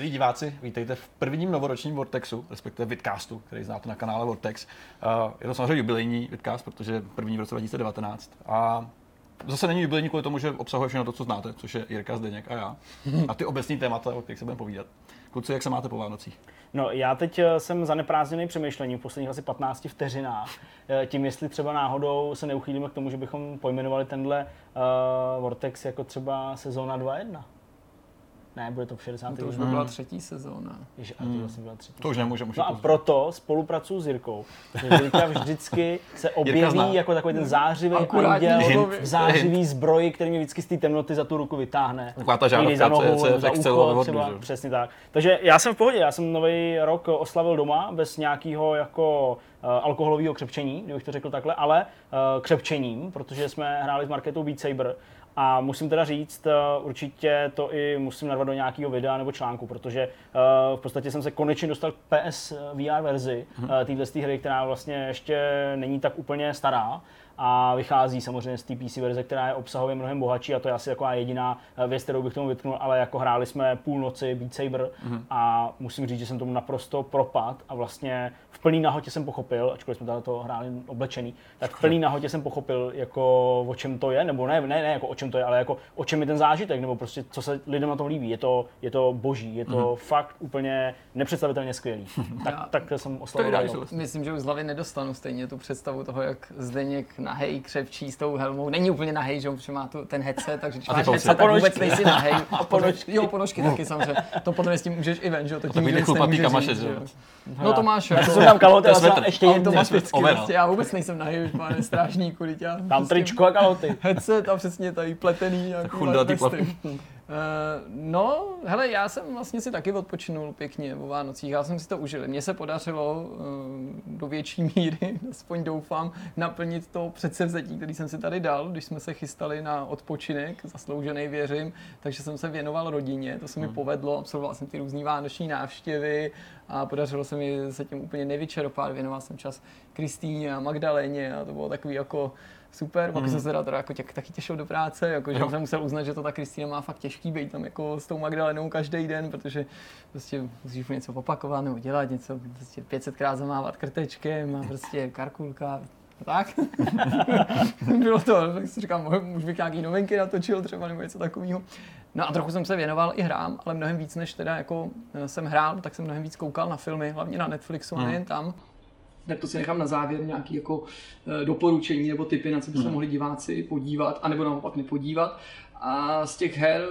Milí diváci, vítejte v prvním novoročním Vortexu, respektive Vidcastu, který znáte na kanále Vortex. Uh, je to samozřejmě jubilejní Vidcast, protože první v roce 2019. A zase není jubilejní kvůli tomu, že obsahuje všechno to, co znáte, což je Jirka Zdeněk a já. A ty obecní témata, o kterých se budeme povídat. Kluci, jak se máte po Vánocích? No, já teď eh, jsem zaneprázdněný přemýšlením v posledních asi 15 vteřinách. Eh, tím, jestli třeba náhodou se neuchýlíme k tomu, že bychom pojmenovali tenhle uh, Vortex jako třeba sezóna 2.1. Ne, bude to v 60. To už by byla třetí sezóna. Ježi, a to vlastně byla třetí. To už nemůže, může No a proto spolupracuji s Jirkou. Protože Jirka vždycky se objeví jako takový ten zářivý anděl v zářivý zbroji, který mě vždycky z té temnoty za tu ruku vytáhne. Taková ta žárovka, za nohu, co je za třeba, přesně tak. Takže já jsem v pohodě, já jsem nový rok oslavil doma bez nějakého jako uh, alkoholového křepčení, kdybych to řekl takhle, ale uh, křepčením, protože jsme hráli s Marketou Beat Saber a musím teda říct, eh, určitě to i musím narvat do nějakého videa nebo článku, protože eh, v podstatě jsem se konečně dostal k PS VR verzi Mhm. uh, téhle hry, která vlastně ještě není tak úplně stará a vychází samozřejmě z té PC verze, která je obsahově mnohem bohatší a to je asi taková jediná eh, věc, kterou bych tomu vytknul, ale jako hráli jsme půlnoci Beat Saber Mhm. a musím říct, že jsem tomu naprosto propad a vlastně v plný nahotě jsem pochopil, ačkoliv jsme tady to hráli oblečený, tak v plný nahotě jsem pochopil, jako o čem to je, nebo ne, ne, ne jako o čem to je, ale jako o čem je ten zážitek, nebo prostě co se lidem na tom líbí. Je to, je to boží, je to Mhm. mm-hmm. fakt úplně nepředstavitelně skvělý. tak, Já- tak jsem To oslavil. Myslím, že už z hlavy nedostanu stejně tu představu toho, jak Zdeněk nahej křepčí s tou helmou. Není úplně nahej, že protože má tu, ten headset, takže když A ty máš headset, A tak vůbec ponožky. nejsi nahej. A ponožky. Jo, ponožky taky samozřejmě. To potom s tím můžeš i ven, že jo, to tím ty nic chlupatý kamaše, že jo. No to máš, Já jsem tam jsem svetr. ještě Ovena. prostě, já vůbec nejsem nahej, už pane strážníku, já Tam prostě tričko a kalhoty. headset a přesně tady pletený vesty. Eh, no, hele, já jsem vlastně si taky odpočinul pěkně o Vánocích, já jsem si to užil. Mně se podařilo eh, do větší míry, aspoň doufám, naplnit to předsevzetí, který jsem si tady dal, když jsme se chystali na odpočinek, zasloužený věřím, takže jsem se věnoval rodině, to se mi povedlo, absolvoval jsem ty různé vánoční návštěvy a podařilo se mi se tím úplně nevyčerpat, věnoval jsem čas Kristýně a Magdaléně a to bylo takový jako super, pak jsem se teda, teda jako tě, taky těšil do práce, jako, že Jo. jsem musel uznat, že to ta Kristýna má fakt těžký být tam jako s tou Magdalenou každý den, protože prostě musíš mu něco opakovat nebo dělat něco, prostě 500krát zamávat krtečkem a prostě karkulka, tak. Bylo to, tak si říkám, už bych nějaký novinky natočil třeba nebo něco takového. No a trochu jsem se věnoval i hrám, ale mnohem víc než teda jako eh, jsem hrál, tak jsem mnohem víc koukal na filmy, hlavně na Netflixu, Hmm. a nejen tam. Tak to si nechám na závěr nějaký jako eh, doporučení nebo typy, na co by se Hmm. mohli diváci podívat, anebo naopak nepodívat. A z těch her,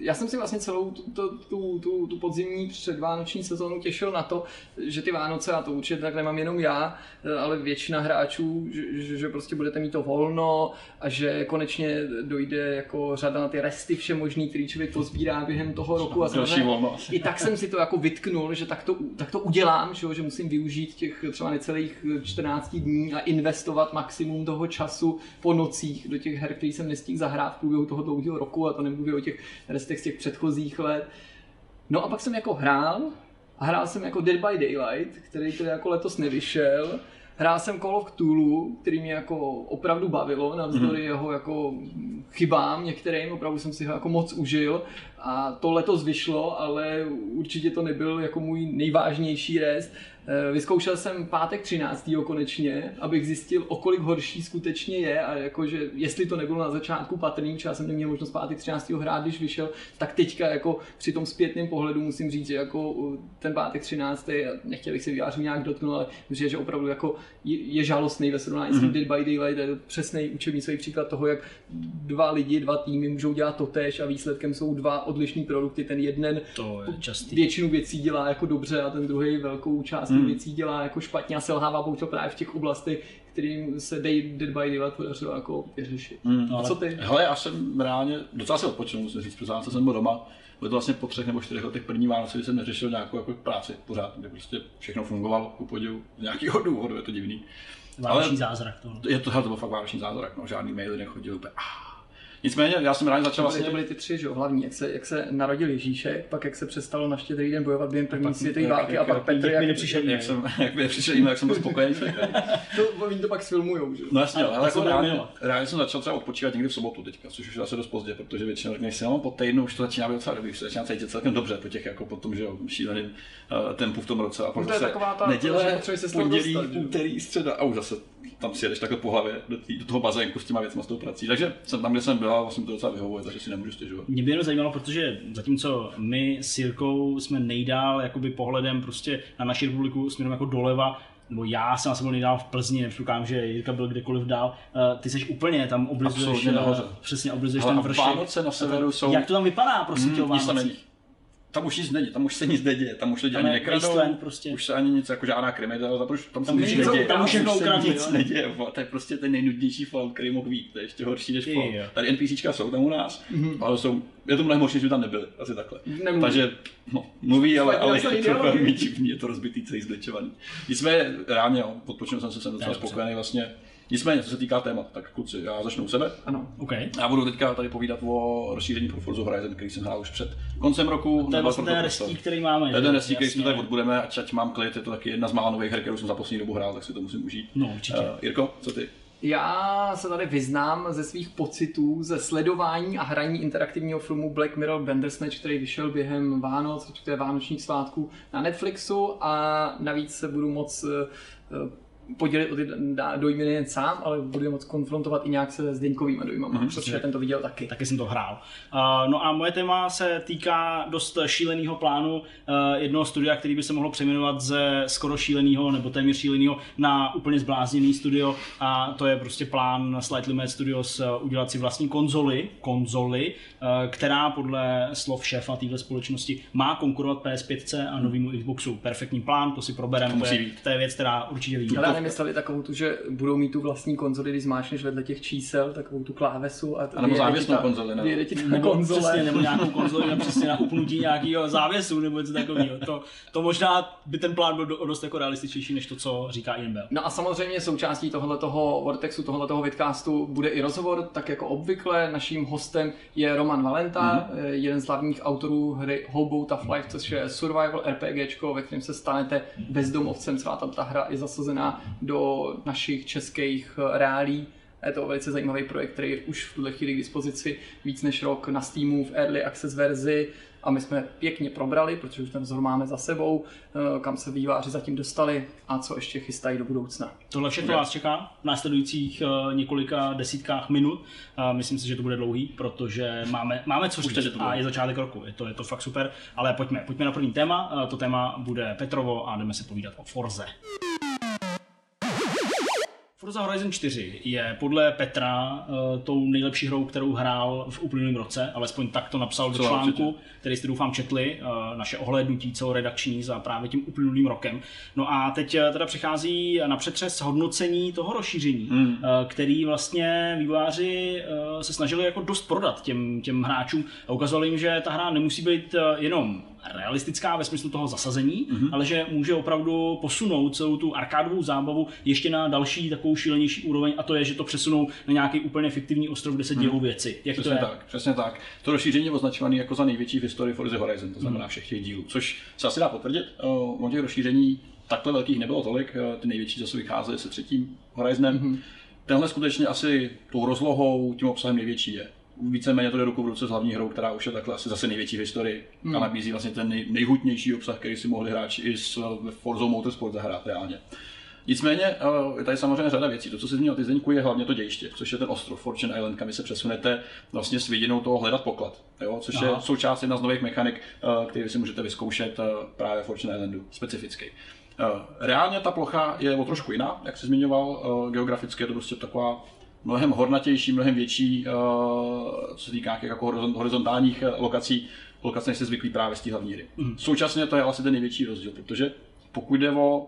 já jsem si vlastně celou tu, tu, tu, tu, tu podzimní předvánoční sezónu těšil na to, že ty Vánoce, a to určitě tak nemám jenom já, eh, ale většina hráčů, že, že, prostě budete mít to volno a že konečně dojde jako řada na ty resty vše možný, který člověk pozbírá během toho roku. A Další volno i tak jsem si to jako vytknul, že tak to, tak to udělám, že, jo, že musím využít těch třeba necelých 14 dní a investovat maximum toho času po nocích do těch her, který jsem nestihl zahrát v průběhu toho dlouhého roku a to nemluvím o těch restech z těch předchozích let. No a pak jsem jako hrál a hrál jsem jako Dead by Daylight, který tedy jako letos nevyšel. Hrál jsem Call of Cthulhu, který mě jako opravdu bavilo, navzdory mm. jeho jako chybám některým, opravdu jsem si ho jako moc užil a to letos vyšlo, ale určitě to nebyl jako můj nejvážnější rest. Eh, Vyzkoušel jsem pátek 13. konečně, abych zjistil, o kolik horší skutečně je a jakože jestli to nebylo na začátku patrný, já jsem neměl možnost pátek 13. hrát, když vyšel, tak teďka jako při tom zpětném pohledu musím říct, že jako uh, ten pátek 13. a nechtěl bych se vyjádřit nějak dotknout, ale myslím, že opravdu jako je, žalostný ve srovnání s tím Dead by Daylight, je to přesný učebnicový příklad toho, jak dva lidi, dva týmy můžou dělat totéž a výsledkem jsou dva odlišný produkty. Ten jeden To je častý. většinu věcí dělá jako dobře a ten druhý velkou část hmm. věcí dělá jako špatně a selhává bohužel právě v těch oblastech, kterým se Day, Dead by Daylight podařilo jako vyřešit. Mm, A co ty? Hele, já jsem reálně docela si odpočinul, musím říct, protože jsem byl doma. Bylo to vlastně po třech nebo čtyřech letech první Vánoce, kdy jsem neřešil nějakou jako práci pořád, kde prostě všechno fungovalo ku podivu z nějakého důvodu, je to divný. Vánoční Ale- zázrak tohle. Je to, to byl fakt vánoční zázrak, no, žádný maily nechodil, úplně, ah. Nicméně, já jsem rád začal To byly, vlastně... to byly ty tři, že jo, hlavní, jak se, jak se narodil Ježíšek, pak jak se přestalo na štědrý den bojovat během první světové války a pak Petr, jak nepřišel Jak jsem, jak mi přišel email, jak jsem byl spokojený. to, oni to pak sfilmujou, že jo. No jasně, ale jako reálně, reálně, jsem začal třeba odpočívat někdy v sobotu teďka, což už je asi dost pozdě, protože většinou řekneš si, no po týdnu už to začíná být docela dobrý, už se začíná cítit celkem dobře po těch jako po tom, že jo, šíleným uh, tempu v tom roce a pak to je zase taková ta- neděle, se pondělí, úterý, středa a už zase tam si jedeš takhle po hlavě do toho bazénku s těma věcma, s tou prací. Takže jsem tam, kde jsem byl, a vlastně to docela vyhovuje, takže si nemůžu stěžovat. Mě by jenom zajímalo, protože zatímco my s Jirkou jsme nejdál jakoby pohledem prostě na naši republiku směrem jako doleva, nebo já jsem asi byl nejdál v Plzni, nepředpokládám, že Jirka byl kdekoliv dál, eh, ty jsi úplně tam oblizuješ, eh, přesně oblizuješ Ale ten vršek. Vánoce na severu jsou... Jak to tam vypadá, prosím tě, o Mm, nic tam není. Vánocích? Tam už nic není, tam už se nic neděje, tam už lidi Tam ani nekradou, prostě. už se ani nic, jako žádná kriminalita, tam, už- tam se Tam nic neděje, tam už se nic neděje, to je prostě ten nejnudnější Fallout, který mohl být, to je ještě horší než Fallout. Tady NPCčka jsou tam u nás, ale jsou, je to mnohem horší, že tam nebyli, asi takhle. Nemluví. Takže, no, mluví, ale, ale je to velmi divný, je to rozbitý celý zbličovaný. Nicméně, reálně, odpočinul jsem se, jsem docela spokojený vlastně. Nicméně, co se týká témat, tak kluci, já začnu u sebe. Ano. OK. Já budu teďka tady povídat o rozšíření pro Forza Horizon, který jsem hrál už před koncem roku. To je vlastně ten prostor. restík, který máme. To je že? ten restík, který jsme tady odbudeme, ať, ať mám klid, je to taky jedna z mála nových her, kterou jsem za poslední dobu hrál, tak si to musím užít. No, určitě. Uh, Jirko, co ty? Já se tady vyznám ze svých pocitů ze sledování a hraní interaktivního filmu Black Mirror Bandersnatch, který vyšel během Vánoc, respektive Vánočních svátků na Netflixu a navíc se budu moc eh, podělit o ty dojmy nejen sám, ale budu je moc konfrontovat i nějak se Zdeňkovými dojmama, Mhm, protože ten to viděl taky. Taky jsem to hrál. Uh, no a moje téma se týká dost šíleného plánu uh, jednoho studia, který by se mohlo přejmenovat ze skoro šíleného nebo téměř šíleného na úplně zblázněný studio a to je prostě plán Slightly Mad Studios uh, udělat si vlastní konzoli, konzoli, uh, která podle slov šéfa téhle společnosti má konkurovat PS5 a novému Xboxu. Perfektní plán, to si probereme, To to, je, věc, která určitě ví. Nemysleli takovou tu, že budou mít tu vlastní konzoli, když zmášneš vedle těch čísel, takovou tu klávesu a, A nebo závěsnou konzoli, ne? Vyjede ti ta nebo konzole. Přesně, nebo nějakou konzoli na, přesně na upnutí nějakého závěsu nebo něco takového. To, to možná by ten plán byl dost jako realističnější než to, co říká Ian Bell. No a samozřejmě součástí tohoto Vortexu, tohoto vidcastu bude i rozhovor, tak jako obvykle. Naším hostem je Roman Valenta, mm-hmm. jeden z hlavních autorů hry Hobo Tough Life, což je survival RPGčko, ve kterém se stanete bezdomovcem. Celá ta, ta hra je zasazená do našich českých eh, reálí. Je to velice zajímavý projekt, který je už v tuhle chvíli k dispozici víc než rok na Steamu v Early Access verzi a my jsme pěkně probrali, protože už ten vzor máme za sebou, eh, kam se výváři zatím dostali a co ještě chystají do budoucna. Tohle všechno vás čeká v následujících uh, několika desítkách minut. Myslím si, že to bude dlouhý, protože máme, máme co říct a je začátek roku. Je to, je to fakt super, ale pojďme, pojďme na první téma. To téma bude Petrovo a jdeme se povídat o Forze. Forza Horizon 4 je podle Petra uh, tou nejlepší hrou, kterou hrál v uplynulém roce, alespoň tak to napsal do článku, který jste doufám četli, uh, naše ohlédnutí celoredakční za právě tím uplynulým rokem. No a teď uh, teda přichází na přetřes hodnocení toho rozšíření, Hmm. uh, který vlastně vývojáři uh, se snažili jako dost prodat těm, těm hráčům a ukazovali jim, že ta hra nemusí být uh, jenom realistická ve smyslu toho zasazení, Mhm. mm-hmm. ale že může opravdu posunout celou tu arkádovou zábavu ještě na další takovou šílenější úroveň a to je, že to přesunou na nějaký úplně fiktivní ostrov, kde se dějou věci. Jak to Přesně je? tak, přesně tak. To rozšíření je označované jako za největší v historii Forza Horizon, to znamená všech těch dílů, což se asi dá potvrdit. O těch rozšíření takhle velkých nebylo tolik, eh, ty největší zase vycházely se třetím Horizonem. Hmm. Tenhle skutečně asi tou rozlohou, tím obsahem největší je. Víceméně to jde ruku v ruce s hlavní hrou, která už je takhle asi zase největší v historii Hmm. a nabízí vlastně ten nej, nejhutnější obsah, který si mohli hráči i s Forza Motorsport zahrát reálně. Nicméně eh, je tady samozřejmě řada věcí. To, co si zmínil ty Zdeňku, je hlavně to dějiště, což je ten ostrov Fortune Island, kam se přesunete vlastně s vidinou toho hledat poklad. Jo? Což Aha. je součást jedna z nových mechanik, eh, který si můžete vyzkoušet eh, právě v Fortune Islandu specificky. Eh, Reálně ta plocha je o trošku jiná, jak jsi zmiňoval, geograficky je to prostě taková mnohem hornatější, mnohem větší, eh, co se týká nějakých jako horizon- horizontálních eh, lokací, lokace, než jste zvyklí právě z té hlavní hry. Současně to je asi ten největší rozdíl, protože pokud jde o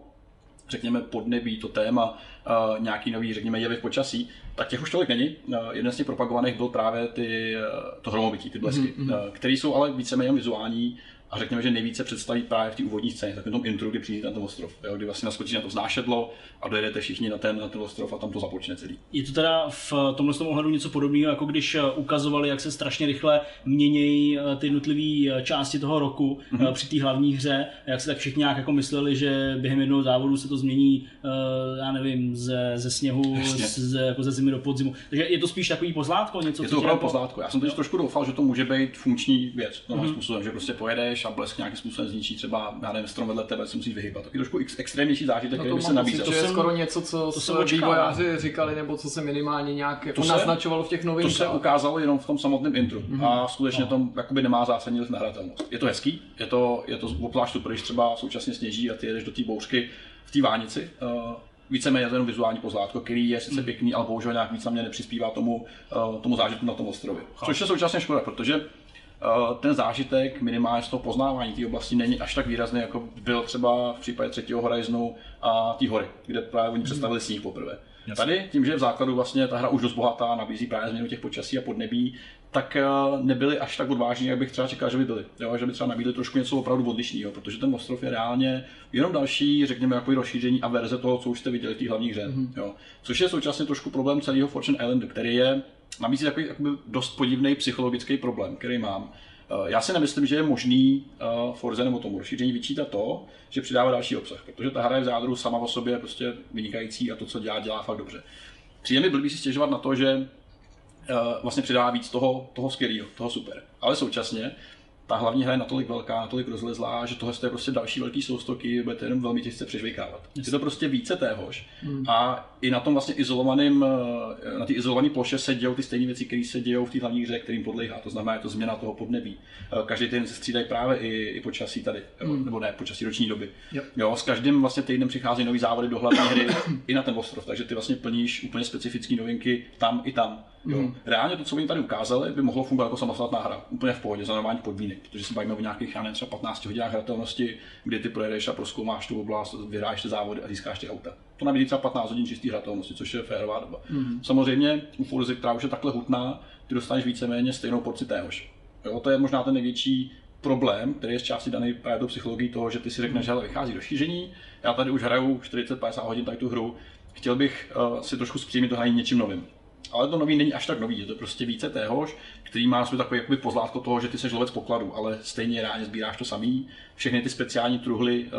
řekněme, podnebí, to téma, uh, nějaký nový, řekněme, jevy v počasí, tak těch už tolik není. Uh, jeden z těch propagovaných byl právě ty, uh, to hromobytí, ty blesky, mm-hmm. uh, které jsou ale víceméně vizuální a řekněme, že nejvíce představí právě v té úvodní scéně, tak tom intro, kdy přijdete na ten ostrov, jo, kdy vlastně naskočí na to znášedlo a dojedete všichni na ten, na ten ostrov a tam to započne celý. Je to teda v tomhle tom ohledu něco podobného, jako když eh, ukazovali, jak se strašně rychle měnějí eh, ty jednotlivé eh, části toho roku mm-hmm. při té hlavní hře, jak se tak všichni nějak jako mysleli, že během jednoho závodu se to změní, já nevím, ze, ze sněhu, z, jako ze zimy do podzimu. Takže je to spíš takový pozlátko, něco, Je to opravdu jako... pozlátko. Já jsem teď trošku doufal, že to může být funkční věc, mm-hmm. způsobem, že prostě pojedeš a blesk nějakým způsobem zničí třeba, já nevím, strom vedle tebe, si musíš vyhybat. Taky trošku ex- extrémnější zážitek, no který by se nabízel. To je skoro něco, co to se vývojáři říkali, nebo co se minimálně nějak jako to se, naznačovalo v těch novinkách. To se ukázalo jenom v tom samotném intru mm-hmm. a skutečně no. tom jakoby nemá zásadní vliv na hratelnost. Je to hezký, je to, je to obzvlášť super, když třeba současně sněží a ty jedeš do té bouřky v té vánici. Uh, víceméně to vizuální pozlátko, který je sice mm. pěkný, ale bohužel nějak víc na mě nepřispívá tomu, uh, tomu zážitku na tom ostrově. Což je současně škoda, protože ten zážitek minimálně z toho poznávání té oblasti není až tak výrazný, jako byl třeba v případě třetího Horizonu a té hory, kde právě oni představili sníh poprvé. Jasně. Tady, tím, že v základu vlastně ta hra už dost bohatá, nabízí právě změnu těch počasí a podnebí, tak eh, nebyli až tak odvážní, jak bych třeba čekal, že by byli. Jo, že by třeba nabídli trošku něco opravdu odlišného, protože ten ostrov je reálně jenom další, řekněme, jako rozšíření a verze toho, co už jste viděli v té hlavní hře. Mm-hmm. Jo. Což je současně trošku problém celého Fortune Islandu, který je nabízí takový jakoby dost podivný psychologický problém, který mám. Eh, já si nemyslím, že je možný uh, Forze nebo tomu rozšíření vyčítat to, že přidává další obsah, protože ta hra je v zádru sama o sobě prostě vynikající a to, co dělá, dělá fakt dobře. Přijde mi blbý si stěžovat na to, že uh, vlastně přidává víc toho, toho skvělého, toho super. Ale současně ta hlavní hra je natolik velká, natolik rozlezlá, že tohle je prostě další velký soustoky, budete jenom velmi těžce přežvejkávat. Je to prostě více téhož. Hmm. A i na tom vlastně izolovaném, eh, na té izolované ploše se dějou ty stejné věci, které se dějou v té hlavní hře, kterým podléhá. To znamená, je to změna toho podnebí. Eh, každý týden se střídají právě i, i počasí tady, hmm. nebo ne, počasí roční doby. Jo. jo. s každým vlastně týdnem přichází nový závody do hlavní hry i na ten ostrov, takže ty vlastně plníš úplně specifické novinky tam i tam. Jo. Hmm. Reálně to, co oni tady ukázali, by mohlo fungovat jako samostatná hra, úplně v pohodě, za normální podmínek, protože se bavíme o nějakých, já nevím, třeba 15 hodinách hratelnosti, kdy ty projedeš a proskoumáš tu oblast, vyhráš ty závody a získáš ty auta. To nabízí třeba 15 hodin čistý hratelnosti, což je férová doba. Hmm. Samozřejmě u Forza, která už je takhle hutná, ty dostaneš víceméně stejnou porci téhož. Jo, to je možná ten největší problém, který je z části daný právě tou psychologií toho, že ty si řekneš, že vychází do šíření, já tady už hraju 40-50 hodin tady tu hru, chtěl bych uh, si trošku zpříjmit to hraní něčím novým ale to nový není až tak nový, je to prostě více téhož, který má svůj takový jakoby pozlátko toho, že ty seš lovec pokladu, ale stejně ráně sbíráš to samý. Všechny ty speciální truhly, uh,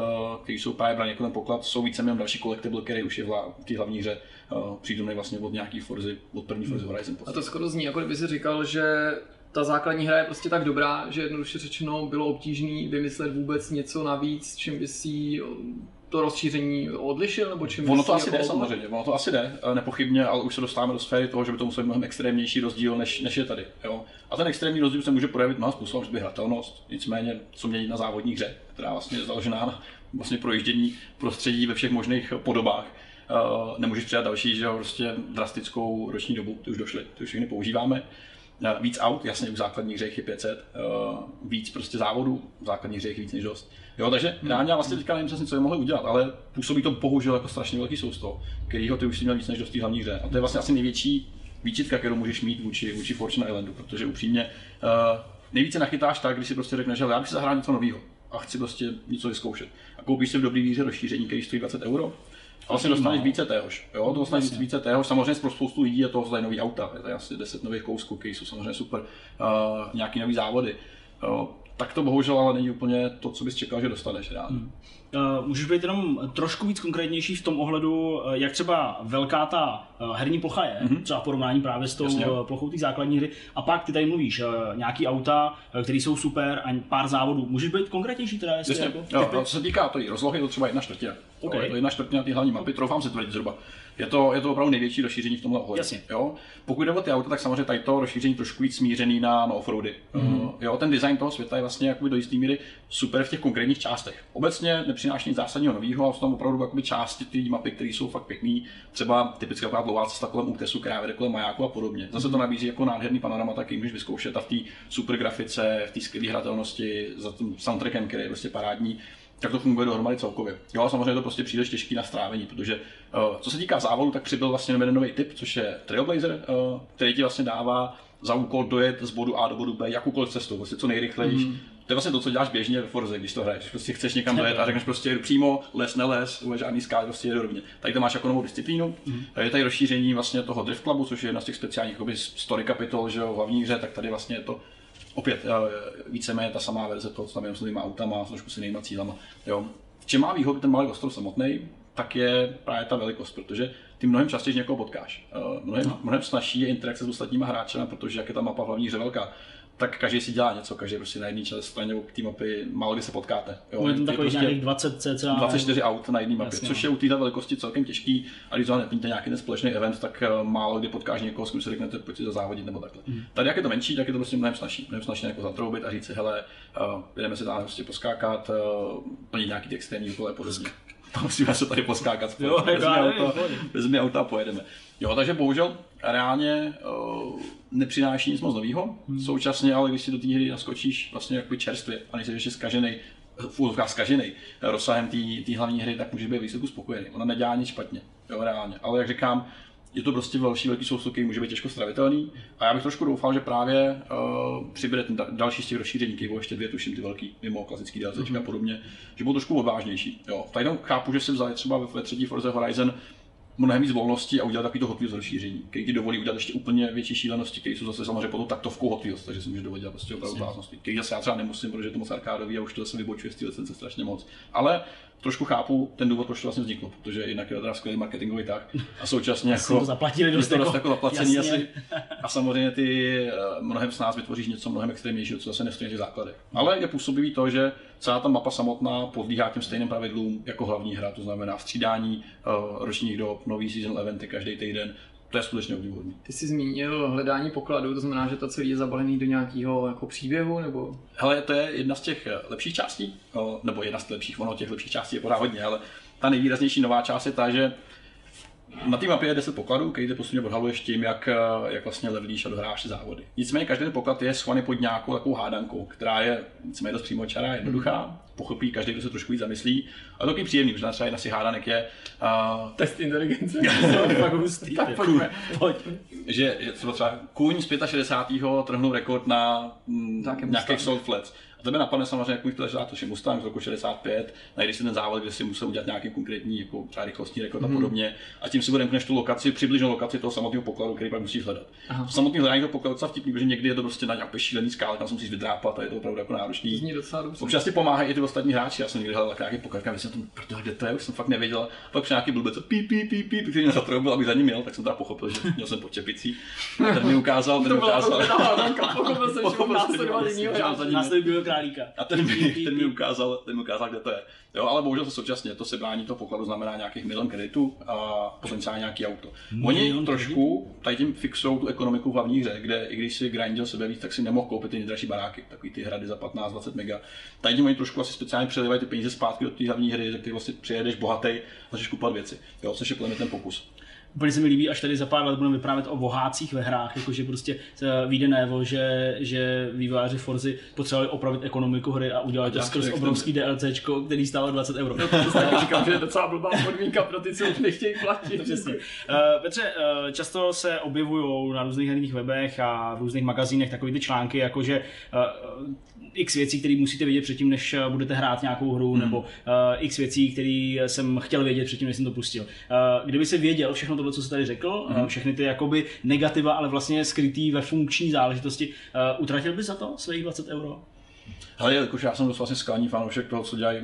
které jsou právě brané jako ten poklad, jsou víceméně další collectible, který už je v té hlavní hře uh, přítomný vlastně od nějaký Forzy, od první Forzy Horizon. A to skoro zní, jako kdyby si říkal, že ta základní hra je prostě tak dobrá, že jednoduše řečeno bylo obtížné vymyslet vůbec něco navíc, čím by si to rozšíření odlišil, nebo čím Ono to asi jako jde samozřejmě, ono to asi jde, eh, nepochybně, ale už se dostáváme do sféry toho, že by to musel být mnohem extrémnější rozdíl, než, než je tady. Jo? A ten extrémní rozdíl se může projevit mnoha způsobem, že by hratelnost, nicméně co mění na závodní hře, která vlastně je založená na vlastně projíždění prostředí ve všech možných podobách. Uh, nemůžeš přidat další, že jo, prostě drastickou roční dobu, ty už došly, ty už všechny používáme. Uh, víc aut, jasně, u základních hřech je 500, uh, víc prostě závodů, v základních hřech víc než dost. Jo, takže hmm. reálně vlastně teďka nevím přesně, co je mohli udělat, ale působí to bohužel jako strašně velký sousto, kterýho ty už si měl víc než dost hlavní hře. A to je vlastně asi největší výčitka, kterou můžeš mít vůči, vůči Fortune Islandu, protože upřímně uh, nejvíce nachytáš tak, když si prostě řekneš, že já bych si zahrál něco nového a chci prostě něco vyzkoušet. A koupíš si v dobrý víře rozšíření, který stojí 20 euro, a vlastně dostaneš více téhož. Jo, to dostaneš více téhož. Samozřejmě pro spoustu lidí je to zde nový auta. Je to asi 10 nových kousků, které jsou samozřejmě super. Uh, nějaký nový závody. Uh, tak to bohužel ale není úplně to, co bys čekal, že dostaneš rád. Hmm. Uh, můžeš být jenom trošku víc konkrétnější v tom ohledu, eh, jak třeba velká ta eh, herní plocha je, mm-hmm. třeba v porovnání právě s tou Jasně. plochou té základní hry. A pak ty tady mluvíš, nějaký auta, které jsou super a pár závodů. Můžeš být konkrétnější teda? Jestli Jasně. Jako, jo, co se týká to rozlohy, je to třeba jedna čtvrtina. Okay. Je to jedna čtvrtina té hlavní mapy, troufám si tvrdit zhruba. Je to, je to opravdu největší rozšíření v tomhle ohledu. Jo? Pokud jde o ty auta, tak samozřejmě tady to rozšíření trošku víc smířený na, na offroady. Mm-hmm. jo, ten design toho světa je vlastně do jisté míry super v těch konkrétních částech. Obecně nepřináší nic zásadního nového, ale jsou tam opravdu jakoby části té mapy, které jsou fakt pěkné. Třeba typická dlouhá cesta kolem útesu, která vede kolem majáku a podobně. Zase to nabízí jako nádherný panorama, taky můžeš vyzkoušet a v té super grafice, v té skvělé hratelnosti, za tím soundtrackem, který je prostě parádní tak to funguje dohromady celkově. Jo, a samozřejmě to prostě příliš těžký na strávení, protože uh, co se týká závodu, tak přibyl vlastně jeden nový typ, což je Trailblazer, uh, který ti vlastně dává za úkol dojet z bodu A do bodu B jakoukoliv cestou, prostě co nejrychleji. Mm. To je vlastně to, co děláš běžně ve Forze, když to hraješ. Prostě chceš někam dojet a řekneš prostě jedu přímo, les, neles, žádný skály, prostě jedu rovně. Tady to máš jako novou disciplínu. Mm. Je tady rozšíření vlastně toho Drift Clubu, což je jedna z těch speciálních story kapitol, že jo, v hlavní hře, tak tady vlastně je to opět eh, víceméně ta samá verze toho, co tam je s těma autama, s trošku s jinýma cílama. Jo. V čem má výhodu ten malý ostrov samotný, tak je právě ta velikost, protože ty mnohem častěji někoho potkáš. Eh, mnohem, no. mnohem snažší je interakce s ostatníma hráči, protože jak je ta mapa hlavní hře velká, tak každý si dělá něco, každý prostě na jedné straně té mapy málo kdy se potkáte. Jo. Je tam takových prostě nějakých 20 cca. 24 aut na jedné mapě, Jasně, což je u této velikosti celkem těžký. A když to neplníte nějaký ten společný event, tak eh, málo kdy potkáš někoho, s kým se řeknete, pojď si závodit nebo takhle. Mm. Tady jak je to menší, tak je to prostě mnohem snažší. Mnohem snažší jako zatroubit a říct si, hele, uh, jdeme si tam prostě poskákat, uh, plnit nějaký extrémní úkoly a podobně. Musíme se tady poskákat spolu. Jo, vezmi, auto, vezmi auto a pojedeme. Jo, takže bohužel reálně uh, nepřináší nic moc nového. Hmm. Současně, ale když si do té hry naskočíš vlastně jako čerstvě a nejsi ještě zkažený, v úzkách zkažený rozsahem té hlavní hry, tak může být výsledku spokojený. Ona nedělá nic špatně, jo, reálně. Ale jak říkám, je to prostě velší velký sousud, který může být těžko stravitelný. A já bych trošku doufal, že právě uh, přibude ten další z těch rozšíření, které ještě dvě, tuším, ty velký, mimo klasický DLC mm-hmm. a podobně, že budou trošku odvážnější. Jo. Tady chápu, že si vzali třeba ve třetí Forza Horizon mnohem víc volnosti a udělat takový to Hot Wheels rozšíření, který ti dovolí udělat ještě úplně větší šílenosti, které jsou zase samozřejmě potom taktovkou Hot Wheels, takže si můžeš dovolit prostě opravdu bláznosti. Který zase já třeba nemusím, protože to moc arkádový a už to zase vybočuje z té licence strašně moc. Ale trošku chápu ten důvod, proč to vlastně vzniklo, protože jinak je to teda skvělý marketingový tak a současně jako, to zaplatili dost, to dost jako zaplacení jasně. asi. A samozřejmě ty eh, mnohem s nás vytvoříš něco mnohem extrémnějšího, co zase nestojí v základech. Ale je působivý to, že celá ta mapa samotná podlíhá těm stejným pravidlům jako hlavní hra, to znamená střídání uh, ročních dob, nový season eventy každý týden, to je skutečně obdivuhodný. Ty jsi zmínil hledání pokladu, to znamená, že to celé je zabalený do nějakého jako příběhu, nebo? Hele, to je jedna z těch eh, lepších částí, nebo jedna z těch lepších, ono těch lepších částí je pořád hodně, ale ta nejvýraznější nová část je ta, že na té mapě je 10 pokladů, který ty postupně odhaluješ tím, jak, eh, jak vlastně levelíš a dohráš si závody. Nicméně každý ten poklad je schovaný pod nějakou takovou hádankou, která je nicméně dost přímočará, jednoduchá, pochopí každý, kdo se trošku víc zamyslí. A to je příjemný, protože třeba jedna těch hádanek je... Uh, Test inteligence. tak hustý. tak pojďme. Pojď. Že, že třeba kůň z 65. trhnul rekord na mm, nějakých Salt Flats. A tebe napadne samozřejmě, jak můj to je Mustang z roku 65, najdeš si ten závod, kde si musel udělat nějaký konkrétní jako třeba rychlostní rekord a mhm. podobně. A tím si bude tu lokaci, přibližnou lokaci toho samotného pokladu, který pak musíš hledat. Aha. V samotný hledání toho pokladu je vtipný, protože někdy je to prostě na nějaké šílený skále, tam se musíš vydrápat a je to opravdu jako náročný. Zní docela dobře. Občas ti pomáhají i ty ostatní hráči. Já jsem někdy hledal nějaký poklad, a jsem tam, protože kde to je, už jsem fakt nevěděl. Pak při nějaký blbec, pí, pí, pí, pí, který mě zatroubil, aby za ním měl, tak jsem teda pochopil, že měl jsem počepicí. A ten mi ukázal, ten mi ukázal. Pochopil jsem, že následoval králíka. A ten mi, ten mi ukázal, ten mi ukázal, kde to je. Jo, ale bohužel se současně to sebrání toho pokladu znamená nějakých milion kreditů a potenciálně nějaký auto. Oni trošku tady tím fixují tu ekonomiku v hlavní hře, kde i když si grindil sebe víc, tak si nemohl koupit ty nejdražší baráky, takový ty hrady za 15-20 mega. Tady tím oni trošku asi speciálně přelivají ty peníze zpátky do té hlavní hry, ze které vlastně přijedeš bohatý, začneš kupovat věci. Jo, což je plně ten pokus úplně se mi líbí, až tady za pár let budeme vyprávět o vohácích ve hrách, jakože prostě vyjde najevo, že, že vývojáři Forzy potřebovali opravit ekonomiku hry a udělat to skrz obrovský DLCčko, který stálo 20 euro. No, to říkám, že je docela blbá podmínka pro ty, co už nechtějí platit. Přesně. Uh, Petře, uh, často se objevují na různých herních webech a v různých magazínech takové ty články, jakože uh, x věcí, které musíte vědět předtím, než eh, budete hrát nějakou hru, hmm. nebo uh, x věcí, které jsem chtěl vědět předtím, než jsem to pustil. Uh, kdyby se věděl všechno tohle, co jsi tady řekl, hmm. uh, všechny ty jakoby negativa, ale vlastně skrytý ve funkční záležitosti, uh, utratil by za to svých 20 euro? Hele, jakož já jsem dost vlastně skalní fanoušek toho, co dělají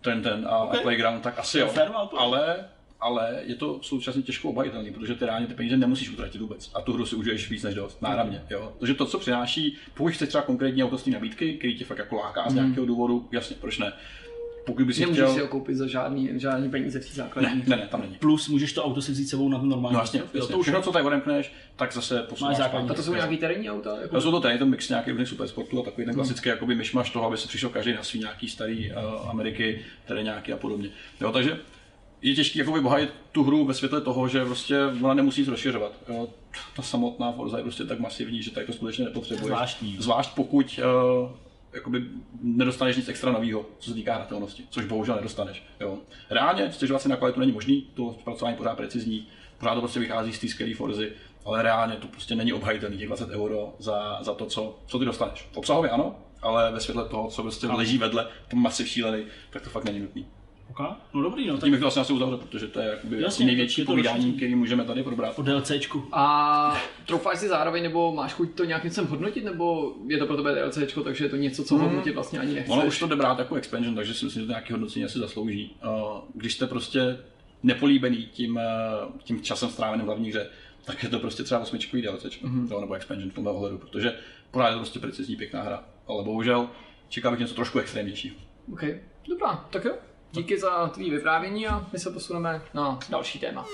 ten, ten a, okay. a Playground, tak asi jo. ale ale je to současně těžko obhajitelný, protože ty reálně ty peníze nemusíš utratit vůbec. A tu hru si užiješ víc než dost, náramně. Jo? Takže to, co přináší, pokud chceš třeba konkrétní autostní nabídky, který tě fakt jako láká z mhm. nějakého důvodu, jasně, proč ne? pokud bys Nemůžeš chtěl... si ho koupit za žádný, žádný peníze v té základní. Ne, ne, ne, tam není. Plus můžeš to auto si vzít sebou na normální. No jasně, jo, to už všechno, co tady odemkneš, tak zase posunáš základní. A to jsou nějaký terénní auta? Jako... To jsou to tady, to mix nějaký různých supersportů a takový ten hmm. klasický jakoby myšmaš toho, aby se přišel každý na svý nějaký starý uh, Ameriky, které nějaký a podobně. Jo, takže je těžké jakoby bohajit tu hru ve světle toho, že prostě ona nemusí nic rozšiřovat. Jo. Ta samotná Forza je prostě tak masivní, že tady to skutečně nepotřebuje. Zvláštní. Zvlášť pokud uh, jakoby nedostaneš nic extra nového, co se týká hratelnosti, což bohužel nedostaneš. Jo. Reálně stěžovat si na kvalitu není možný, to zpracování pořád precizní, pořád to prostě vychází z té skvělé Forzy ale reálně to prostě není obhajitelný těch 20 euro za, za to, co, co ty dostaneš. Obsahově ano, ale ve světle toho, co prostě leží vedle, to masiv šílený, tak to fakt není nutný. Okay. No dobrý, no Tím bych to vlastně asi uzavřel, protože to je jakoby Jasně, asi největší to- to povídání, rozšíří. který můžeme tady probrat. O DLCčku. A troufáš si zároveň, nebo máš chuť to nějakým způsobem hodnotit, nebo je to pro tebe DLCčko, takže je to něco, co hodnotit vlastně ani nechceš? Ono už to jde brát jako expansion, takže si myslím, že to nějaký hodnocení asi zaslouží. Uh, Když jste prostě nepolíbený tím, uh, tím časem stráveným v hlavní hře, tak je to prostě třeba osmičkový DLC, mm-hmm. nebo expansion v tomhle ohledu, protože pořád je to prostě precizní pěkná hra. Ale bohužel čekám bych něco trošku extrémnějšího. OK, dobrá, tak jo. Díky za tvý vyprávění a my se posuneme na další téma.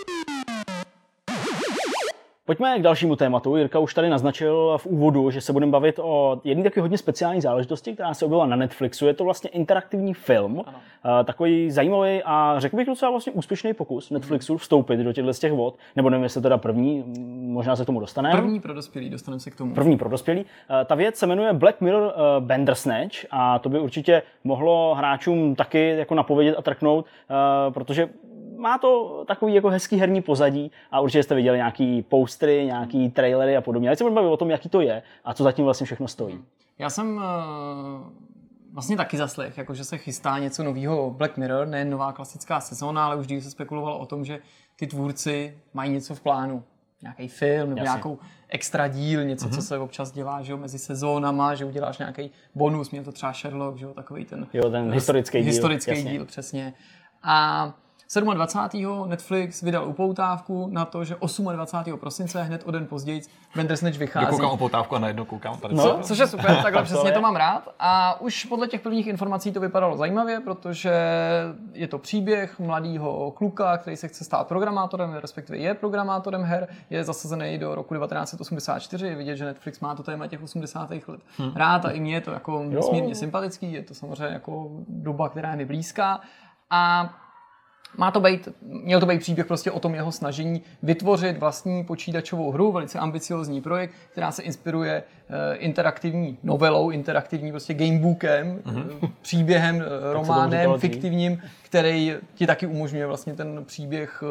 Pojďme k dalšímu tématu. Jirka už tady naznačil v úvodu, že se budeme bavit o jedné taky hodně speciální záležitosti, která se objevila na Netflixu. Je to vlastně interaktivní film, Ano. ano. takový zajímavý a řekl bych docela vlastně úspěšný pokus Netflixu vstoupit do těchto z těch vod, nebo nevím, jestli teda první, možná se k tomu dostaneme. První pro dospělý, dostaneme se k tomu. První pro dospělý. Eh, Ta věc se jmenuje Black Mirror eh, Bandersnatch a to by určitě mohlo hráčům taky jako napovědět a trknout, eh, protože má to takový jako hezký herní pozadí a určitě jste viděli nějaký postery, nějaký trailery a podobně. Ale se budeme bavit o tom, jaký to je a co zatím vlastně všechno stojí. Já jsem uh, vlastně taky zaslech, jako že se chystá něco nového Black Mirror, ne nová klasická sezóna, ale už dřív se spekulovalo o tom, že ty tvůrci mají něco v plánu. Nějaký film nebo Jasně. nějakou extra díl, něco, co se občas dělá že jo, mezi sezónama, že uděláš nějaký bonus, měl to třeba Sherlock, že jo, takový ten Jo, ten historický díl, Historický jasně. díl, přesně. A 27. Netflix vydal upoutávku na to, že 28. prosince, hned o den později, Bandersnatch vychází. Koukám o potávku a najednou koukám tady. No. co? Což je super, takhle přesně je. to mám rád. A už podle těch prvních informací to vypadalo zajímavě, protože je to příběh mladého kluka, který se chce stát programátorem, respektive je programátorem her, je zasazený do roku 1984. Je vidět, že Netflix má to téma těch 80. let rád a i mě je to jako nesmírně sympatický. Je to samozřejmě jako doba, která je mi blízká. A má to být, měl to být příběh prostě o tom jeho snažení vytvořit vlastní počítačovou hru, velice ambiciozní projekt, která se inspiruje eh, interaktivní novelou, interaktivní prostě gamebookem, mm-hmm. příběhem, eh, románem, fiktivním, který ti taky umožňuje vlastně ten příběh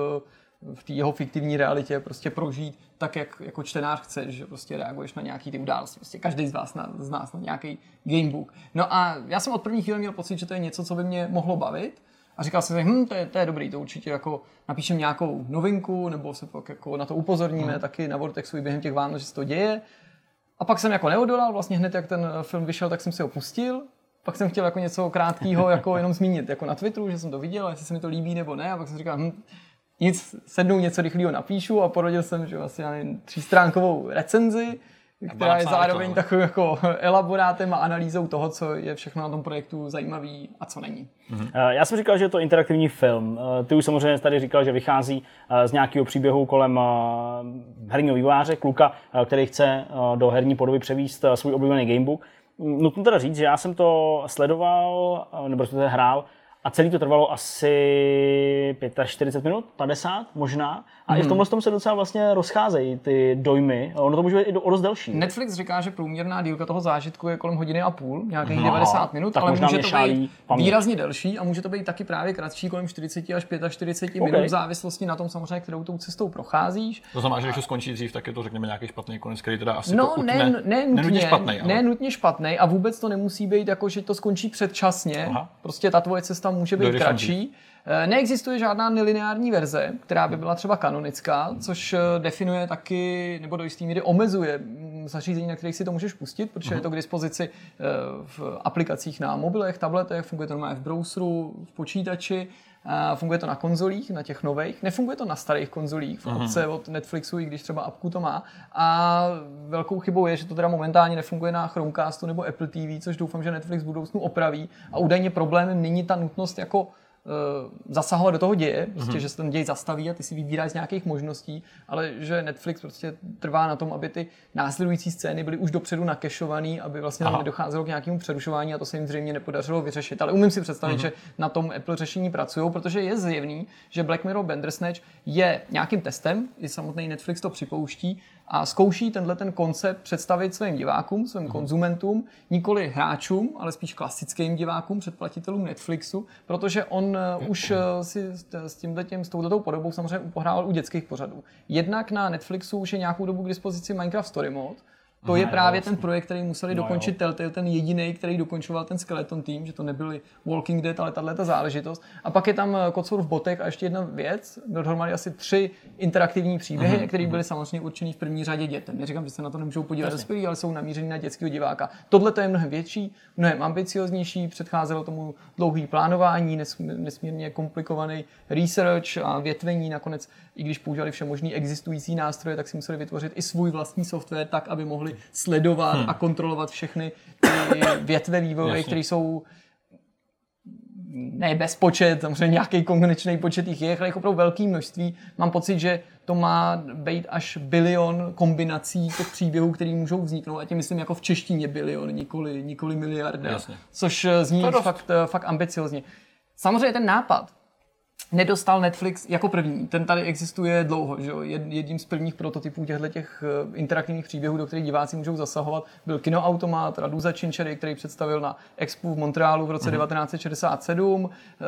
v té jeho fiktivní realitě prostě prožít tak, jak jako čtenář chceš, že prostě reaguješ na nějaký ty události. Prostě každý z vás na, z nás na nějaký gamebook. No a já jsem od první chvíle měl pocit, že to je něco, co by mě mohlo bavit. A říkal jsem si, hm, to je, to je dobrý, to určitě jako napíšem nějakou novinku, nebo se pak jako na to upozorníme mm. taky na Vortexu i během těch Vánoc, že se to děje. A pak jsem jako neodolal, vlastně hned jak ten film vyšel, tak jsem si ho pustil. Pak jsem chtěl jako něco krátkého jako jenom zmínit jako na Twitteru, že jsem to viděl, jestli se mi to líbí nebo ne. A pak jsem říkal, hm, nic, sednu něco rychlého napíšu a porodil jsem, že asi já nevím, třístránkovou recenzi, která je zároveň takovým jako elaborátem a analýzou toho, co je všechno na tom projektu zajímavý a co není. Eh, Já jsem říkal, že je to interaktivní film. Eh, Ty už samozřejmě tady říkal, že vychází eh, z nějakého příběhu kolem herního vývojáře, kluka, který chce do herní podoby převíst svůj oblíbený gamebook. Mm, Nutno teda říct, že já jsem to sledoval, nebo respektive hrál, a celý to trvalo asi 45 minut, 50 možná. A i v tomhle tom se docela vlastně rozcházejí ty dojmy. Ono to může být i o dost delší. Netflix říká, že průměrná dílka toho zážitku je kolem hodiny a půl, nějakých 90 minut, ale může to být paměť. výrazně delší a může to být taky právě kratší, kolem 40 až 45 minut, v závislosti na tom samozřejmě, kterou tou cestou procházíš. To znamená, že když to skončí dřív, tak je to řekněme nějaký špatný konec, který teda asi No, to ne, utne, ne, nenutně nutně, špatný, ale... ne nutně špatný a vůbec to nemusí být jako, že to skončí předčasně. Aha. Prostě ta tvoje cesta může být Dojdeš kratší. Neexistuje žádná nelineární verze, která by byla třeba kanonická, což eh, definuje taky, nebo do jistý míry omezuje mm, zařízení, na kterých si to můžeš pustit, protože je to k dispozici eh, v aplikacích na mobilech, tabletech, funguje to normálně v browseru, v počítači, funguje to na konzolích, na těch nových. Nefunguje to na starých konzolích, v apce od Netflixu, i když třeba apku to má. A velkou chybou je, že to teda momentálně nefunguje na Chromecastu nebo Apple TV, což doufám, že Netflix v budoucnu opraví. A údajně problémem není ta nutnost jako eh, zasahovat do toho děje, prostě, že se ten děj zastaví a ty si vybíráš z nějakých možností, ale že Netflix prostě trvá na tom, aby ty následující scény byly už dopředu nakešovaný, aby vlastně tam Aha. nedocházelo k nějakému přerušování a to se jim zřejmě nepodařilo vyřešit. Ale umím si představit, že na tom Apple řešení pracují, protože je zjevný, že Black Mirror Bandersnatch je nějakým testem, i samotný Netflix to připouští a zkouší tenhle ten koncept představit svým divákům, svým mm. konzumentům, nikoli hráčům, ale spíš klasickým divákům, předplatitelům Netflixu, protože on uh, už uh, si s, tímhle tím, s touhletou podobou samozřejmě pohrával u dětských pořadů. Jednak na Netflixu už je nějakou dobu k dispozici Minecraft Story Mode, to je právě ten projekt, který museli no dokončit Telltale, ten jediný, který dokončoval ten Skeleton Team, že to nebyly Walking Dead, ale tahle ta záležitost. A pak je tam eh, Kocour v botech a ještě jedna věc, dohromady asi tři interaktivní příběhy, mm-hmm. které byly samozřejmě určený v první řadě dětem. Neříkám, že se na to nemůžou podívat dospělí, ale jsou namířený na dětského diváka. Tohle to je mnohem větší, mnohem ambicioznější, předcházelo tomu dlouhý plánování, nesmírně komplikovaný research a větvení. Nakonec, i když používali vše možný existující nástroje, tak si museli vytvořit i svůj vlastní software tak, aby mohli mohli sledovat hmm. a kontrolovat všechny ty větve vývoje, které jsou ne bez počet, samozřejmě nějaký konečný počet jich je, ale jich opravdu velké množství. Mám pocit, že to má být až bilion kombinací těch příběhů, které můžou vzniknout. A tím myslím jako v češtině bilion, nikoli, nikoli miliarda. Jasně. Což zní fakt, fakt ambiciozně. Samozřejmě ten nápad nedostal Netflix jako první. Ten tady existuje dlouho. Že jo? Jedním z prvních prototypů těchto těch eh, interaktivních příběhů, do kterých diváci můžou zasahovat, byl kinoautomat Raduza Cinchery, který představil na Expo v Montrealu v roce mm-hmm. 1967. Eh,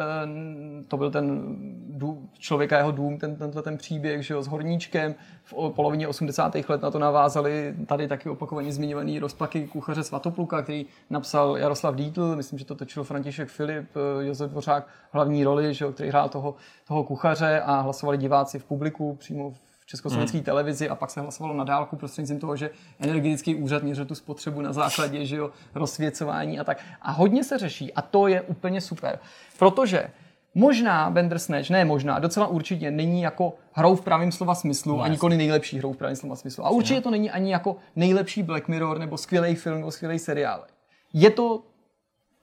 to byl ten dům, člověka jeho dům, ten, tenhle ten příběh že jo, s horníčkem. V polovině 80. let na to navázali tady taky opakovaně zmiňovaný rozpaky kuchaře Svatopluka, který napsal Jaroslav Dítl, myslím, že to točil František Filip, eh, Josef Dvořák hlavní roli, že jo, který hrál toho, toho kuchaře a hlasovali diváci v publiku přímo v československé hmm. televizi a pak se hlasovalo na dálku prostřednictvím toho, že energetický úřad měřil tu spotřebu na základě že jo, rozsvěcování a tak. A hodně se řeší a to je úplně super, protože Možná Bandersnatch, ne možná, docela určitě není jako hrou v pravém slova smyslu no, a nikoli nejlepší hrou v pravém slova smyslu. A určitě to není ani jako nejlepší Black Mirror nebo skvělý film nebo skvělý seriál. Je to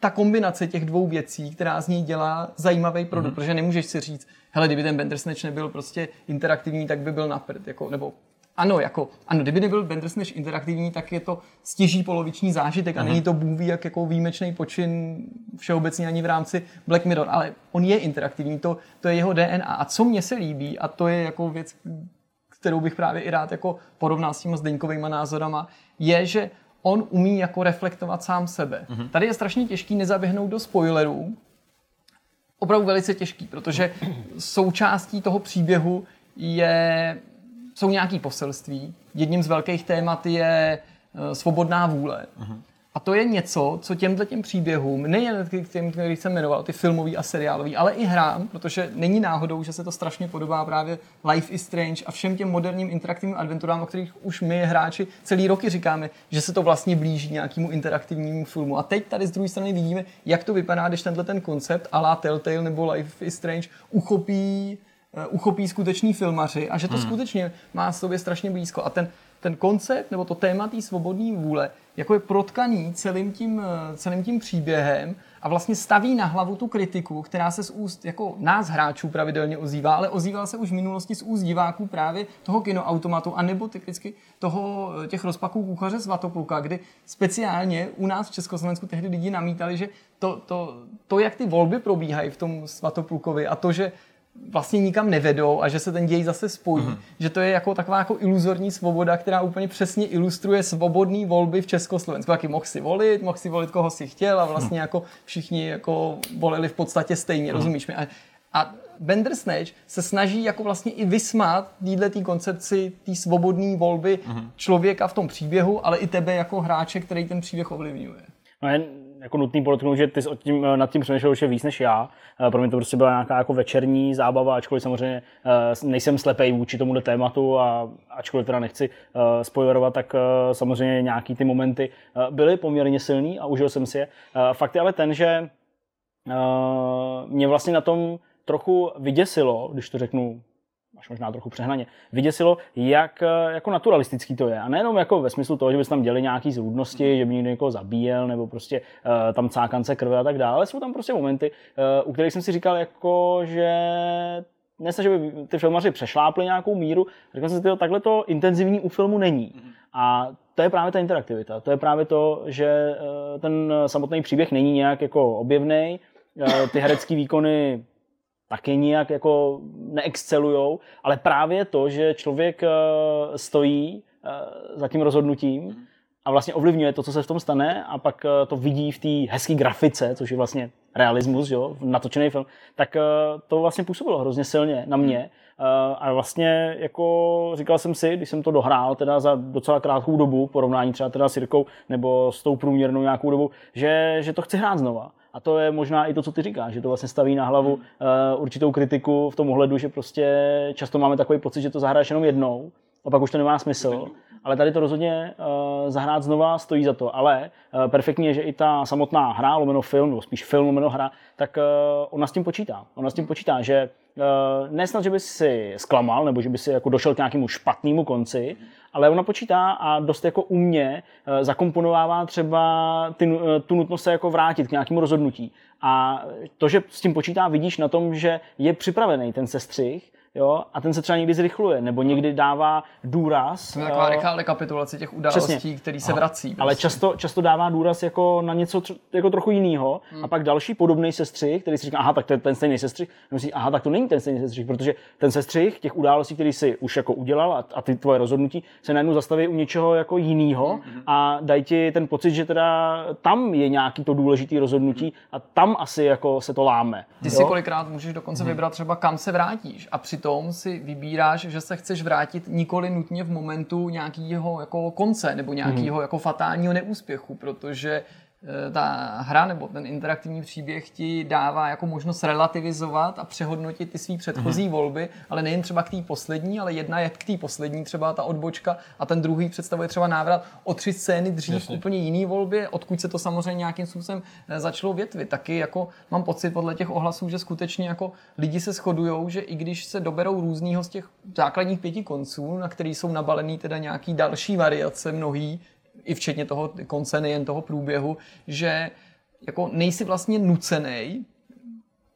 ta kombinace těch dvou věcí, která z něj dělá zajímavý produkt, mm-hmm. protože nemůžeš si říct, hele, kdyby ten Bandersnatch nebyl prostě interaktivní, tak by byl na prd, jako, nebo ano, jako, ano, kdyby nebyl Bandersnatch interaktivní, tak je to stěží poloviční zážitek a mm-hmm. není to bůh jak jako výjimečný počin všeobecně ani v rámci Black Mirror, ale on je interaktivní, to, to je jeho DNA. A co mně se líbí, a to je jako věc, kterou bych právě i rád jako porovnal s těma Zdeňkovýma názorama, je, že on umí jako reflektovat sám sebe. Mm-hmm. Tady je strašně těžký nezaběhnout do spoilerů, opravdu velice těžký, protože součástí toho příběhu je, jsou nějaké poselství. Jedním z velkých témat je uh, svobodná vůle. Mm-hmm. A to je něco, co těmhle těm příběhům, nejen těm, který jsem jmenoval, ty filmový a seriálový, ale i hrám, protože není náhodou, že se to strašně podobá právě Life is Strange a všem těm moderním interaktivním adventurám, o kterých už my hráči celý roky říkáme, že se to vlastně blíží nějakému interaktivnímu filmu. A teď tady z druhé strany vidíme, jak to vypadá, když tenhle ten koncept a la Telltale nebo Life is Strange uchopí eh, uchopí skutečný filmaři a že to hmm. skutečně má sobě strašně blízko. A ten, ten koncept nebo to téma té svobodné vůle jako je protkaný celým tím, eh, celým tím příběhem a vlastně staví na hlavu tu kritiku, která se z úst jako nás hráčů pravidelně ozývá, ale ozývala se už v minulosti z úst diváků právě toho kinoautomatu, anebo typicky toho, eh, těch rozpaků kuchaře Svatopluka, kdy speciálně u nás v Československu tehdy lidi namítali, že to, to, to, jak ty volby probíhají v tom Svatoplukovi a to, že vlastně nikam nevedou a že se ten děj zase spojí. Mm-hmm. Že to je jako taková jako iluzorní svoboda, která úplně přesně ilustruje svobodné volby v Československu. Taky mohl si volit, mohl si volit, koho si chtěl a vlastně mm. jako všichni jako volili v podstatě stejně, mm. rozumíš mi? A, a Bandersnatch se snaží jako vlastně i vysmát této koncepci té svobodné volby mm-hmm. člověka v tom příběhu, ale i tebe jako hráče, který ten příběh ovlivňuje. No jen jako nutný podotknout, že ty jsi tím, eh, nad tím přemýšlel už víc než já. Eh, pro mě to prostě byla nějaká jako večerní zábava, ačkoliv samozřejmě eh, nejsem slepej vůči tomuhle tématu a ačkoliv teda nechci spoilerovat, tak samozřejmě nějaký ty momenty byly poměrně silný a užil jsem si je. Fakt je ale ten, že mě vlastně na tom trochu vyděsilo, když to řeknu až možná trochu přehnaně, vyděsilo, jak eh, jako naturalistický to je. A nejenom jako ve smyslu toho, že by tam děli nějaký zrůdnosti, že by někdo někoho zabíjel, nebo prostě uh, tam cákance krve a tak dále, ale jsou tam prostě momenty, uh, u kterých jsem si říkal, jako, že nesnaž, že by ty filmaři přešlápli nějakou míru, říkal jsem si, takhle to intenzivní u filmu není. A to je právě ta interaktivita. To je právě to, že ten samotný příběh není nějak jako objevný, ty herecké výkony taky nijak jako neexcelujou, ale právě to, že člověk eh, stojí uh, za tím rozhodnutím a vlastně ovlivňuje to, co se v tom stane a pak uh, to vidí v té hezké grafice, což je vlastně realismus, jo, natočený film, tak to vlastně působilo hrozně silně na mě. Uh, a vlastně jako říkal jsem si, když jsem to dohrál teda za docela krátkou dobu, porovnání třeba teda s Jirkou nebo s tou průměrnou nějakou dobu, že, že to chci hrát znova. A to je možná i to, co ty říkáš, že to vlastně staví na hlavu uh, určitou kritiku v tom ohledu, že prostě často máme takový pocit, že to zahraješ jenom jednou a pak už to nemá smysl. Ale tady to rozhodně uh, zahrát znova stojí za to. Ale uh, perfektní je, že i ta samotná hra, lomeno film, nebo spíš film, lomeno hra, tak uh, ona s tím počítá. Ona s tím počítá, že uh, nesnad, že by si zklamal, nebo že by si jako došel k nějakému špatnému konci, ale ona počítá a dost jako umně uh, zakomponovává třeba ty, uh, tu nutnost se jako vrátit k nějakému rozhodnutí. A to, že s tím počítá, vidíš na tom, že je připravený ten sestřih, jo, a ten se třeba někdy zrychluje, nebo někdy dává důraz. To je taková rychlá rekapitulace těch událostí, který se vrací. Prostě. Ale často, často dává důraz jako na něco tr- jako trochu jiného. Hmm. A pak další podobný sestřih, který si říká, aha, tak to je ten stejný sestřih. A myslí, aha, tak to není ten stejný sestřih, protože ten sestřih těch událostí, který si už jako udělal a, a ty tvoje rozhodnutí se najednou zastaví u něčeho jako jiného hmm. a dají ti ten pocit, že teda tam je nějaký to důležitý rozhodnutí hmm. a tam asi jako se to láme. Ty jo? si kolikrát můžeš dokonce hmm. vybrat třeba kam se vrátíš a přitom tom si vybíráš, že se chceš vrátit nikoli nutně v momentu nějakého jako konce nebo nějakého mm. jako fatálního neúspěchu, protože ta hra nebo ten interaktivní příběh ti dává jako možnost relativizovat a přehodnotit ty své předchozí mm-hmm. volby, ale nejen třeba k té poslední, ale jedna je k té poslední třeba ta odbočka a ten druhý představuje třeba návrat o tři scény dřív Jasně. úplně jiný volbě, odkud se to samozřejmě nějakým způsobem eh, začalo větvit. Taky jako mám pocit podle těch ohlasů, že skutečně jako lidi se shodují, že i když se doberou různýho z těch základních pěti konců, na který jsou nabalený teda nějaký další variace mnohý, i včetně toho konce, nejen toho průběhu, že jako nejsi vlastně nucený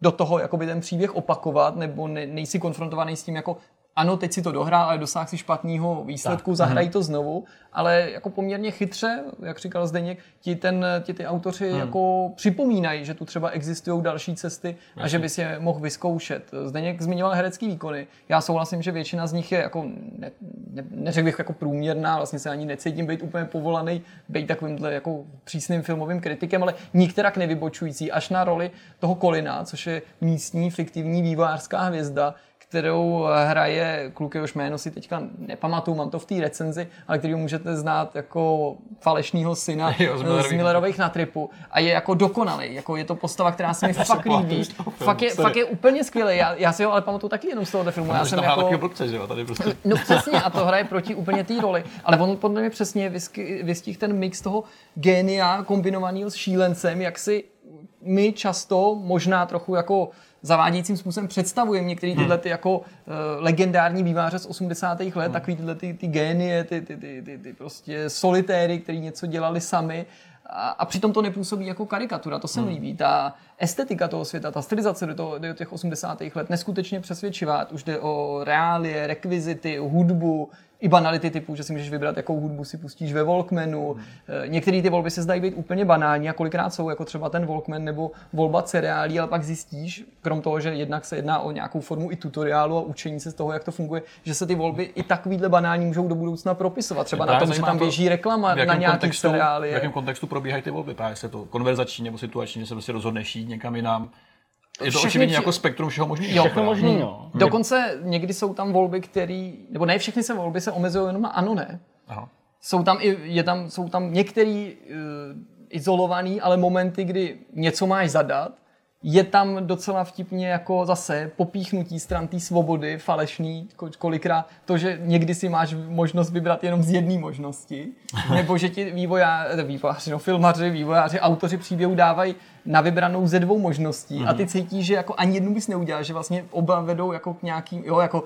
do toho jakoby ten příběh opakovat, nebo ne, nejsi konfrontovaný s tím, jako ano, teď si to dohrál, ale dosáhl si špatného výsledku, tak. zahraj mhm. to znovu, ale jako poměrně chytře, jak říkal Zdeněk, ti, ten, ti ty autoři hmm. jako připomínají, že tu třeba existují další cesty Jasně. a že bys je mohl vyzkoušet. Zdeněk zmiňoval herecký výkony. Já souhlasím, že většina z nich je jako, ne, ne, neřekl bych jako průměrná, vlastně se ani necítím být úplně povolaný, být takovýmhle jako přísným filmovým kritikem, ale nikterak nevybočující až na roli toho Kolina, což je místní fiktivní vývojářská hvězda, kterou hraje kluk, jehož jméno si teďka nepamatuju, mám to v té recenzi, ale který můžete znát jako falešního syna jo, z, z Millerových na tripu a je jako dokonalý, jako je to postava, která se mi fakt líbí. Fakt je, fakt je úplně skvělý, já, já si ho ale pamatuju taky jenom z toho filmu. Já jsem jako... blbce, že jo, tady prostě. No přesně, a to hraje proti úplně té roli, ale on podle mě přesně vystihl ten mix toho génia kombinovaného s šílencem, jak si my často možná trochu jako zavádějícím způsobem představujeme některé tyhle ty jako uh, legendární výváře z 80. let, hmm. takový tyhle ty, ty génie, ty, ty, ty, ty, ty prostě solitéry, kteří něco dělali sami a, a přitom to nepůsobí jako karikatura, to se mi hmm. líbí. Ta estetika toho světa, ta stylizace do, toho, do těch 80. let neskutečně přesvědčivá. Už jde o reálie, rekvizity, hudbu, i banality typu, že si můžeš vybrat, jakou hudbu si pustíš ve Walkmanu. Hmm. Některé ty volby se zdají být úplně banální a kolikrát jsou jako třeba ten Walkman nebo volba cereálí, ale pak zjistíš, krom toho, že jednak se jedná o nějakou formu i tutoriálu a učení se z toho, jak to funguje, že se ty volby i takovýhle banální můžou do budoucna propisovat. Třeba na tom, že tam běží reklama na nějaký cereálie. V jakém kontextu probíhají ty volby? Právě se to konverzační nebo situační, že se prostě rozhodneš jít někam jinam je to očividně jako spektrum všeho možného. Jo, všechno možný, jo. Hmm. Dokonce někdy jsou tam volby, které, nebo ne všechny se volby se omezují jenom na ano, ne. Aha. Jsou tam, i, je tam, jsou tam některý uh, izolovaný, ale momenty, kdy něco máš zadat je tam docela vtipně jako zase popíchnutí stran té svobody, falešný, kolikrát to, že někdy si máš možnost vybrat jenom z jedné možnosti, nebo že ti vývojáři, vývojáři no, filmaři, vývojáři, autoři příběhu dávají na vybranou ze dvou možností mm-hmm. a ty mhm. cítíš, že jako ani jednu bys neudělal, že vlastně oba vedou jako k nějakým, jo, jako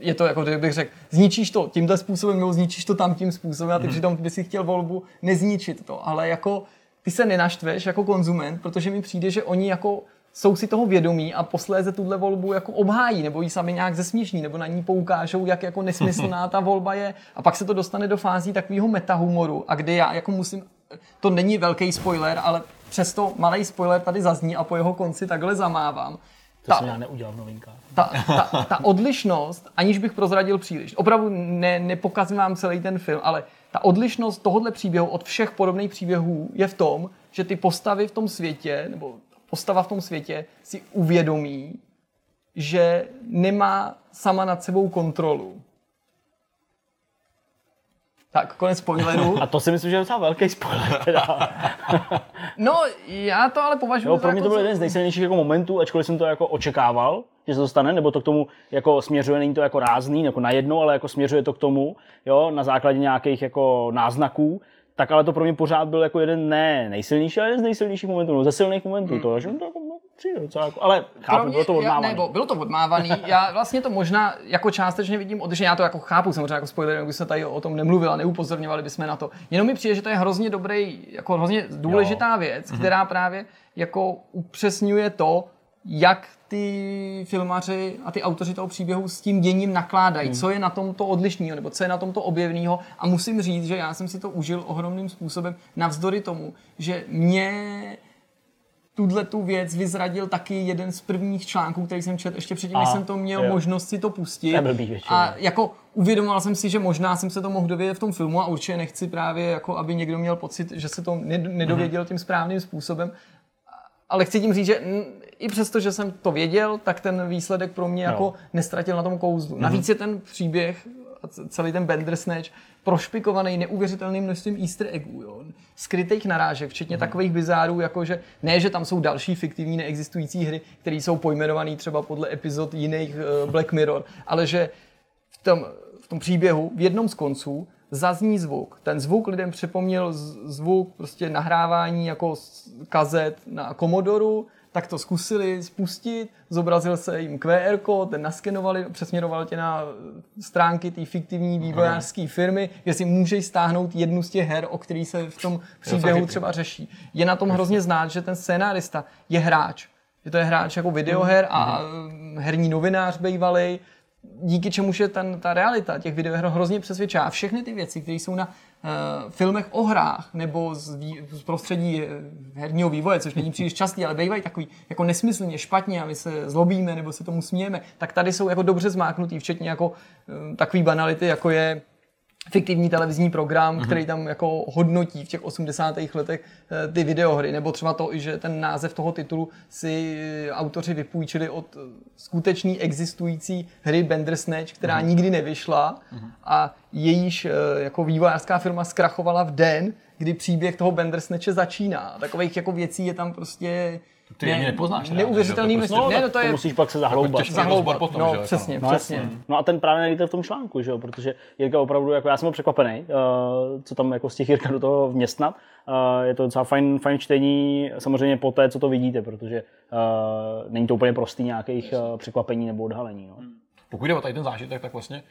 je to jako kdybych řekl, zničíš to tímhle způsobem nebo zničíš to tam tím způsobem a ty mm-hmm. přitom by si chtěl volbu nezničit to, ale jako ty se nenaštveš jako konzument, protože mi přijde, že oni jako jsou si toho vědomí a posléze tuhle volbu jako obhájí, nebo ji sami nějak zesměšní, nebo na ní poukážou, jak jako nesmyslná ta volba je. A pak se to dostane do fází takového metahumoru, a kde já jako musím, to není velký spoiler, ale přesto malý spoiler tady zazní a po jeho konci takhle zamávám To Ta- jsem já neudělal v novinkách. ta, ta, ta odlišnost, aniž bych prozradil příliš, opravdu ne, nepokazím vám celý ten film, ale ta odlišnost tohohle příběhu od všech podobných příběhů je v tom, že ty postavy v tom světě, nebo postava v tom světě si uvědomí, že nemá sama nad sebou kontrolu. Tak, konec spoileru. A to si myslím, že je docela velký spoiler. Teda. No, já to ale považuji Jo, za pro mě jako to byl za- jeden z nejsilnějších jako momentů, ačkoliv jsem to jako očekával, že se to stane, nebo to k tomu jako směřuje, není to jako rázný, jako najednou, ale jako směřuje to k tomu, jo, na základě nějakých jako náznaků, tak ale to pro mě pořád byl jako jeden ne nejsilnější, ale jeden z nejsilnějších momentů, no, ze silných momentů, Hmm. to, že to jako, no, přijde docela jako, ale chápu, Pro bylo to já, odmávané. nebo bylo to odmávaný. Já vlastně to možná jako částečně vidím odlišně. Já to jako chápu, samozřejmě jako spoiler, by se tady o tom nemluvil a neupozorňovali bychom na to. Jenom mi přijde, že to je hrozně dobrý, jako hrozně důležitá jo. věc, která právě jako upřesňuje to, jak ty filmaři a ty autoři toho příběhu s tím děním nakládají, co je na tom to odlišného, nebo co je na tom to objevného. A musím říct, že já jsem si to užil ohromným způsobem, navzdory tomu, že mě tuhle tu věc vyzradil taky jeden z prvních článků, který jsem četl ještě předtím, než jsem to měl jo. možnost si to pustit. To a jako uvědomoval jsem si, že možná jsem se to mohl dovědět v tom filmu a určitě nechci právě, jako aby někdo měl pocit, že se to ned- nedověděl tím správným způsobem. Ale chci tím říct, že i přesto, že jsem to věděl, tak ten výsledek pro mě jako nestratil na tom kouzlu. Navíc je ten příběh, celý ten Bandersnatch, prošpikovaný neuvěřitelným množstvím easter eggů, jo? skrytých narážek, včetně takových bizárů, jako že ne, že tam jsou další fiktivní neexistující hry, které jsou pojmenované třeba podle epizod jiných uh, Black Mirror, ale že v tom, v tom příběhu v jednom z konců zazní zvuk. Ten zvuk lidem připomněl zvuk prostě nahrávání jako kazet na Commodore, tak to zkusili spustit, zobrazil se jim QR kód, ten naskenovali, přesměroval tě na eh, stránky té fiktivní vývojářské firmy, kde si můžeš stáhnout jednu z těch her, o který se v tom příběhu třeba řeší. Je na tom hrozně znát, že ten scénárista je hráč. Že to je hráč jako videoher a eh, herní novinář bývalý, díky čemuž je ten, ta realita těch videoher hrozně přesvědčá. A všechny ty věci, které jsou na uh, filmech o hrách nebo z, vý, z prostředí eh, herního vývoje, což není příliš častý, ale bývají takový jako nesmyslně špatně a my se zlobíme nebo se tomu smějeme, tak tady jsou jako dobře zmáknutý, včetně jako uh, takový banality, jako je fiktivní televizní program, mm-hmm. který tam jako hodnotí v těch 80. letech eh, ty videohry, nebo třeba to, že ten název toho titulu si autoři vypůjčili od eh, skutečný existující hry Bandersnatch, která mm-hmm. nikdy nevyšla mm-hmm. a jejíž eh, jako vývojářská firma zkrachovala v den, kdy příběh toho Bandersnatche začíná. Takových jako věcí je tam prostě Ty ani nepoznáš reálně, neuvěřitelný to množství. prostě- ne, no to to je musíš pak se zahloubat. těžký zahloubat. potom, no, že jo, přesně, jako. No, přesně. no a ten právě nejdete v tom článku, že jo? protože Jirka opravdu, jako já jsem byl překvapený, uh, co tam jako z těch Jirka do toho vměstnat. Uh, je to docela fajn, fajn čtení, samozřejmě po té, co to vidíte, protože uh, není to úplně prostý nějakých uh, překvapení nebo odhalení. No. Pokud jde o tady ten zážitek, tak vlastně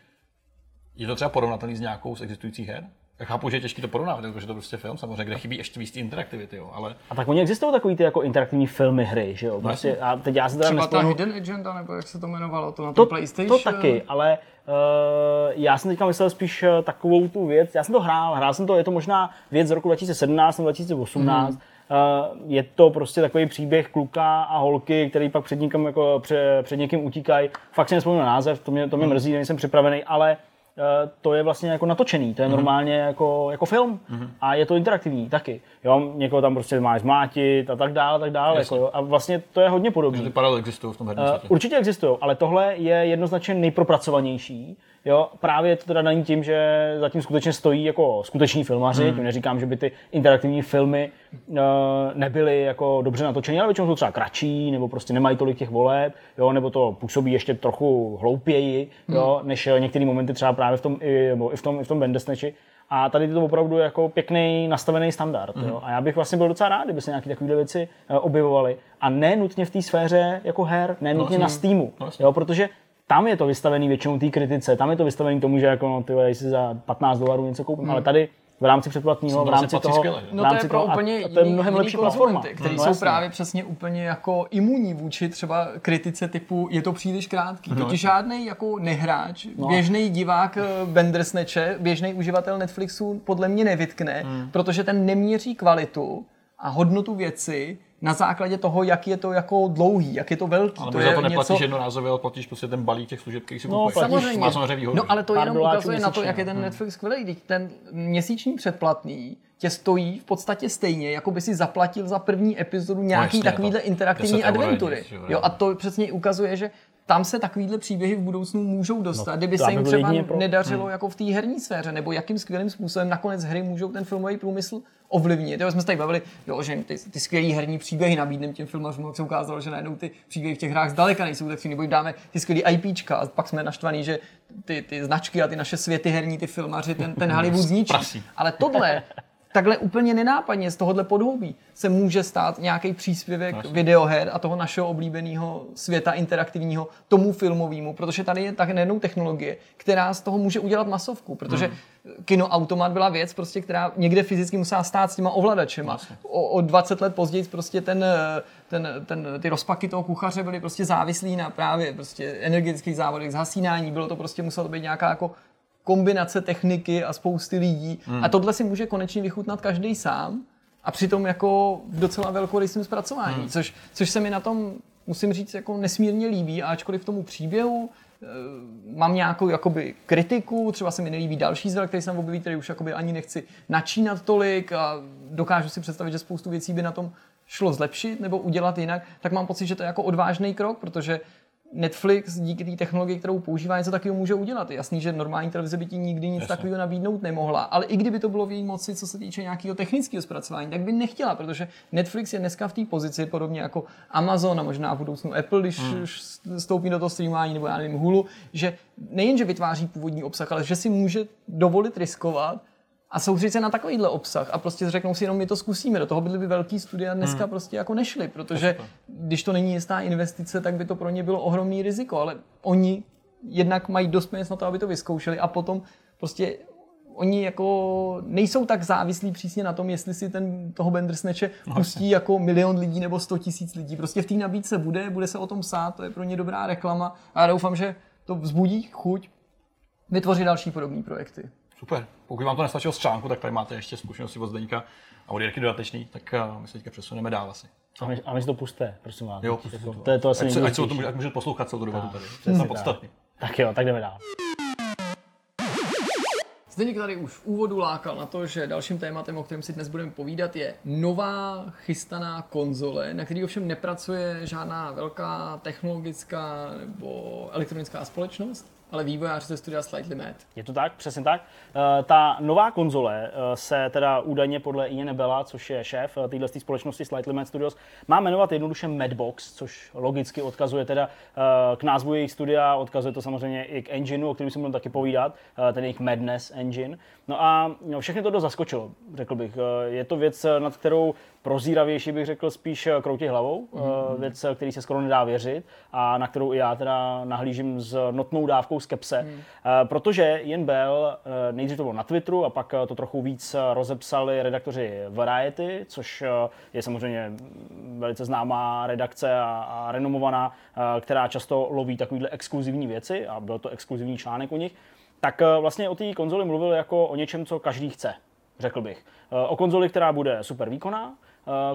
je to třeba porovnatelný s nějakou z existujících her? Já chápu, že je těžké to porovnávat, protože to je prostě film, samozřejmě, kde chybí ještě víc interaktivity, jo, ale A tak oni existují takový ty jako interaktivní filmy, hry, že jo? Prostě, a teď já se teda Třeba ta nespomenu- Hidden Agenda, nebo jak se to jmenovalo, to na to, to, PlayStation. to taky, ale uh, já jsem teďka myslel spíš eh, takovou tu věc, já jsem to hrál, hrál jsem to, je to možná věc z roku 2017 nebo 2018, mm. Uh, je to prostě takový příběh kluka a holky, který pak před někým, jako, před, před někým utíkají. Fakt si nespomínám název, to mě, to mě mrzí, nejsem připravený, ale uh, to je vlastně jako natočený, to je normálně jako, jako film a je to interaktivní taky. Jo, někoho tam prostě máš zmátit a tak dále, a tak dále. Jako, jo, a vlastně to je hodně podobné. ty paralely existují v tom herním Uh, světě. určitě existují, ale tohle je jednoznačně nejpropracovanější. Jo, právě to teda není tím, že zatím skutečně stojí jako skuteční filmaři, Hmm. tím neříkám, že by ty interaktivní filmy uh, nebyly jako dobře natočené, ale většinou jsou třeba kratší, nebo prostě nemají tolik těch voleb, jo, nebo to působí ještě trochu hloupěji, jo, Hmm. než některé momenty třeba právě v tom, i, nebo i v tom, i v tom Bandersnatchi. A tady je to opravdu jako pěkný nastavený standard. Mhm. Jo? A já bych vlastně byl docela rád, kdyby se nějaké takové věci eh, objevovaly. A ne nutně v té sféře jako her, ne nutně na Steamu. No. Jo? Protože tam je to vystavený většinou té kritice, tam je to vystavený tomu, že jako, no, ty jestli za 15 dolarů něco koupím, ale tady v rámci předplatného, v rámci toho, skvěle, že? v No to rámci je pro toho, úplně a, a to je jiný- mnohem jiný lepší platforma. který No, jsou jasně. právě přesně úplně jako imunní vůči třeba kritice typu je to příliš krátký. No, Totiž žádný jako nehráč, běžný divák eh, Bandersnatche, běžný uživatel Netflixu podle mě nevytkne, Hmm. protože ten neměří kvalitu a hodnotu věci na základě toho, jak je to jako dlouhý, jak je to velký. Ale to možná je to neplatíš něco... jednorázově, ale platíš prostě ten balík těch služeb, který si No, kupuješ. platíš, Samozřejmě. Má samozřejmě výhodu. No ale to Pár jenom ukazuje na to, měsíčně, jak je ten no. Netflix skvělý. Teď ten měsíční předplatný tě stojí v podstatě stejně, jako by si zaplatil za první epizodu nějaký jasně, takovýhle to interaktivní 10 euro adventury. jo, Jo, a to přesně ukazuje, že tam se takovýhle příběhy v budoucnu můžou dostat, No, kdyby se jim třeba pro- nedařilo Hmm. jako v té herní sféře, nebo jakým skvělým způsobem nakonec hry můžou ten filmový průmysl ovlivnit. Jo, jsme se tady bavili, jo, že ty, ty skvělé herní příběhy nabídneme těm filmařům, jak se ukázalo, že najednou ty příběhy v těch hrách zdaleka nejsou tak nebo jim dáme ty skvělé IPčka a pak jsme naštvaní, že ty, ty značky a ty naše světy herní, ty filmaři, ten, ten Hollywood zničí. Ale tohle takhle úplně nenápadně z tohohle podhoubí se může stát nějaký příspěvek Jasně. videoher a toho našeho oblíbeného světa interaktivního tomu filmovému, protože tady je tak nejenom technologie, která z toho může udělat masovku, protože kinoautomat byla věc, prostě, která někde fyzicky musela stát s těma ovladačema. O, o 20 let později prostě ten, ten, ten, ty rozpaky toho kuchaře byly prostě závislí na právě prostě energetických závodech, zhasínání, bylo to prostě muselo být nějaká jako kombinace techniky a spousty lidí. Hmm. A tohle si může konečně vychutnat každý sám a přitom jako v docela velkorysém zpracování, hmm. což, což se mi na tom, musím říct, jako nesmírně líbí, a ačkoliv v tomu příběhu eh, mám nějakou jakoby kritiku, třeba se mi nelíbí další zdroj, který jsem objeví, který už jakoby ani nechci načínat tolik a dokážu si představit, že spoustu věcí by na tom šlo zlepšit nebo udělat jinak, tak mám pocit, že to je jako odvážný krok, protože Netflix díky té technologii, kterou používá, něco takového může udělat. Je jasný, že normální televize by ti nikdy nic Jasně. takového nabídnout nemohla, ale i kdyby to bylo v její moci, co se týče nějakého technického zpracování, tak by nechtěla, protože Netflix je dneska v té pozici, podobně jako Amazon a možná v budoucnu Apple, když hmm. stoupí do toho streamování nebo já nevím, Hulu, že nejenže vytváří původní obsah, ale že si může dovolit riskovat a soustředit se na takovýhle obsah a prostě řeknou si jenom my to zkusíme. Do toho byly by velký studia dneska hmm. prostě jako nešli, protože když to není jistá investice, tak by to pro ně bylo ohromný riziko, ale oni jednak mají dost peněz na to, aby to vyzkoušeli a potom prostě oni jako nejsou tak závislí přísně na tom, jestli si ten toho Bandersnatche pustí jako milion lidí nebo sto tisíc lidí. Prostě v té nabídce bude, bude se o tom psát, to je pro ně dobrá reklama a já doufám, že to vzbudí chuť vytvořit další podobné projekty. Super. Pokud vám to nestačilo z článku, tak tady máte ještě zkušenosti od Zdeníka a od Jirky dodatečný, tak uh, my se teďka přesuneme dál asi. A my, a my si to puste, prosím vás. Jo, Jako, to, je to asi ať, se, ať se o tom může, ať můžete poslouchat celou tu debatu tady. To je podstatný. Tak jo, tak jdeme dál. Zdeněk tady už v úvodu lákal na to, že dalším tématem, o kterém si dnes budeme povídat, je nová chystaná konzole, na který ovšem nepracuje žádná velká technologická nebo elektronická společnost, ale vývojáři ze studia Slightly Mad. Je to tak, přesně tak. Eh, Ta nová konzole eh, se teda údajně podle Ian Bella, což je šéf eh, téhle společnosti Slightly Mad Studios, má jmenovat jednoduše Madbox, což logicky odkazuje teda k názvu jejich studia, odkazuje to samozřejmě i k engineu, o kterém si budeme taky povídat, ten jejich Madness engine. No a no, všechny to dost zaskočilo, řekl bych. Je to věc, nad kterou prozíravější bych řekl spíš eh, kroutit hlavou, mm-hmm. věc, eh, který se skoro nedá věřit a na kterou i já teda nahlížím s notnou dávkou skepse, mm. protože Ian Bell, nejdřív to bylo na Twitteru a pak to trochu víc rozepsali redaktoři Variety, což je samozřejmě velice známá redakce a, a renomovaná, která často loví takovýhle exkluzivní věci a byl to exkluzivní článek o nich, tak vlastně o té konzoli mluvil jako o něčem, co každý chce řekl bych. O konzoli, která bude super výkonná,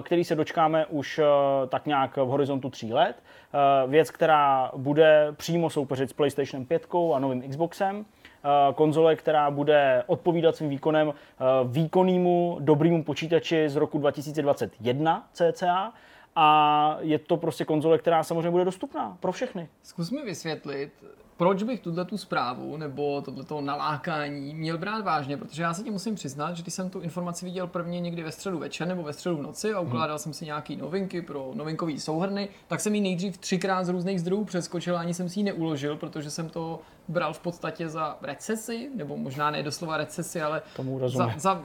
který se dočkáme už eh, tak nějak v horizontu tří let. Eh, Věc, která bude přímo soupeřit s PlayStation 5 a novým Xboxem. Eh, Konzole, která bude odpovídat svým výkonem eh, výkonnému, dobrému počítači z roku 2021 cca. A je to prostě konzole, která samozřejmě bude dostupná pro všechny. Zkus mi vysvětlit, proč bych tuhle tu zprávu nebo tohleto nalákání měl brát vážně, protože já se ti musím přiznat, že když jsem tu informaci viděl prvně někdy ve středu večer nebo ve středu v noci a ukládal jsem si nějaký novinky pro novinkový souhrny, tak jsem ji nejdřív třikrát z různých zdrojů přeskočil a ani jsem si ji neuložil, protože jsem to bral v podstatě za recesi, nebo možná ne doslova recesi, ale Tomu za, za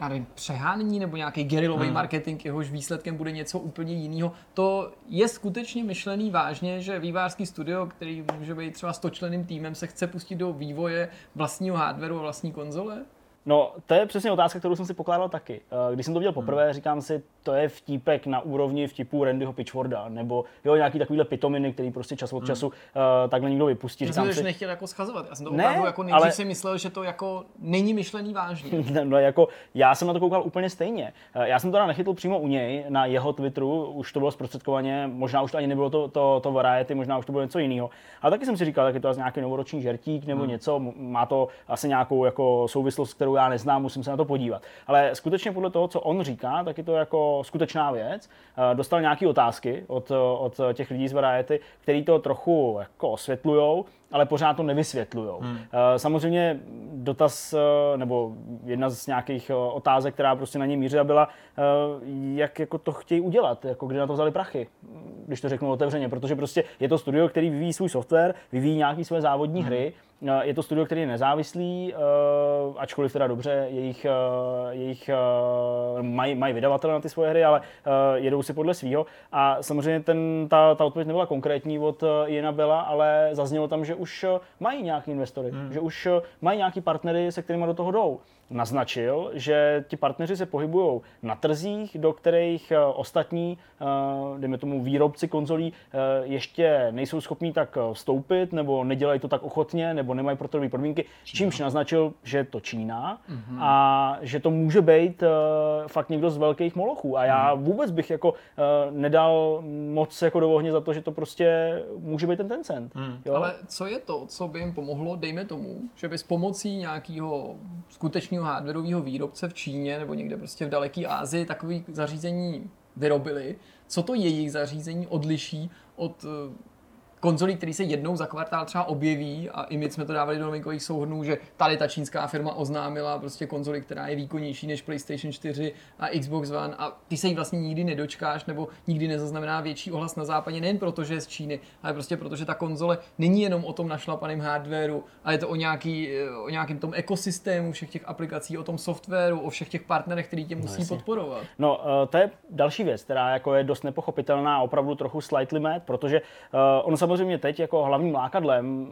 já nevím, přehánění nebo nějaký gerilový hmm. marketing, jehož výsledkem bude něco úplně jiného. To je skutečně myšlený vážně, že vývářský studio, který může být třeba 100 členným týmem, se chce pustit do vývoje vlastního hardwareu a vlastní konzole? No, to je přesně otázka, kterou jsem si pokládal taky. Eh, Když jsem to viděl Hmm. poprvé, říkám si, to je vtípek na úrovni vtipů Randyho Pitchforda, nebo jo, nějaký takovýhle pitominy, který prostě čas od Hmm. času uh, takhle někdo vypustí. Já jsem Říkám to už si, nechtěl jako schazovat. Já jsem to Ne, opravdu jako nejdřív ale- si myslel, že to jako není myšlený vážně. No, jako, já jsem na to koukal úplně stejně. Eh, Já jsem to teda nechytl přímo u něj, na jeho Twitteru, už to bylo zprostředkovaně, možná už to ani nebylo to, to, to variety, možná už to bylo něco jiného. Ale taky jsem si říkal, tak je to asi nějaký novoroční žertík nebo hmm. něco, má to asi nějakou jako souvislost, kterou já neznám, musím se na to podívat. Ale skutečně podle toho, co on říká, tak je to jako skutečná věc. Eh, Dostal nějaké otázky od, od těch lidí z variety, který to trochu jako osvětlujou, ale pořád to nevysvětlujou. Hmm. Samozřejmě dotaz, eh, nebo jedna z nějakých eh, otázek, která prostě na ně mířila, byla, eh, jak jako to chtějí udělat, jako kde na to vzali prachy, když to řeknu otevřeně, protože prostě je to studio, který vyvíjí svůj software, vyvíjí nějaké své závodní hmm. hry, Eh, je to studio, který je nezávislý, eh, ačkoliv teda dobře, jejich, eh, jejich eh, mají, mají vydavatele na ty svoje hry, ale jedou si podle svého. A samozřejmě ten, ta, ta odpověď nebyla konkrétní od Jena Bela, ale zaznělo tam, že už mají nějaký investory, hmm. že už mají nějaký partnery, se kterými do toho jdou. Naznačil, že ti partneři se pohybují na trzích, do kterých eh, ostatní, eh, dejme tomu výrobci konzolí, eh, ještě nejsou schopní tak vstoupit, nebo nedělají to tak ochotně, nebo nemají pro to podmínky, čímž naznačil, že je to Čína mm-hmm. a že to může být fakt někdo z velkých molochů. A já vůbec bych jako nedal moc jako do ohně za to, že to prostě může být ten Tencent. Mm. Jo? Ale co je to, co by jim pomohlo, dejme tomu, že by s pomocí nějakého skutečného hardwareového výrobce v Číně nebo někde prostě v daleké Asii takový zařízení vyrobili, co to jejich zařízení odliší od eh, konzolí, které se jednou za kvartál třeba objeví a i my jsme to dávali do novinkových souhrnů, že tady ta čínská firma oznámila prostě konzoli, která je výkonnější než PlayStation 4 a Xbox One a ty se jí vlastně nikdy nedočkáš nebo nikdy nezaznamená větší ohlas na západě, nejen proto, že je z Číny, ale prostě proto, že ta konzole není jenom o tom našlapaném hardwareu, ale je to o, nějaký, o nějakém tom ekosystému všech těch aplikací, o tom softwaru, o všech těch partnerech, který tě musí jasně. podporovat. No, eh, to je další věc, která jako je dost nepochopitelná a opravdu trochu slightly mad, protože uh, ono samozřejmě teď jako hlavním lákadlem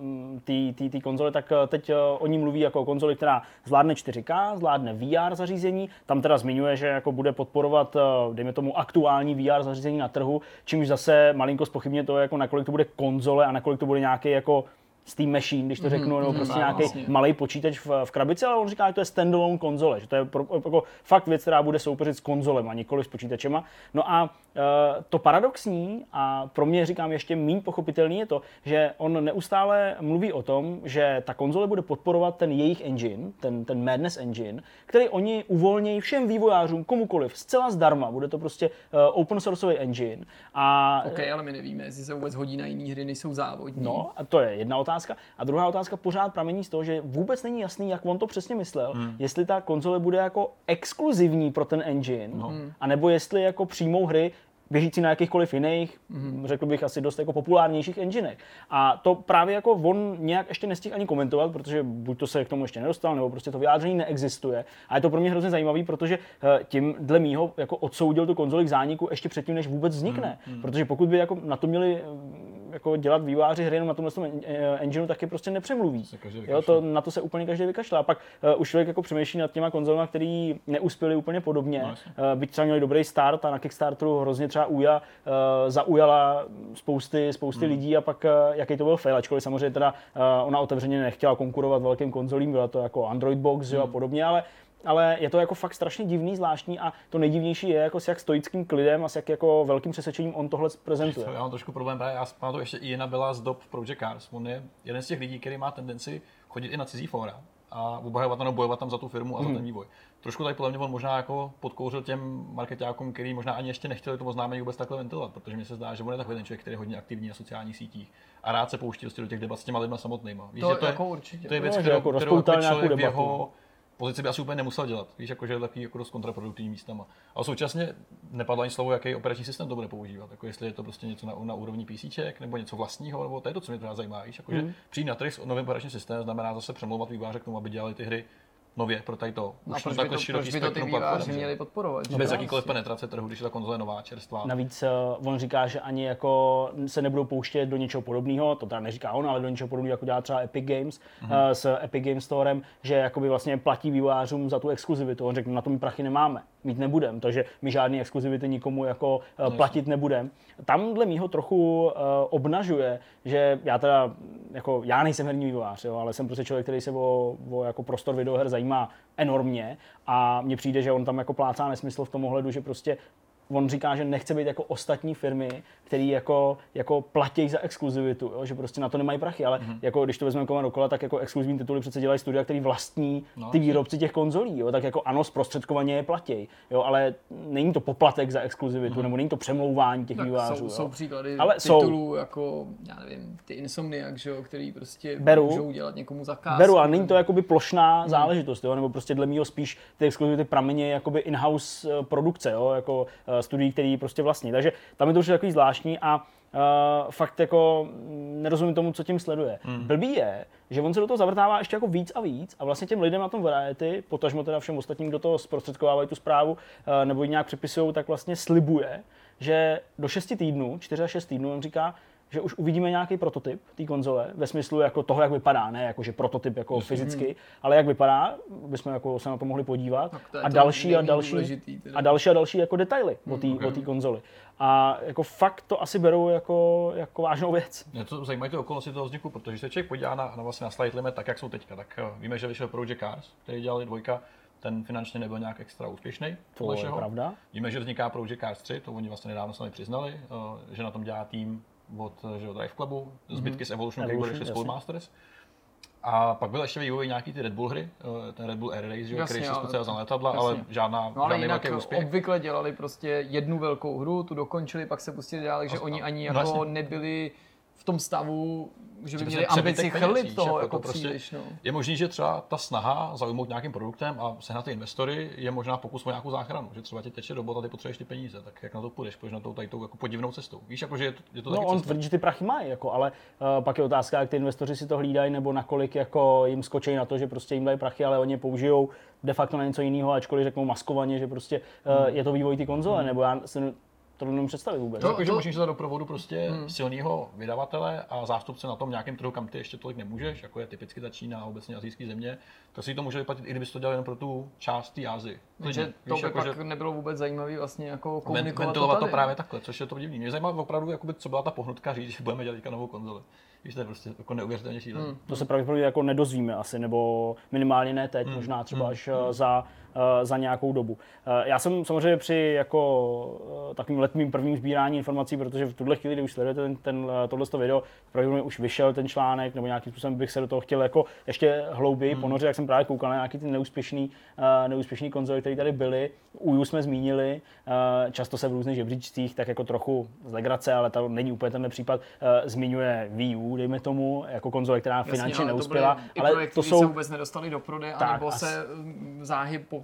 té konzole, tak eh, teď uh, o ní mluví jako o konzoli, která zvládne 4K, zvládne VR zařízení, tam teda zmiňuje, že jako bude podporovat, uh, dejme tomu, aktuální VR zařízení na trhu, čímž zase malinko spochybně to, jako nakolik to bude konzole a nakolik to bude nějaký jako Steam Machine, když to řeknu, nebo prostě nějaký vlastně. malý počítač v, v krabici, ale on říká, že to je standalone konzole, že to je pro, jako fakt věc, která bude soupeřit s konzolem a nikoli s počítačema. No a e, to paradoxní a pro mě říkám ještě méně pochopitelný je to, že on neustále mluví o tom, že ta konzole bude podporovat ten jejich engine, ten, ten Madness engine, který oni uvolnějí všem vývojářům, komukoliv, zcela zdarma. Bude to prostě uh, open sourceový engine. A OK, ale my nevíme, jestli se vůbec hodí na jiné hry, nejsou závodní. No, a to je jedna otázka. A druhá otázka pořád pramení z toho, že vůbec není jasný, jak on to přesně myslel. Hmm. Jestli ta konzole bude jako exkluzivní pro ten engine, no. anebo jestli jako přijmou hry, běžící na jakýchkoliv jiných, mm. řekl bych asi dost jako populárnějších enginech. A to právě jako on nějak ještě nestihl ani komentovat, protože buď to se k tomu ještě nedostal, nebo prostě to vyjádření neexistuje. A je to pro mě hrozně zajímavý, protože eh, tím dle mýho jako odsoudil tu konzoli k zániku ještě předtím, než vůbec vznikne. Mm. Protože pokud by jako na to měli jako dělat výváři hry jenom na tomhle eh, engineu, tak je prostě nepřemluví. Jo, to, na to se úplně každý vykašle. A pak uh, už člověk jako přemýšlí nad těma konzolemi, které neuspěly úplně podobně. No, uh, byť třeba měli dobrý start a na Kickstarteru hrozně třeba Uja uh, zaujala spousty, spousty Hmm. lidí a pak uh, jaký to byl fail, ačkoliv samozřejmě teda uh, ona otevřeně nechtěla konkurovat velkým konzolím, byla to jako Android Box jo, a Hmm. podobně, ale ale je to jako fakt strašně divný, zvláštní a to nejdivnější je, jako s jak stoickým klidem a s jak jako velkým přesvědčením on tohle prezentuje. To já mám trošku problém, právě já pamatuju ještě i jedna byla z dob Project Cars. On je jeden z těch lidí, který má tendenci chodit i na cizí fóra a obhajovat tam, nebo bojovat tam za tu firmu a za ten vývoj. Trošku tady podle mě on možná jako podkouřil těm marketákům, který možná ani ještě nechtěli to oznámení vůbec takhle ventilovat, protože mi se zdá, že on je takový ten člověk, který je hodně aktivní na sociálních sítích a rád se pouští prostě do těch debat s těma lidma samotnýma. Víš, To že to, jako je, určitě. to je věc, No, kterou, jako kterou rozpoutal jako nějakou člověk v debatu. Pozici by asi úplně nemusel dělat. Víš, jako, že je takový jako dost kontraproduktivní místama. Ale současně nepadlo ani slovo, jaký operační systém to bude používat. Jako jestli je to prostě něco na, na úrovni PC, nebo něco vlastního, nebo to je to, co mě teda zajímá. Víš, jako, Mhm. že přijít na trh s novým operačním systémem znamená zase přemlouvat výváře k tomu, aby dělali ty hry nově pro tady to. No a Už proč by takhle to, široký proč by to ty že? měli podporovat? že? Bez No, jakýkoliv penetrace trhu, když je ta konzole nová, čerstvá. Navíc uh, on říká, že ani jako se nebudou pouštět do něčeho podobného, to teda neříká on, ale do něčeho podobného, jako dělá třeba Epic Games Mhm. uh, s Epic Games Storem, že jakoby vlastně platí vývojářům za tu exkluzivitu. On řekl, na to my prachy nemáme, mít nebudem, takže my žádný exkluzivity nikomu jako uh, platit nebudem. Tam dle mýho trochu uh, obnažuje, že já teda, jako já nejsem herní vývojář, jo, ale jsem prostě člověk, který se o, o jako prostor videoher zajímá enormně a mně přijde, že on tam jako plácá nesmysl v tom ohledu, že prostě on říká, že nechce být jako ostatní firmy, které jako, jako platí za exkluzivitu, jo? že prostě na to nemají prachy, ale Mhm. mm-hmm. jako když to vezmeme kolem dokola, tak jako exkluzivní tituly přece dělají studia, který vlastní No, ty výrobci těch konzolí, jo? tak jako ano, zprostředkovaně je platí, jo? ale není to poplatek za exkluzivitu, mm-hmm. nebo není to přemlouvání těch Tak vývářů. jsou, jo? jsou příklady Ale jsou. titulů jako, já nevím, ty Insomniac, že jo, který prostě Beru. můžou dělat někomu zakázku. Beru a není to jakoby plošná Hmm. záležitost, jo? nebo prostě dle mého spíš ty exkluzivity prameně jakoby in-house eh, produkce, jo? jako uh, studií, který prostě vlastní. Takže tam je to už takový zvláštní a Uh, fakt jako mm, nerozumím tomu, co tím sleduje. Hmm. Blbý je, že on se do toho zavrtává ještě jako víc a víc a vlastně těm lidem na tom variety, potažmo teda všem ostatním, kdo to zprostředkovávají tu zprávu uh, nebo ji nějak přepisují, tak vlastně slibuje, že do 6 týdnů, 4 až 6 týdnů, on říká, že už uvidíme nějaký prototyp té konzole, ve smyslu jako toho, jak vypadá, ne jako že prototyp jako fyzicky, ale jak vypadá, bychom jako se na to mohli podívat. A to další a další, důležitý a další a další jako detaily o té okay. o té konzoli. A jako fakt to asi berou jako, jako vážnou věc. Mě to zajímají ty okolnosti toho vzniku, protože se člověk podívá na, na, vlastně na Slide Limit, tak jak jsou teďka, tak eh, víme, že vyšel Project Cars, který dělali dvojka, ten finančně nebyl nějak extra úspěšný. To je pravda. Víme, že vzniká Project Cars 3, to oni vlastně nedávno sami přiznali, eh, že na tom dělá tým od že, Drive Clubu, zbytky z Evolution, který byly ještě jasně. Schoolmasters. A pak byl ještě vývoj nějaký ty Red Bull hry, eh, ten Red Bull Air Race, že, Jasně, který se speciál za letadla, jasně. ale žádná, No ale jinak úspěch. obvykle dělali prostě jednu velkou hru, tu dokončili, pak se pustili dál, takže oni ani no jako jasně. nebyli v tom stavu, že by Že měli ambici chrlit toho jako jako prostě- příliš. No. Je možný, že třeba ta snaha zaujmout nějakým produktem a sehnat ty investory je možná pokus o nějakou záchranu, že třeba ti teče do a ty potřebuješ ty peníze, tak jak na to půjdeš, půjdeš na to tady tou jako podivnou cestou. Víš, jako, že je to, je to No taky on cesta. tvrdí, že ty prachy mají, jako, ale uh, pak je otázka, jak ty investoři si to hlídají, nebo nakolik jako jim skočí na to, že prostě jim dají prachy, ale oni je použijou de facto na něco jiného, ačkoliv řeknou maskovaně, že prostě uh, je to vývoj té konzole, nebo já si to nemůžu představit vůbec. To, To- jako, že to- můžeš dát do provodu prostě hmm. silného vydavatele a zástupce na tom nějakém trhu, kam ty ještě tolik nemůžeš, jako je typicky ta Čína a obecně azijské země, tak si to může vyplatit, i kdybys to dělal jen pro tu část té Azii. Takže to by jako, pak že nebylo vůbec zajímavé vlastně jako komunikovat ventilovat to tady. právě takhle, což je to divný. Mě zajímá opravdu, jakoby, co byla ta pohnutka říct, že budeme dělat teďka novou konzoli. Víš, to je prostě jako neuvěřitelně šílené. Hmm. To se pravděpodobně jako nedozvíme asi, nebo minimálně ne teď, Hmm. možná třeba až eh, za, eh, za nějakou dobu. Eh, Já jsem samozřejmě při jako eh, takovým letním prvním sbírání informací, protože v tuhle chvíli, kdy už sledujete ten, ten, eh, tohleto video, pravděpodobně už vyšel ten článek, nebo nějakým způsobem bych se do toho chtěl jako ještě hlouběji Hmm. ponořit, jak jsem právě koukal na nějaký ty neúspěšný, eh, neúspěšný konzole, které tady byly. Uju jsme zmínili, eh, často se v různých žebříčcích, tak jako trochu z legrace, ale to není úplně tenhle případ, eh, zmiňuje Wii U, dejme tomu, jako konzole, která Jasně, finančně ale neuspěla. To ale projekty, to jsou se vůbec nedostali do prodeje, anebo se mm, záhy po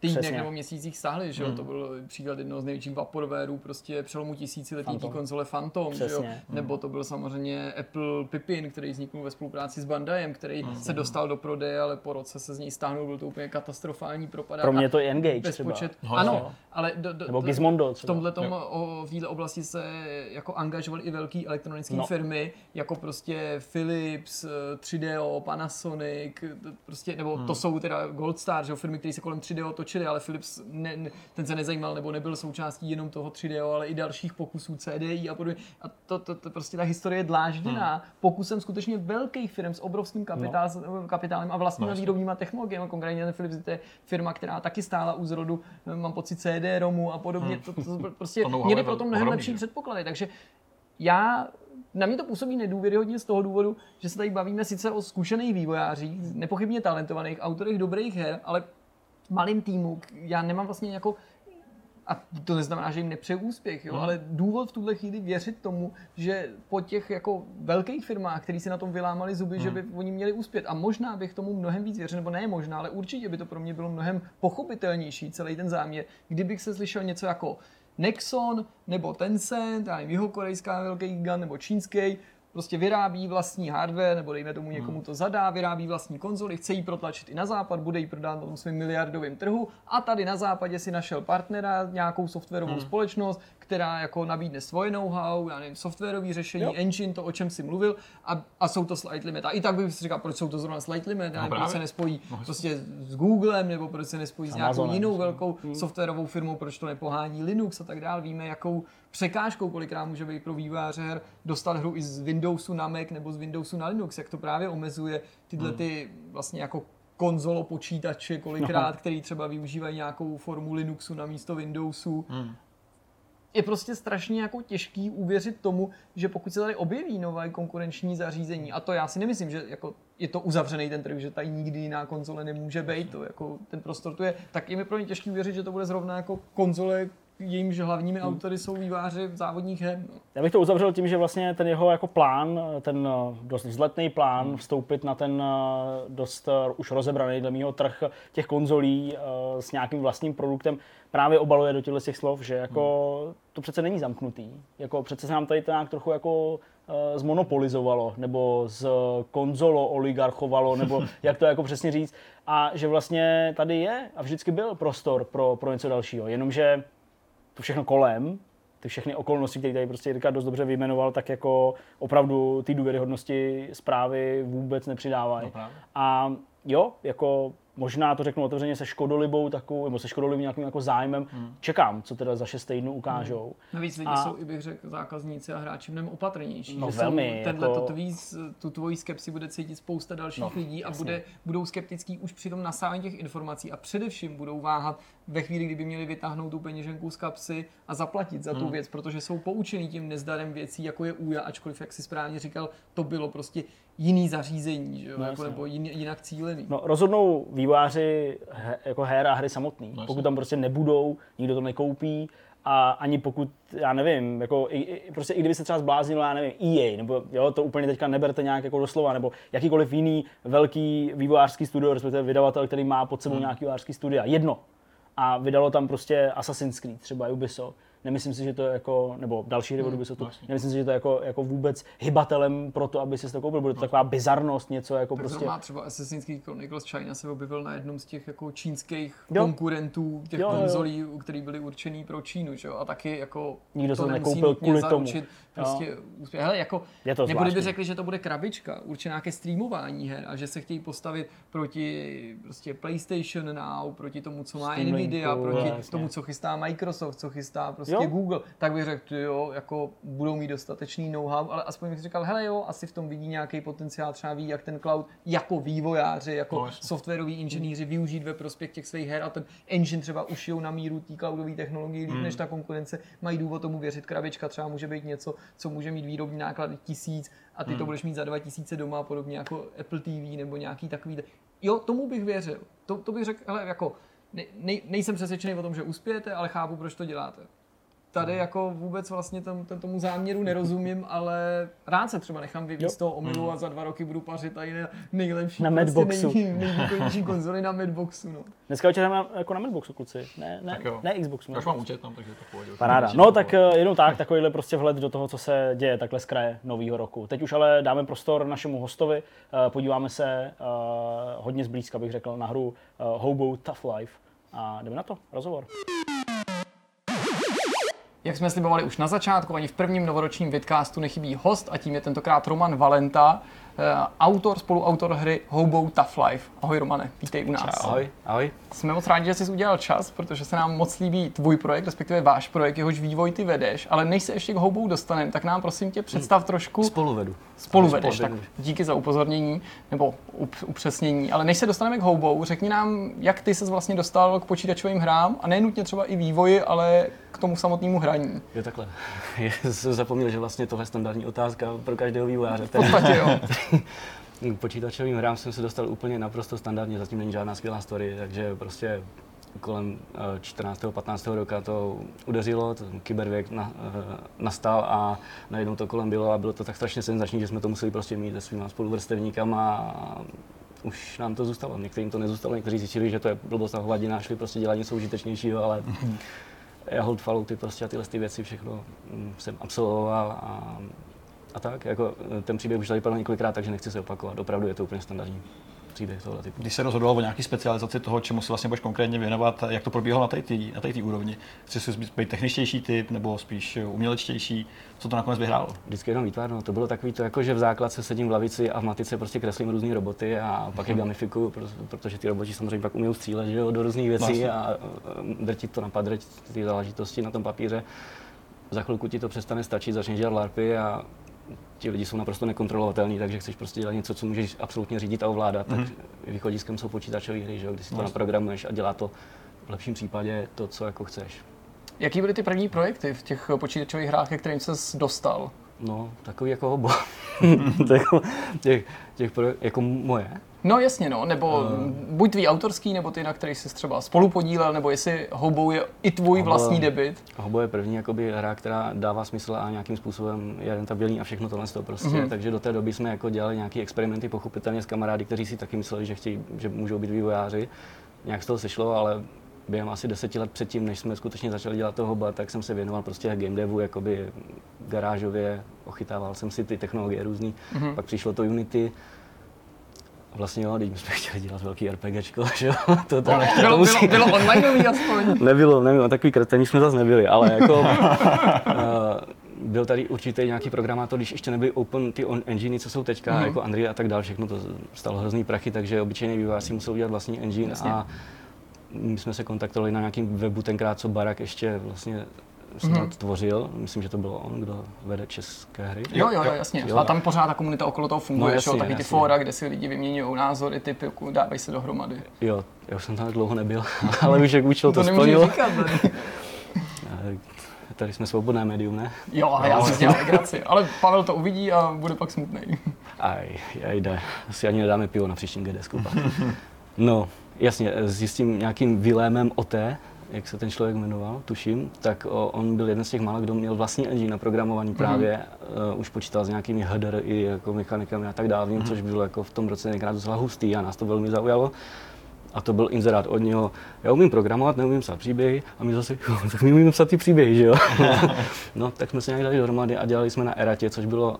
týdnech Přesně. nebo měsících stáhly, že jo? To byl příklad jednoho z největších vaporwarů, prostě přelomu tisíciletí Phantom. konzole Phantom, že jo? Přesně. Nebo to byl samozřejmě Apple Pippin, který vzniknul ve spolupráci s Bandaiem, který se dostal do prodeje, ale po roce se z něj stáhnul, byl to úplně katastrofální propadák. Pro mě to je Engage bez třeba. počet. No, ano, ale do, do, Nebo do- Gizmondo v třeba. tomhle o, v této oblasti se jako angažovaly i velké elektronické No. firmy, jako prostě Philips, eh, 3DO, Panasonic, t- prostě, nebo Hmm. to jsou teda Gold Star, že jo, firmy, které se kolem 3DO točily, ale Philips ne, ne, ten se nezajímal nebo nebyl součástí jenom toho 3DO, ale i dalších pokusů CDI a podobně. A to, to, to prostě ta historie je dlážděná Hmm. pokusem skutečně velkých firm s obrovským kapitál, No. kapitálem a vlastními No, výrobníma technologiemi. Konkrétně ten Philips to je firma, která taky stála u zrodu, eh, mám pocit CD-ROMu a podobně. To, to, to prostě To měli pro to mnohem lepší že? předpoklady. Takže já, na mě to působí nedůvěryhodně z toho důvodu, že se tady bavíme sice o zkušených vývojářích, nepochybně talentovaných, autorech dobrých her, ale malým týmu, já nemám vlastně jako a to neznamená, že jim nepřeju úspěch, jo, Mhm. ale důvod v tuhle chvíli věřit tomu, že po těch jako velkých firmách, který si na tom vylámali zuby, Mhm. že by oni měli úspět. A možná bych tomu mnohem víc věřil, nebo ne možná, ale určitě by to pro mě bylo mnohem pochopitelnější celý ten záměr, kdybych se slyšel něco jako Nexon nebo Tencent, nevím, jihokorejská velký gigant nebo čínský, prostě vyrábí vlastní hardware, nebo dejme tomu někomu to zadá, vyrábí vlastní konzoli, chce ji protlačit i na západ, bude ji prodát na tom svém miliardovém trhu a tady na západě si našel partnera, nějakou softwarovou Hmm. společnost, která jako nabídne svoje know-how, já nevím, softwarové řešení, Jo. engine, to, o čem si mluvil, a, a jsou to slide limit. A i tak bych si říkal, proč jsou to zrovna slide limit, nevím, proč se nespojí prostě s Googlem, nebo proč se nespojí s nějakou Amazonem, jinou velkou softwarovou firmou, proč to nepohání Linux a tak dále. Víme, jakou překážkou kolikrát může být pro vývojáře her dostat hru i z Windowsu na Mac nebo z Windowsu na Linux, jak to právě omezuje tyhle ty vlastně jako konzolo počítače kolikrát, který třeba využívají nějakou formu Linuxu na místo Windowsu. Je prostě strašně jako těžký uvěřit tomu, že pokud se tady objeví nové konkurenční zařízení, a to já si nemyslím, že jako je to uzavřený ten trh, že tady nikdy jiná konzole nemůže být, to jako ten prostor tu je, tak je mi pro ně těžký uvěřit, že to bude zrovna jako konzole, jejímž hlavními autory jsou výváři závodních her. No. Já bych to uzavřel tím, že vlastně ten jeho jako plán, ten dost vzletný plán vstoupit na ten eh, dost eh, už rozebraný dle mýho trh těch konzolí eh, s nějakým vlastním produktem právě obaluje do těchto těch slov, že jako to přece není zamknutý. Jako přece se nám tady to nějak trochu jako zmonopolizovalo, nebo z konzolo oligarchovalo, nebo jak to jako přesně říct. A že vlastně tady je a vždycky byl prostor pro, pro něco dalšího. Jenomže to všechno kolem, ty všechny okolnosti, které tady prostě Jirka dost dobře vyjmenoval, tak jako opravdu ty důvěryhodnosti zprávy vůbec nepřidávají. No právě. a jo, jako možná to řeknu otevřeně se škodolibou takovou, nebo se škodolivým nějakým jako zájmem. Hmm. Čekám, co teda za šest týdnů ukážou. Navíc lidi A- jsou, i bych řekl, zákazníci a hráči mnohem opatrnější. No že velmi, tenhle jako- to tvý, tu tvoji skepsi bude cítit spousta dalších No, lidí a jasně. bude, budou skeptický už při tom nasávání těch informací a především budou váhat ve chvíli, kdyby měli vytáhnout tu peněženku z kapsy a zaplatit za tu Hmm. věc, protože jsou poučený tím nezdarem věcí, jako je úja, ačkoliv, jak si správně říkal, to bylo prostě jiný zařízení, že jo? No, jako, nebo jin, jinak cílený. No, rozhodnou vývojáři he, jako her a hry samotný. jasně. pokud tam prostě nebudou, nikdo to nekoupí a ani pokud, já nevím, jako i, i, prostě i kdyby se třeba zbláznilo, já nevím, EA, nebo jo, to úplně teďka neberte nějak jako doslova, nebo jakýkoliv jiný velký vývojářský studio, respektive vydavatel, který má pod sebou hmm. nějaký vývojářský studia, jedno. A vydalo tam prostě Assassin's Creed, třeba Ubisoft. Nemyslím si, že to je jako, nebo další hry od Ubisoftu, vlastně. nemyslím si, že to je jako, jako vůbec hybatelem pro to, aby si to koupil. Bude to taková bizarnost, něco jako Tak prostě. zrovna třeba Assassin's Creed Chronicles China se objevil na jednom z těch jako čínských Jo. konkurentů těch Jo, konzolí, který byly určený pro Čínu, že jo? A taky jako Nikdo to to nekoupil kvůli tomu. Prostě úspěch. Hele, jako, Je to nebo kdyby řekli, že to bude krabička určená ke streamování her a že se chtějí postavit proti prostě PlayStation Now, proti tomu, co má Steam Nvidia, Linku, proti jasně. tomu, co chystá Microsoft, co chystá prostě Jo. Google, tak bych řekl, jo, jako budou mít dostatečný know-how, ale aspoň bych říkal, hele jo, asi v tom vidí nějaký potenciál, třeba ví, jak ten cloud jako vývojáři, jako No, softwaroví inženýři využít ve prospěch těch svých her a ten engine třeba ušijou na míru té cloudové technologie líp než ta konkurence, mají důvod tomu věřit. Krabička třeba může být něco, co může mít výrobní náklady tisíc a ty to budeš mít za 2000 doma, podobně jako Apple TV nebo nějaký takový. Jo, tomu bych věřil. To, to bych řekl, hele, jako ne, nej, nejsem přesvědčený o tom, že uspějete, ale chápu, proč to děláte. Tady jako vůbec vlastně tom, tom, tomu záměru nerozumím, ale rád se třeba nechám vyvíjet z toho omylu a za dva roky budu pařit tady na nejlepší, Na prostě Madboxu. nejvýkonnější konzoli na Madboxu. No. Dneska večer na, jako na Madboxu, kluci. Ne, ne, ne Xboxu. Já už mám účet tam, takže to pohodě. Paráda. No tak eh, jenom tak, takovýhle prostě vhled do toho, co se děje takhle z kraje nového roku. Teď už ale dáme prostor našemu hostovi, eh, podíváme se eh, hodně zblízka, bych řekl, na hru Hobo Tough Life. A jdeme na to, rozhovor. Jak jsme slibovali už na začátku, ani v prvním novoročním vidcastu nechybí host a tím je tentokrát Roman Valenta, autor, spoluautor hry Hobo Tough Life. Ahoj Romane, vítej u nás. Ahoj, ahoj. Jsme moc rádi, že jsi udělal čas, protože se nám moc líbí tvůj projekt, respektive váš projekt, jehož vývoj ty vedeš, ale než se ještě k Hobou dostaneme, tak nám prosím tě představ trošku Spoluvedu. spolu vedeš, tak Spolu díky za upozornění nebo up- upřesnění. Ale než se dostaneme k houbou, řekni nám, jak ty se vlastně dostal k počítačovým hrám a nenutně třeba i vývoji, ale k tomu samotnému hraní. Jo, takhle. Já jsem zapomněl, že vlastně tohle je standardní otázka pro každého vývojáře. V podstatě jo. K počítačovým hrám jsem se dostal úplně naprosto standardně, zatím není žádná skvělá story, takže prostě kolem eh, 14. 15. roka to udeřilo, ten kybervěk na, eh, nastal a najednou to kolem bylo a bylo to tak strašně senzační, že jsme to museli prostě mít se svýma spoluvrstevníkama a už nám to zůstalo. Některým to nezůstalo, někteří zjistili, že to je blbost a hovadina, šli prostě dělat něco užitečnějšího, ale já hold Fallouty prostě a tyhle ty věci všechno mm, jsem absolvoval a a tak. Jako, eh, ten příběh už tady padl několikrát, takže nechci se opakovat. Opravdu je to úplně standardní příběh tohle typu. Když se rozhodoval o nějaké specializaci toho, čemu se vlastně budeš konkrétně věnovat, jak to probíhalo na té na tý úrovni? Chci si být techničtější typ nebo spíš umělečtější? Co to nakonec vyhrálo? Vždycky jenom výtvarno. To bylo takový to, jako že v základce sedím v lavici a v matice prostě kreslím různé roboty a pak je gamifikuju, pro- protože ty roboti samozřejmě pak umí střílet že jo, do různých věcí Vlastně. a eh, drtit to na padrť, ty záležitosti na tom papíře. Za chvilku ti to přestane stačit, začneš dělat larpy a ti lidi jsou naprosto nekontrolovatelní, takže chceš prostě dělat něco, co můžeš absolutně řídit a ovládat. Mm-hmm. Tak východiskem jsou počítačové hry, že jo, kdy si to naprogramuješ a dělá to v lepším případě to, co jako chceš. Jaký byly ty první projekty v těch počítačových hrách, ke kterým se dostal? No, takový jako hobo. jako, těch, těch pro, jako moje. No jasně, no, nebo buď tvý autorský, nebo ty, na kterých jsi třeba spolu podílel, nebo jestli hobou je i tvůj Hobo- vlastní debit. Hobo je první jakoby, hra, která dává smysl a nějakým způsobem je rentabilní a všechno tohle z toho prostě. Mm-hmm. Takže do té doby jsme jako dělali nějaké experimenty, pochopitelně s kamarády, kteří si taky mysleli, že, chtějí, že můžou být vývojáři. Nějak z toho sešlo, ale během asi deseti let předtím, než jsme skutečně začali dělat toho hoba, tak jsem se věnoval prostě game devu, jakoby garážově, ochytával jsem si ty technologie různý. Mm-hmm. Pak přišlo to Unity, Vlastně jo, teď jsme chtěli dělat velký RPGčko, že jo? To, to, to Bylo, musí- bylo, bylo onlineový aspoň. Nebylo, nebylo, takový kretení jsme zase nebyli, ale jako uh, byl tady určitě nějaký programátor, když ještě nebyly open ty on engine, co jsou teďka, mm-hmm. jako Unreal a tak dále, všechno to stalo hrozný prachy, takže obyčejný vývojář si musel udělat vlastní engine Jasně. a my jsme se kontaktovali na nějakým webu tenkrát, co Barak ještě vlastně snad mm-hmm. tvořil, myslím, že to bylo on, kdo vede české hry. Jo, jo, jo, jasně. Jo. A tam pořád ta komunita okolo toho funguje, No, že jo, jasně, taky ty fóra, kde si lidi vyměňují názory, typy, dávají se dohromady. Jo, já už jsem tam dlouho nebyl, ale už jak účel to, to splnil. říkat. tady. Jsme svobodné médium, ne? Jo, ale já si dělám legraci. Ale Pavel to uvidí a bude pak smutný. Aj, aj jde. Asi ani nedáme pivo na příštím GDS. No, jasně, s tím nějakým Vilémem Oté, jak se ten člověk jmenoval, tuším, tak o, on byl jeden z těch mála, kdo měl vlastní engine na programování právě, uh, už počítal s nějakými HDR i jako mechanikami a tak dále, mm což bylo jako v tom roce někdy docela hustý a nás to velmi zaujalo. A to byl inzerát od něho, já umím programovat, neumím psát příběhy, a my zase, "Jo, tak my umíme psát ty příběhy, že jo? no, tak jsme se nějak dali dohromady a dělali jsme na Eratě, což bylo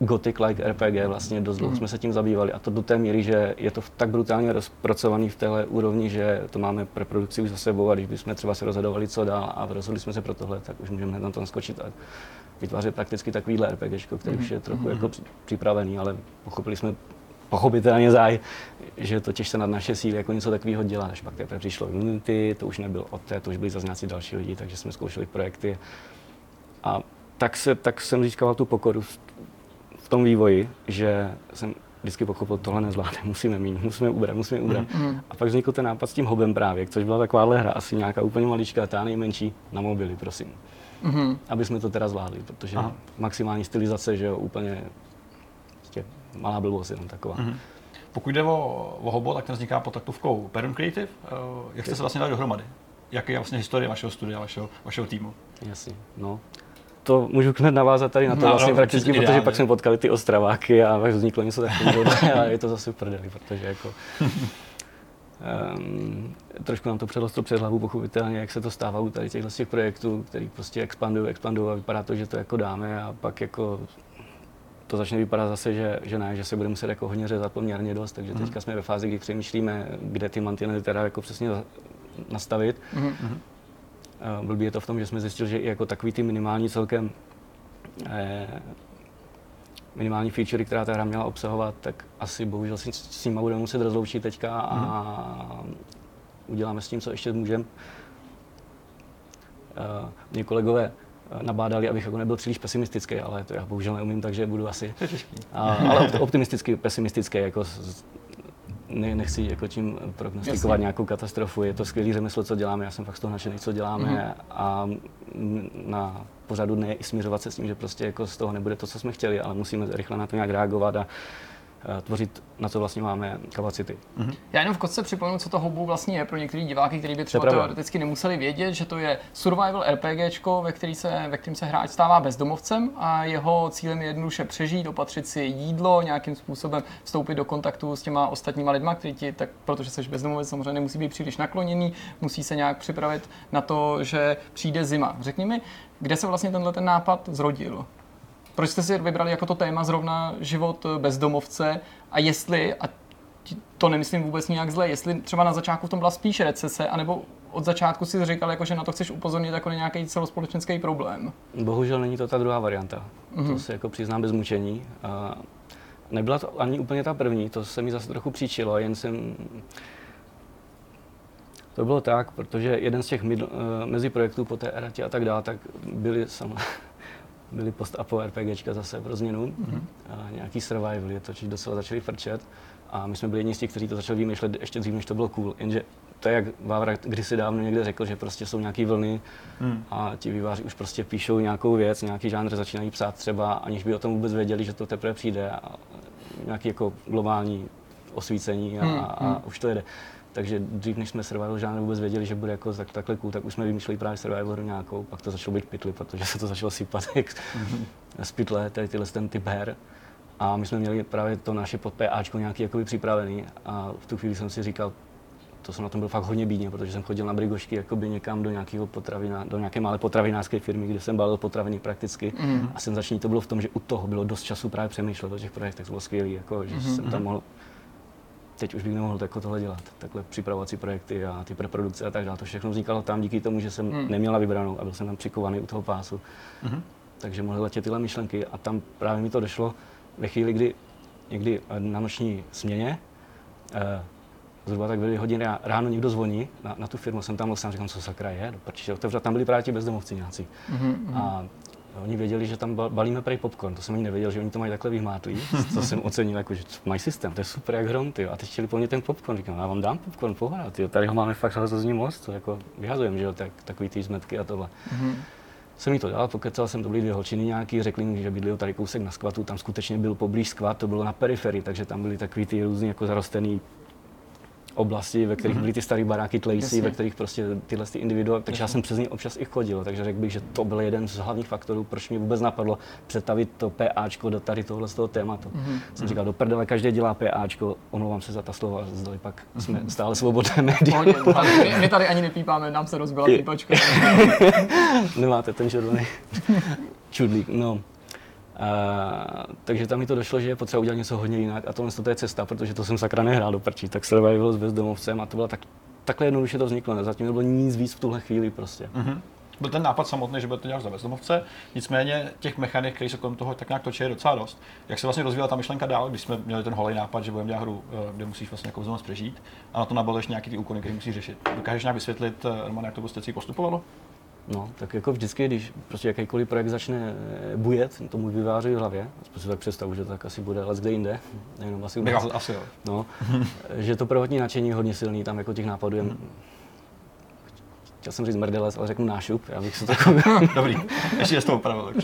gothic-like RPG, vlastně dost dlouho jsme se tím zabývali. A to do té míry, že je to tak brutálně rozpracovaný v téhle úrovni, že to máme preprodukci už za sebou. A když bychom třeba se rozhodovali, co dál a rozhodli jsme se pro tohle, tak už můžeme hned na to skočit a vytvářet prakticky takovýhle RPG, který už je trochu jako při- připravený, ale pochopili jsme pochopitelně záj, že to těžce nad naše síly jako něco takového. Až pak teprve přišlo Unity, to už nebyl od té, to už byli zase nějací další lidi, takže jsme zkoušeli projekty. A tak, se, tak jsem získal tu pokoru v, v tom vývoji, že jsem vždycky pochopil, tohle nezvládne, musíme mít, musíme ubrat, musíme ubrat. Mm. A pak vznikl ten nápad s tím hobem právě, což byla takováhle hra, asi nějaká úplně maličká, ta nejmenší, na mobily, prosím. Mm. Aby jsme to teda zvládli, protože Aha. Maximální stylizace, že jo, úplně prostě malá blbost jenom taková. Mm. Pokud jde o, o Hobo, tak ten vzniká pod taktovkou Perun Creative. Eh, Jak jste se vlastně dali dohromady? Jaká je vlastně historie vašeho studia, vašeho, vašeho týmu? Jasně, no. To můžu hned navázat tady na to No, vlastně no, prakticky, ideálně. protože pak jsme potkali ty ostraváky a pak vzniklo něco takového a je to zase v prdeli, protože jako Um, trošku nám to přelostlo před hlavu, pochopitelně, jak se to stává u tady těchto těch projektů, který prostě expandují, expandují a vypadá to, že to jako dáme a pak jako to začne vypadat zase, že, že ne, že se bude muset jako hodně řezat poměrně dost, takže teďka jsme ve fázi, kdy přemýšlíme, kde ty mantinely teda jako přesně nastavit. Eh, Blbý je to v tom, že jsme zjistili, že i jako takový ty minimální celkem eh, minimální featurey, která ta hra měla obsahovat, tak asi bohužel si s nimi budeme muset rozloučit teďka a uděláme s tím, co ještě můžeme. Uh, mě kolegové eh, nabádali, abych jako nebyl příliš pesimistický, ale to já bohužel neumím, takže budu asi. Ale opt- optimisticky, pesimistický, jako ne, nechci jako tím prognostikovat Jasně. nějakou katastrofu. Je to skvělý řemeslo, co děláme, já jsem fakt z toho nadšený, co děláme Mhm. a na pořadu dne je i směřovat se s tím, že prostě jako z toho nebude to, co jsme chtěli, ale musíme rychle na to nějak reagovat a tvořit, na co vlastně máme kapacity. Já jenom v kostce připomenu, co to Hobu vlastně je pro některé diváky, kteří by třeba teoreticky nemuseli vědět, že to je survival RPGčko, ve, který se, ve kterém se hráč stává bezdomovcem a jeho cílem je jednoduše přežít, opatřit si jídlo, nějakým způsobem vstoupit do kontaktu s těma ostatníma lidma, kteří ti, tak, protože jsi bezdomovec, samozřejmě nemusí být příliš nakloněný, musí se nějak připravit na to, že přijde zima. Řekni mi, kde se vlastně tenhle ten nápad zrodil? Proč jste si vybrali jako to téma zrovna život bezdomovce a jestli, a to nemyslím vůbec nějak zle, jestli třeba na začátku v tom byla spíš recese, anebo od začátku si říkal, jako, že na to chceš upozornit jako na nějaký celospolečenský problém. Bohužel není to ta druhá varianta. Mm-hmm. To si jako přiznám bez mučení. A nebyla to ani úplně ta první, to se mi zase trochu příčilo, jen jsem... To bylo tak, protože jeden z těch mid, uh, mezi projektů po té eratě a tak dále, tak byly sama, byly post-apo RPGčka zase pro změnu, mm-hmm. a nějaký survival, to docela začali frčet. A my jsme byli jedni z těch, kteří to začali vymýšlet ještě dřív, než to bylo cool. Jenže to je jak Vávra kdysi dávno někde řekl, že prostě jsou nějaké vlny hmm. a ti výváři už prostě píšou nějakou věc, nějaký žánr začínají psát třeba, aniž by o tom vůbec věděli, že to teprve přijde a nějaký jako globální osvícení a, hmm. a, a hmm. už to jede. Takže dřív, než jsme survival žánr vůbec věděli, že bude jako tak, takhle cool, tak už jsme vymýšleli právě survival nějakou, pak to začalo být pitly, protože se to začalo sypat jak hmm. z pytle, tady tyhle ten typ her. A my jsme měli právě to naše pod PAčko nějaký jakoby připravený a v tu chvíli jsem si říkal, to jsem na tom byl fakt hodně bídně, protože jsem chodil na brigošky jakoby někam do nějakého potravina, do nějaké malé potravinářské firmy, kde jsem balil potraviny prakticky. Mm. A začný to bylo v tom, že u toho bylo dost času právě přemýšlet o těch projektech, to bylo skvělé, jako, že mm. jsem tam mohl teď už bych nemohl jako tohle dělat, takhle připravovat si projekty a ty preprodukce a tak dále. To všechno vznikalo tam díky tomu, že jsem mm. neměla vybranou a byl jsem tam přikovaný u toho pásu. Mm. Takže mohly letět tyhle myšlenky a tam právě mi to došlo, ve chvíli, kdy někdy na noční směně, eh, zhruba tak byly hodiny ráno někdo zvoní na, na tu firmu, jsem tam byl sám, říkám, co sakra je, do prčiče, otevřel, tam byli právě ti bezdomovci nějací. Mm-hmm. A oni věděli, že tam balíme prej popcorn, to jsem ani nevěděl, že oni to mají takhle vyhmátlý, co jsem ocenil, jako, že mají systém, to je super jak hrom, ty. A teď chtěli po ten popcorn, říkám, já vám dám popcorn, pohoda, ty. tady ho máme fakt hrozně moc, to jako vyhazujeme, že jo, tak, takový ty zmetky a tohle. Mm-hmm jsem mi to dal, pokecal jsem, to byly dvě holčiny nějaký, řekli mi, že bydlí tady kousek na skvatu, tam skutečně byl poblíž skvat, to bylo na periferii, takže tam byly takový ty různý jako zarostený oblasti, ve kterých mhm. byly ty staré baráky tlejsí, ve kterých prostě tyhle ty individua, takže já jsem přes ně občas i chodil, takže řekl bych, že to byl jeden z hlavních faktorů, proč mě vůbec napadlo přetavit to PAčko do tady tohle z toho tématu. Mm-hmm. Jsem říkal, do prdele, každý dělá PAčko, omlouvám se za ta slova, zdali pak mm-hmm. jsme stále svobodné média. my, my, tady ani nepípáme, nám se rozbila pípačka. Nemáte ten červený čudlík, no. Uh, takže tam mi to došlo, že je potřeba udělat něco hodně jinak a tohle to je cesta, protože to jsem sakra nehrál do prčí, tak survival s bezdomovcem a to bylo tak, takhle jednoduše to vzniklo, zatím nebylo nic víc v tuhle chvíli prostě. Mm-hmm. Byl ten nápad samotný, že to dělat za bezdomovce, nicméně těch mechanik, které se kolem toho tak nějak točí, je docela dost. Jak se vlastně rozvíjela ta myšlenka dál, když jsme měli ten holý nápad, že budeme dělat hru, eh, kde musíš vlastně jako přežít, a na to nabaluješ nějaký ty úkony, které musíš řešit. Dokážeš nějak vysvětlit, eh, Roman, jak to prostě postupovalo? No, tak jako vždycky, když prostě jakýkoliv projekt začne eh, bujet, to můj vyváří v hlavě, si tak představu, že to tak asi bude let kde jinde, nejenom asi u nás. Asi jo. No, že to prvotní nadšení je hodně silný, tam jako těch nápadů je, hmm. chtěl jsem říct mrdelec, ale řeknu nášup, já bych se to Dobrý, ještě je to opravil.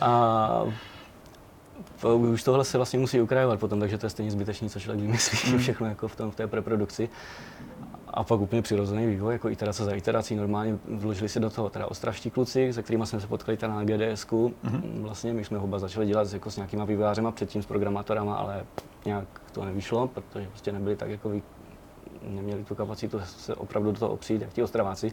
A už tohle se vlastně musí ukrajovat potom, takže to je stejně zbytečný, co člověk vymyslí, hmm. všechno jako v, tom, v té preprodukci a pak úplně přirozený vývoj, jako iterace za iterací. Normálně vložili se do toho teda ostravští kluci, se kterými jsme se potkali teda na GDS. Mm-hmm. Vlastně my jsme oba začali dělat jako s nějakýma vývojářema, předtím s programátorama, ale nějak to nevyšlo, protože prostě nebyli tak jako vy, neměli tu kapacitu se opravdu do toho opřít, jak ti ostraváci.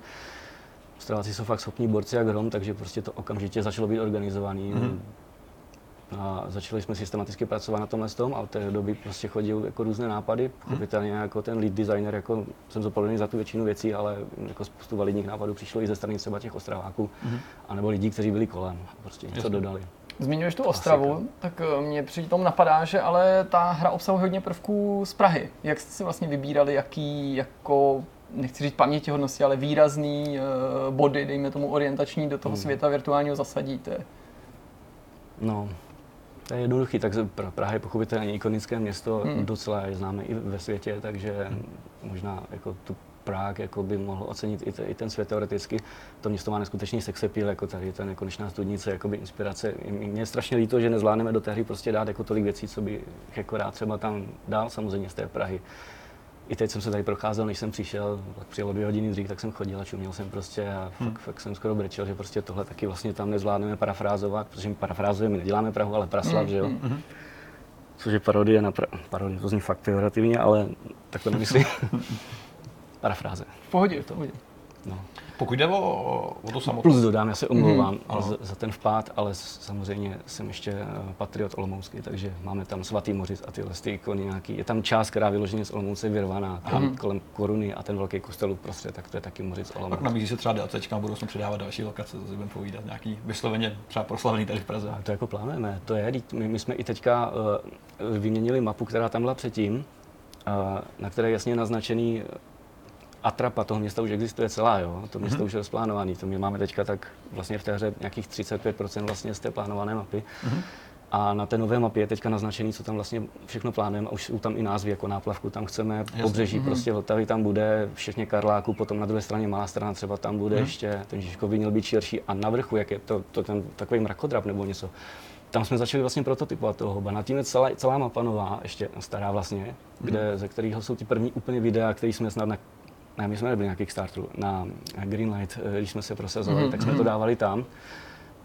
Ostraváci jsou fakt schopní borci jak hrom, takže prostě to okamžitě začalo být organizovaný. Mm-hmm a začali jsme systematicky pracovat na tomhle tom a od té doby prostě chodí jako různé nápady. Pochopitelně jako ten lead designer jako jsem zodpovědný za tu většinu věcí, ale jako spoustu validních nápadů přišlo i ze strany třeba těch ostraváků, mm-hmm. anebo lidí, kteří byli kolem, prostě něco dodali. Zmiňuješ tu Ostravu, Klasika. tak eh, mě při tom napadá, že ale ta hra obsahuje hodně prvků z Prahy. Jak jste si vlastně vybírali, jaký jako nechci říct pamětihodnosti, ale výrazný uh, body, dejme tomu orientační, do toho hmm. světa virtuálního zasadíte? No, to je jednoduchý, tak Praha je pochopitelně ikonické město, hmm. docela je známe i ve světě, takže hmm. možná jako tu Prah jako by mohl ocenit i, i ten svět teoreticky. To město má neskutečný sexepil, jako tady ta nekonečná studnice, jako by inspirace. Mně je strašně líto, že nezvládneme do té hry prostě dát jako tolik věcí, co by jako rád třeba tam dál samozřejmě z té Prahy i teď jsem se tady procházel, než jsem přišel, tak přijelo dvě hodiny dřív, tak jsem chodil a čuměl jsem prostě a hmm. fakt, fakt, jsem skoro brečel, že prostě tohle taky vlastně tam nezvládneme parafrázovat, protože my parafrázujeme, neděláme Prahu, ale Praslav, hmm. že jo. Hmm. Což je parodie na pra... parodie, to zní fakt pejorativně, ale tak to nemyslím. Parafráze. V pohodě, v pohodě. No. Pokud jde o, o to samotné. Plus dodám, já se omlouvám mm, za, za ten vpád, ale samozřejmě jsem ještě eh, patriot Olomoucký, takže máme tam svatý mořic a tyhle ty ikony nějaký. Je tam část, která vyloženě z Olomouce vyrvaná, tam kolem koruny a ten velký kostel uprostřed, tak to je taky mořic Tak Olomouc. nabízí se třeba DLCčka, budou jsme přidávat další lokace, si budeme povídat, nějaký vysloveně třeba proslavený tady v Praze. A to jako plánujeme, to je, my, my jsme i teďka uh, vyměnili mapu, která tam byla předtím, uh, na které je jasně naznačený atrapa toho města už existuje celá, jo? to město mm-hmm. už je rozplánovaný, to my máme teďka tak vlastně v té hře nějakých 35% vlastně z té plánované mapy. Mm-hmm. A na té nové mapě je teďka naznačený, co tam vlastně všechno plánujeme. A už jsou tam i názvy jako náplavku, tam chceme Jasně. pobřeží, mm-hmm. prostě Vltavy tam bude, všechny Karláku, potom na druhé straně malá strana třeba tam bude mm-hmm. ještě, ten Žižkov by měl být širší a na vrchu, jak je to, to ten takový mrakodrap nebo něco. Tam jsme začali vlastně prototypovat toho hoba. Na tím je celá, celá mapa nová, ještě stará vlastně, kde, ze kterého jsou ty první úplně videa, které jsme snad na ne, my jsme nebyli na Kickstarteru, na Greenlight, eh, když jsme se prosazovali, mm-hmm. tak jsme to dávali tam.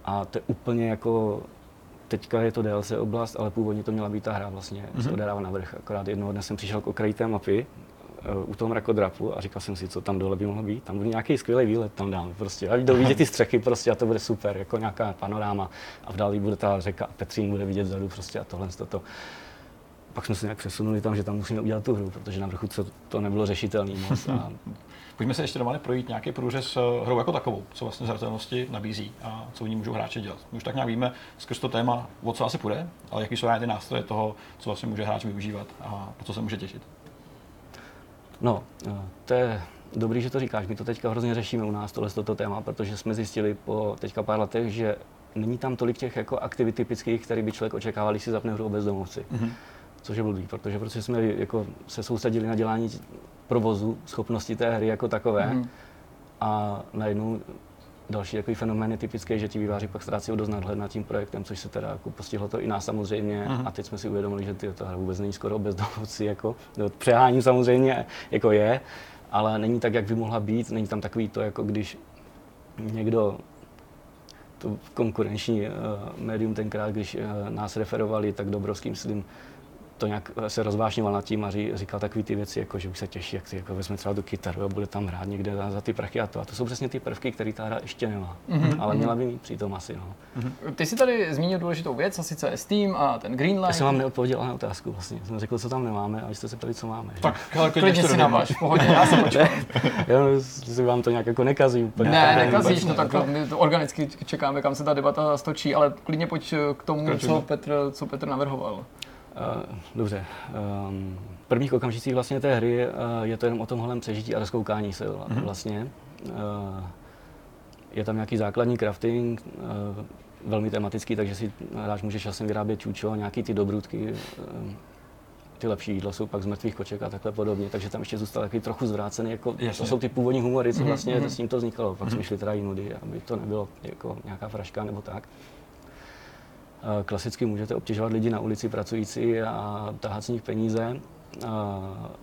A to je úplně jako, teďka je to DLC oblast, ale původně to měla být ta hra vlastně, mm-hmm. se odehrává na vrch. Akorát jednoho dne jsem přišel k okraji té mapy, eh, u toho mrakodrapu a říkal jsem si, co tam dole by mohlo být. Tam bude nějaký skvělý výlet, tam dáme prostě. A jdou vidět ty střechy prostě a to bude super, jako nějaká panoráma. A v dáli bude ta řeka a Petřín bude vidět vzadu prostě a tohle toto. Pak jsme se nějak přesunuli tam, že tam musíme udělat tu hru, protože na vrchu to, to nebylo řešitelný moc. A Pojďme se ještě normálně projít nějaký průřez eh, hrou jako takovou, co vlastně zhratelnosti nabízí a co v ní můžou hráči dělat. My už tak nějak víme skrz to téma, o co asi půjde, ale jaký jsou ty nástroje toho, co vlastně může hráč využívat a po co se může těšit. No, eh, to je dobrý, že to říkáš. My to teďka hrozně řešíme u nás, tohle toto téma, protože jsme zjistili po teďka pár letech, že není tam tolik těch jako aktivit typických, které by člověk očekával, když si zapne hru o bezdomovci. Mm-hmm. Což je blbý, protože prostě jsme jako se soustředili na dělání provozu, schopnosti té hry jako takové. Mm-hmm. A najednou další takový fenomén je typický, že ti výváři pak ztrácí dost nadhled nad tím projektem, což se teda jako postihlo to i nás samozřejmě. Mm-hmm. A teď jsme si uvědomili, že ty, ta hra vůbec není skoro bezdomovci, jako no, přehání samozřejmě jako je, ale není tak, jak by mohla být. Není tam takový to, jako když někdo to konkurenční uh, médium tenkrát, když uh, nás referovali, tak Dobrovský, myslím, to nějak se rozvášňoval nad tím a ří, říkal takové ty věci, jako, že už se těší, jak si jako vezme třeba tu kytaru a bude tam hrát někde za, za ty prachy a to. A to jsou přesně ty prvky, které ta hra ještě nemá. Mm-hmm. Ale měla by mít přitom asi. No. Mm-hmm. Ty jsi tady zmínil důležitou věc, a sice Steam a ten Greenlight. Já jsem vám neodpověděl na otázku vlastně. Jsem řekl, co tam nemáme a vy jste se ptali, co máme. Tak, ale Klidně si naváž, v pohodě, já jsem počkal. Já si vám to nějak jako nekazí úplně. Ne, nekazíš, no tak my to organicky čekáme, kam se ta debata stočí, ale klidně pojď k tomu, co Petr, co Petr navrhoval. Uh, dobře. Um, v prvních okamžicích vlastně té hry uh, je to jenom o tomhle přežití a rozkoukání se mm-hmm. vlastně. Uh, je tam nějaký základní crafting, velmi tematický, takže si hráč může časem vyrábět čučo, nějaký ty dobrutky, ty lepší jídla jsou pak z mrtvých koček a takhle podobně, takže tam ještě zůstal takový trochu zvrácený, jako Jasně. to jsou ty původní humory, co vlastně mm-hmm. s tím to vznikalo. Pak mm-hmm. jsme šli teda i nudy, aby to nebylo jako nějaká fraška nebo tak. Klasicky můžete obtěžovat lidi na ulici pracující a tahat z nich peníze.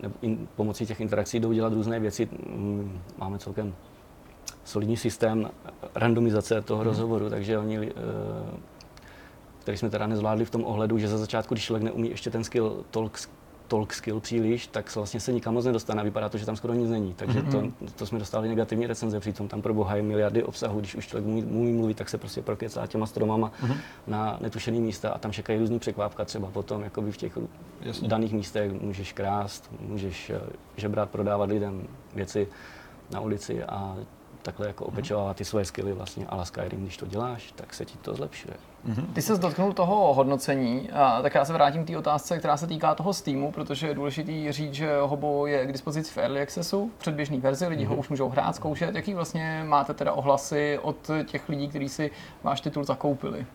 Nebo in, pomocí těch interakcí jdou dělat různé věci. Mm, máme celkem solidní systém randomizace toho hmm. rozhovoru, takže oni, eh, který jsme teda nezvládli v tom ohledu, že za začátku, když člověk neumí ještě ten skill talk talk skill příliš, tak se vlastně se nikam moc nedostane a vypadá to, že tam skoro nic není. Takže mm-hmm. to, to jsme dostali negativní recenze, přitom tam pro boha je miliardy obsahu, když už člověk umí, umí mluvit, tak se prostě prokecá těma stromama mm-hmm. na netušený místa a tam čekají různý překvápka, třeba potom jakoby v těch Jasně. daných místech můžeš krást, můžeš eh, žebrat, prodávat lidem věci na ulici a takhle jako opečovávat ty svoje skilly vlastně a Skyrim, když to děláš, tak se ti to zlepšuje. Mm-hmm. Ty se dotknul toho hodnocení, a tak já se vrátím k té otázce, která se týká toho Steamu, protože je důležité říct, že Hobo je k dispozici v Early Accessu, v předběžné verzi, lidi mm-hmm. ho už můžou hrát, zkoušet. Jaký vlastně máte teda ohlasy od těch lidí, kteří si váš titul zakoupili?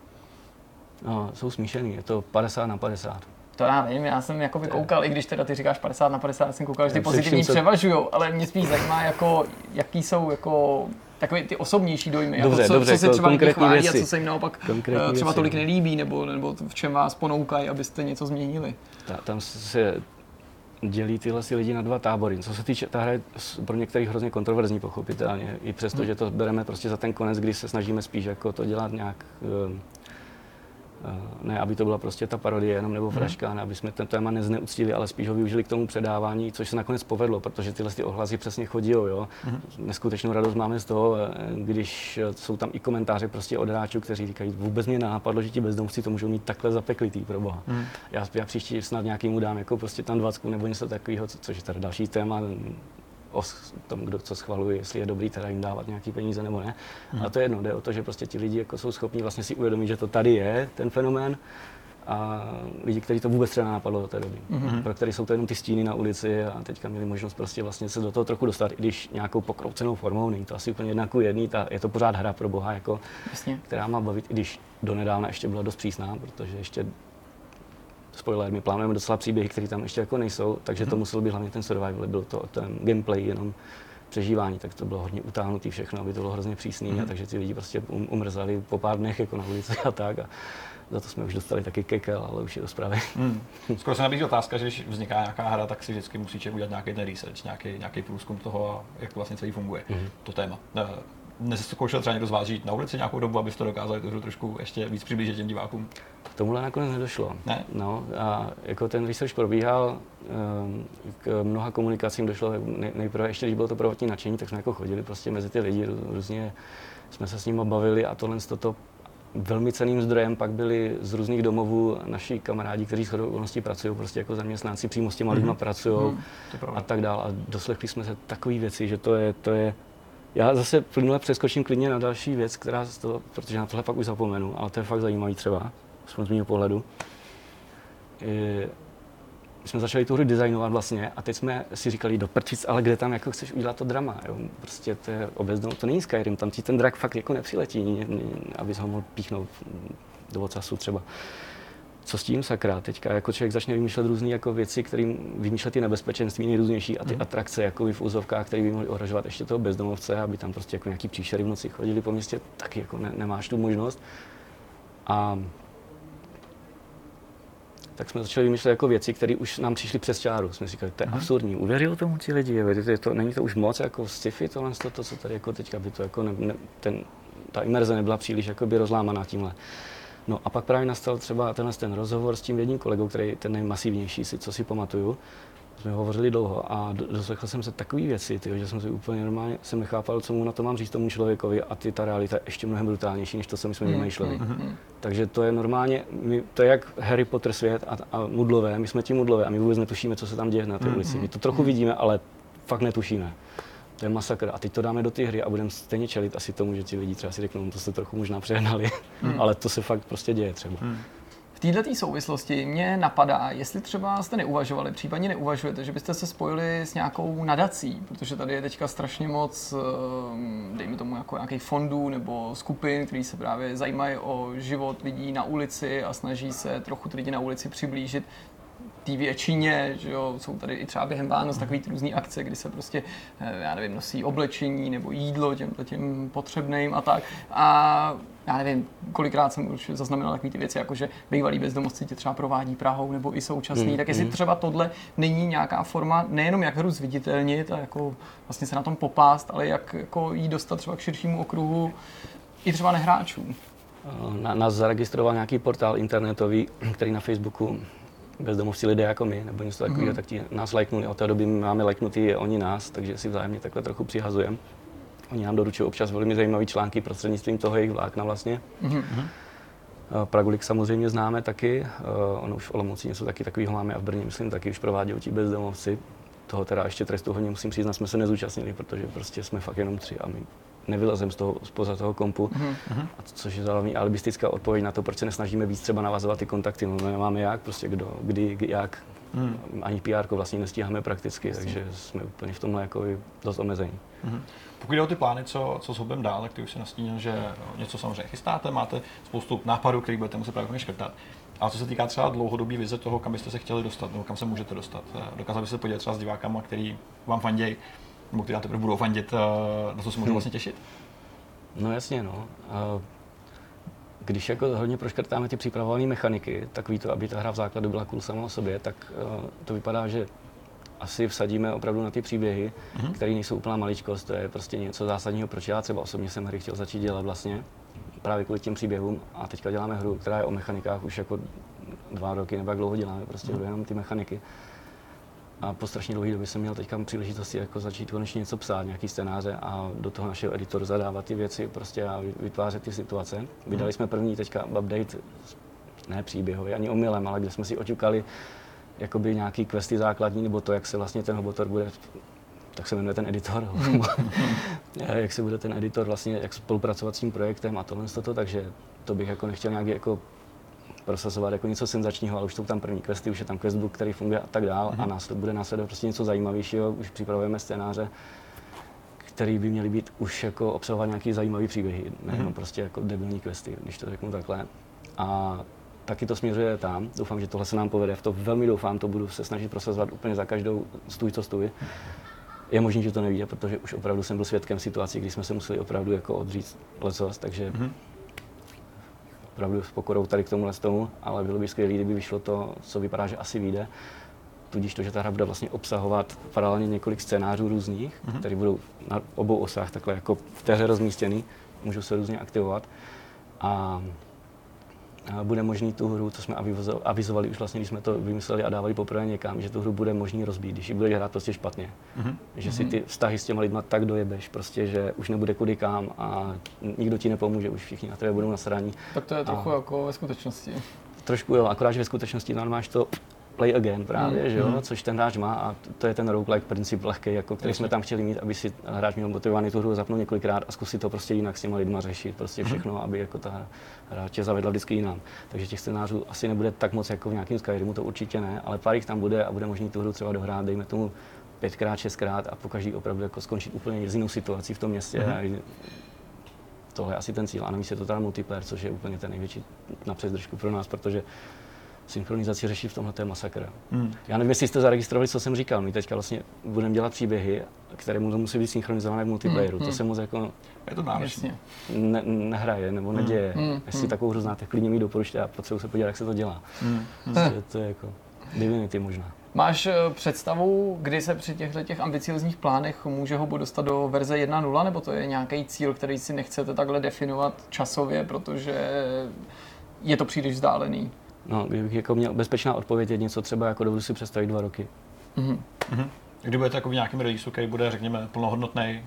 No, jsou smíšený, je to 50 na 50. To já vím, já jsem jako koukal, i když teda ty říkáš 50 na 50, jsem koukal, že ty pozitivní převažují, ale mě spíš zajímá, jako, jaký jsou jako takové ty osobnější dojmy, dobře, jako co, dobře, co se třeba konkrétní chválí věci. a co se jim naopak konkrétní třeba věci. tolik nelíbí, nebo, nebo v čem vás ponoukají, abyste něco změnili. Ta, tam se dělí tyhle si lidi na dva tábory. Co se týče, ta hra je pro některých hrozně kontroverzní, pochopitelně, i přesto, hmm. že to bereme prostě za ten konec, kdy se snažíme spíš jako to dělat nějak Eh, Ne, aby to byla prostě ta parodie jenom nebo fraška, ne, aby jsme ten téma nezneuctili, ale spíš ho využili k tomu předávání, což se nakonec povedlo, protože tyhle ty ohlasy přesně chodí, jo. Neskutečnou radost máme z toho, eh, když eh, jsou tam i komentáře prostě od hráčů, kteří říkají, vůbec mě nenapadlo, že ti bezdomci to můžou mít takhle zapeklitý pro boha. Já, já příští snad nějakým dám jako prostě tam dvacku nebo něco takového, co- což je teda další téma, o tom, kdo co schvaluje, jestli je dobrý teda jim dávat nějaký peníze nebo ne. A to je jedno, jde o to, že prostě ti lidi jako jsou schopni vlastně si uvědomit, že to tady je, ten fenomén, a lidi, kteří to vůbec třeba nenapadlo do té doby, mm-hmm. pro který jsou to jenom ty stíny na ulici a teďka měli možnost prostě vlastně se do toho trochu dostat, i když nějakou pokroucenou formou, není to asi úplně jedna ku jedný, ta, je to pořád hra pro boha, jako, Jasně. která má bavit, i když donedávna ještě byla dost přísná, protože ještě spoiler, my plánujeme docela příběhy, které tam ještě jako nejsou, takže to musel být hlavně ten survival, byl to ten gameplay jenom přežívání, tak to bylo hodně utáhnutý všechno, aby to bylo hrozně přísný, a takže ty lidi prostě um, umrzali po pár dnech jako na ulici a tak. A za to jsme už dostali taky kekel, ale už je to zprávě. Hmm. Skoro se nabízí otázka, že když vzniká nějaká hra, tak si vždycky musí člověk udělat nějaký ten research, nějaký, nějaký průzkum toho, jak to vlastně celý funguje, Mhm. mm-hmm. to téma. Nezkoušel třeba někdo z vás žít na ulici nějakou dobu, abyste to dokázali tu hru trošku ještě víc přiblížit těm divákům? K tomuhle nakonec nedošlo. Ne? No, a jako ten research probíhal, ehm, k mnoha komunikacím došlo nej- nejprve, ještě když bylo to prvotní nadšení, tak jsme jako chodili prostě mezi ty lidi, rů- různě jsme se s nimi bavili a tohle toto velmi ceným zdrojem pak byli z různých domovů naši kamarádi, kteří shodou okolností pracují prostě jako zaměstnanci, přímo s těma lidma pracují pravda. a tak dál. A doslechli jsme se takové věci, že to je, to je já zase plynule přeskočím klidně na další věc, která z toho, protože na tohle pak už zapomenu, ale to je fakt zajímavý třeba, aspoň z mého pohledu. Je, my jsme začali tu hru designovat vlastně a teď jsme si říkali do prčic, ale kde tam jako chceš udělat to drama, jo? Prostě to je obeznou, to není Skyrim, tam ti ten drak fakt jako nepřiletí, ne- abys ho mohl píchnout do ocasu třeba. Co s tím sakra? Teďka jako člověk začne vymýšlet různé jako věci, kterým vymýšlet ty nebezpečenství nejrůznější a ty atrakce jako v úzovkách, které by mohly ohrožovat ještě toho bezdomovce, aby tam prostě jako nějaký příšery v noci chodili po městě, taky jako ne, nemáš tu možnost. A tak jsme začali vymýšlet jako věci, které už nám přišly přes čáru. Jsme říkali, to je absurdní, uvěřil tomu ti lidi, je, je to, není to už moc jako sci-fi, tohle, to, to, co tady jako teďka by to jako ne, ne, ten, ta imerze nebyla příliš jakoby rozlámaná tímhle. No a pak právě nastal třeba tenhle ten rozhovor s tím jedním kolegou, který ten nejmasivnější, si, co si pamatuju. Jsme hovořili dlouho a do- doslechl jsem se takové věci, tyjo, že jsem si úplně normálně jsem nechápal, co mu na to mám říct tomu člověkovi a ty ta realita je ještě mnohem brutálnější, než to, co my jsme vymýšleli. Takže to je normálně, my, to je jak Harry Potter svět a, a mudlové, my jsme ti mudlové a my vůbec netušíme, co se tam děje na té ulici. My to trochu vidíme, ale fakt netušíme. To je masakr. A teď to dáme do té hry a budeme stejně čelit asi tomu, že ti lidi třeba si řeknou, "No, to jste trochu možná přehnali, ale to se fakt prostě děje třeba. V této souvislosti mě napadá, jestli třeba jste neuvažovali, případně neuvažujete, že byste se spojili s nějakou nadací, protože tady je teďka strašně moc, ehm, dejme tomu, jako nějakých fondů nebo skupin, který se právě zajímají o život lidí na ulici a snaží se trochu ty lidi na ulici přiblížit té většině, že jo, jsou tady i třeba během Vánoc takový ty různý akce, kdy se prostě, eh, já nevím, nosí oblečení nebo jídlo těm, těm potřebným a tak. A já nevím, kolikrát jsem už zaznamenal takové ty věci, jako že bývalí bezdomovci tě třeba provádí Prahou nebo i současný, Mm, tak jestli třeba tohle není nějaká forma, nejenom jak hru zviditelnit a jako vlastně se na tom popást, ale jak jako jí dostat třeba k širšímu okruhu i třeba nehráčů. Na, nás zaregistroval nějaký portál internetový, který na Facebooku bezdomovci lidé jako my, nebo něco takového, mm-hmm. tak ti nás lajknuli. Od té doby máme lajknutý oni nás, takže si vzájemně takhle trochu přihazujeme. Oni nám doručují občas velmi zajímavé články prostřednictvím toho jejich vlákna vlastně. Mm-hmm. Pragulik samozřejmě známe taky, eh, ono už v Olomouci něco taky takového máme a v Brně, myslím, taky už provádějí ti bezdomovci. Toho teda ještě trestu hodně musím přiznat, jsme se nezúčastnili, protože prostě jsme fakt jenom tři a my nevylezem z toho, spoza toho kompu, mm-hmm. a to, což je hlavní alibistická odpověď na to, proč se nesnažíme víc třeba navazovat ty kontakty. No, nemáme jak, prostě kdo, kdy, jak. Mm. Ani PR vlastně nestíháme prakticky, Jasně. takže jsme úplně v tomhle jako dost omezení. Mm-hmm. Pokud jde o ty plány, co, co s hubem dál, tak ty už se nastínil, že něco samozřejmě chystáte, máte spoustu nápadů, který budete muset právě škrtat. A co se týká třeba dlouhodobý vize toho, kam byste se chtěli dostat, nebo kam se můžete dostat, dokázali byste se podělit třeba s divákama, který vám fandějí, nebo kteří teprve budou fandit, na co se můžou vlastně těšit? No jasně, no. Když jako hodně proškrtáme ty připravované mechaniky, tak ví to, aby ta hra v základu byla cool sama o sobě, tak uh, to vypadá, že asi vsadíme opravdu na ty příběhy, mm-hmm. které nejsou úplná maličkost, to je prostě něco zásadního, proč já třeba osobně jsem hry chtěl začít dělat vlastně. právě kvůli těm příběhům a teďka děláme hru, která je o mechanikách už jako dva roky nebo jak dlouho děláme, prostě mm. jenom ty mechaniky. A po strašně dlouhé době jsem měl teďka příležitosti jako začít konečně něco psát, nějaký scénáře a do toho našeho editoru zadávat ty věci prostě a vytvářet ty situace. Vydali jsme první teďka update, ne příběhový, ani omylem, ale kde jsme si oťukali jakoby nějaký questy základní, nebo to, jak se vlastně ten hobotor bude tak se jmenuje ten editor, jak se bude ten editor vlastně, jak spolupracovat s tím projektem a tohle toto, takže to bych jako nechtěl nějak jako prosazovat jako něco senzačního, ale už jsou tam první questy, už je tam questbook, který funguje a tak dál mm-hmm. a mhm. násled, bude následovat prostě něco zajímavějšího, už připravujeme scénáře, který by měly být už jako obsahovat nějaký zajímavý příběhy, nejenom mm-hmm. prostě jako debilní questy, když to řeknu takhle. A taky to směřuje tam. Doufám, že tohle se nám povede. V to velmi doufám, to budu se snažit prosazovat úplně za každou stůj, co stůj. Je možné, že to nevíde, protože už opravdu jsem byl svědkem situací, kdy jsme se museli opravdu jako odříct lecos, takže mm-hmm. Opravdu s pokorou tady k tomuhle tomu, ale bylo by skvělé, kdyby vyšlo to, co vypadá, že asi vyjde. Tudíž to, že ta hra bude vlastně obsahovat paralelně několik scénářů různých, mm-hmm. které budou na obou osách takhle jako v té hře rozmístěný, můžou se různě aktivovat. A bude možný tu hru, co jsme avizovali už vlastně, když jsme to vymysleli a dávali poprvé někam, že tu hru bude možný rozbít, když ji budeš hrát prostě špatně. Mm-hmm. Že si ty vztahy s těma lidma tak dojebeš, prostě, že už nebude kudy kam a nikdo ti nepomůže, už všichni na tebe budou nasraní. Tak to je trochu a... jako ve skutečnosti. Trošku jo, akorát, že ve skutečnosti tam máš to play again právě, mm. že jo? Mm. což ten hráč má a to je ten roguelike princip lehký, jako, který Jasně. jsme tam chtěli mít, aby si hráč měl motivovaný tu hru zapnout několikrát a zkusit to prostě jinak s těma lidma řešit, prostě mhm. všechno, mm. aby jako ta hra tě zavedla vždycky jinam. Takže těch scénářů asi nebude tak moc jako v nějakém Skyrimu, to určitě ne, ale pár jich tam bude a bude možné tu hru třeba dohrát, dejme tomu pětkrát, šestkrát a po každý opravdu jako skončit úplně jinou situací v tom městě. Mm. tohle je asi ten cíl. A navíc je to teda multiplayer, což je úplně ten největší na přezdržku pro nás, protože synchronizaci řeší v tomhle masakr. Hmm. Já nevím, jestli jste zaregistrovali, co jsem říkal. My teďka vlastně budeme dělat příběhy, které mu musí být synchronizované v multiplayeru. Hmm. To se moc jako je to náročně. Ne, nehraje nebo hmm. neděje. Hmm. Jestli hmm. takovou hru znáte, klidně mi doporučte a potřebuji se podívat, jak se to dělá. Hmm. Prostě to je jako divinity možná. Máš eh, představu, kdy se při těchto těch ambiciozních plánech může hobo dostat do verze 1.0, nebo to je nějaký cíl, který si nechcete takhle definovat časově, protože je to příliš vzdálený? No, kdybych jako měl bezpečná odpověď je něco třeba jako dovedu si představit dva roky. Mm-hmm. Mm-hmm. Kdy budete jako v nějakém releaseu, který bude, řekněme, plnohodnotný,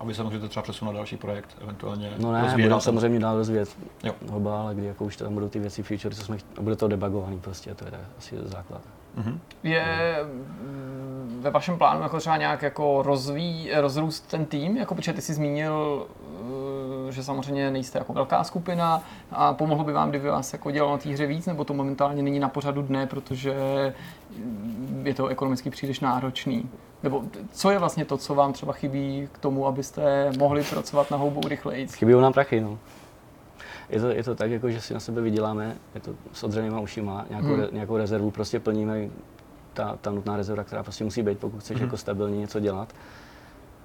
aby se můžete třeba přesunout na další projekt, eventuálně No ne, budeme samozřejmě dál rozvíjet jo. hoba, ale kdy jako už tam budou ty věci, feature, co jsme, a bude to debugovaný prostě, to je asi základ. Mm-hmm. Je mm, ve vašem plánu jako třeba nějak jako rozví, rozrůst ten tým, jako protože ty jsi zmínil že samozřejmě nejste jako velká skupina a pomohlo by vám, kdyby vás jako dělalo na té hře víc, nebo to momentálně není na pořadu dne, protože je to ekonomicky příliš náročný. Nebo co je vlastně to, co vám třeba chybí k tomu, abyste mohli pracovat na houbu rychleji? Chybí nám prachy, no. Je to, je to tak, jako, že si na sebe vyděláme, je to s odřenýma ušima, nějakou, hmm. re, nějakou rezervu prostě plníme, ta, ta nutná rezerva, která prostě musí být, pokud chceš hmm. jako stabilně něco dělat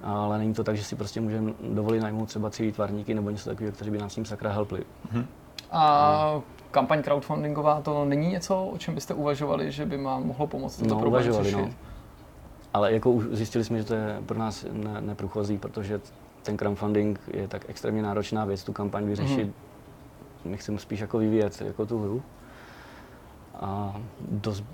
ale není to tak, že si prostě můžeme dovolit najmout třeba tři výtvarníky nebo něco takového, kteří by nám s tím sakra helpli. Mm-hmm. A kampaň crowdfundingová to není něco, o čem byste uvažovali, že by vám mohlo pomoct no, problém uvažovali, no. Ale jako už zjistili jsme, že to je pro nás ne, neprůchozí, protože ten crowdfunding je tak extrémně náročná věc, tu kampaň vyřešit. Mm-hmm. My chceme spíš jako vyvíjet jako tu hru. A dost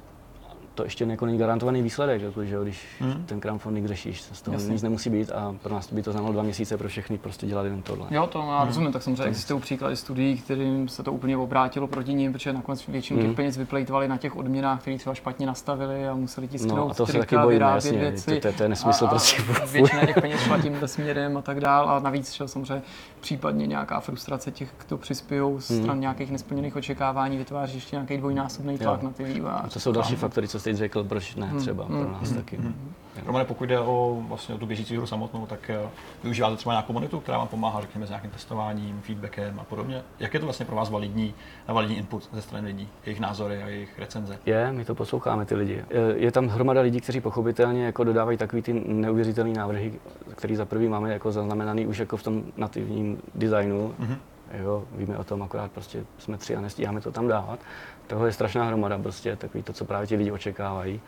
to ještě jako není garantovaný výsledek, jako, že když hmm. ten crowdfunding řešíš, z toho Jasně. nic nemusí být a pro nás by to znamenalo dva měsíce pro všechny prostě dělat jenom tohle. Jo, to já hmm. rozumím, tak samozřejmě existují příklady studií, kterým se to úplně obrátilo proti ním, protože nakonec většinu hmm. těch peněz vyplejtovali na těch odměnách, které třeba špatně nastavili a museli tisknout no, a to se taky bojíme, jasně, věci. To, to, to, je nesmysl a, prostě. A většina těch peněz šla tímhle směrem a tak dál a navíc že samozřejmě případně nějaká frustrace těch, kdo přispějí z stran hmm. nějakých nesplněných očekávání, vytváří ještě nějaký dvojnásobný tlak jo. na ty vývojáře. To jsou další faktory, co jste řekl, proč ne hmm. třeba pro nás hmm. taky. Hmm. Romane, pokud jde o, vlastně o tu běžící hru samotnou, tak uh, využíváte třeba nějakou komunitu, která vám pomáhá, řekněme, s nějakým testováním, feedbackem a podobně. Jak je to vlastně pro vás validní, validní input ze strany lidí, jejich názory a jejich recenze? Je, my to posloucháme, ty lidi. Je, tam hromada lidí, kteří pochopitelně jako dodávají takový ty neuvěřitelné návrhy, který za prvý máme jako zaznamenaný už jako v tom nativním designu. Mm-hmm. Jo, víme o tom, akorát prostě jsme tři a nestíháme to tam dávat. Toho je strašná hromada prostě, takový to, co právě ti lidi očekávají.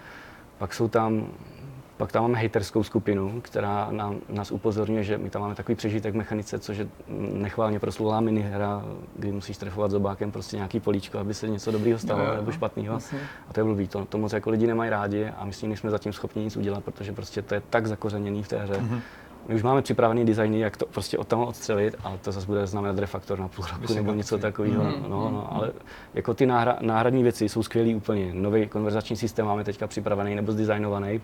Pak jsou tam Pak tam máme haterskou skupinu, která nám, nás upozorňuje, že my tam máme takový přežitek mechanice, což je nechválně proslulá minihra, kdy musíš trefovat zobákem prostě nějaký políčko, aby se něco dobrýho stalo jo, nebo špatného. A to je blbý, to, to moc jako lidi nemají rádi a my s tím nejsme zatím schopni nic udělat, protože prostě to je tak zakořeněný v té hře. Mhm. My už máme připravený designy, jak to prostě od tam odstřelit, ale to zase bude znamenat refaktor na půl roku nebo něco takového. Mhm, No, no, ale jako ty náhra, náhradní věci jsou skvělé úplně. Nový konverzační systém máme teďka připravený nebo zdesignovaný,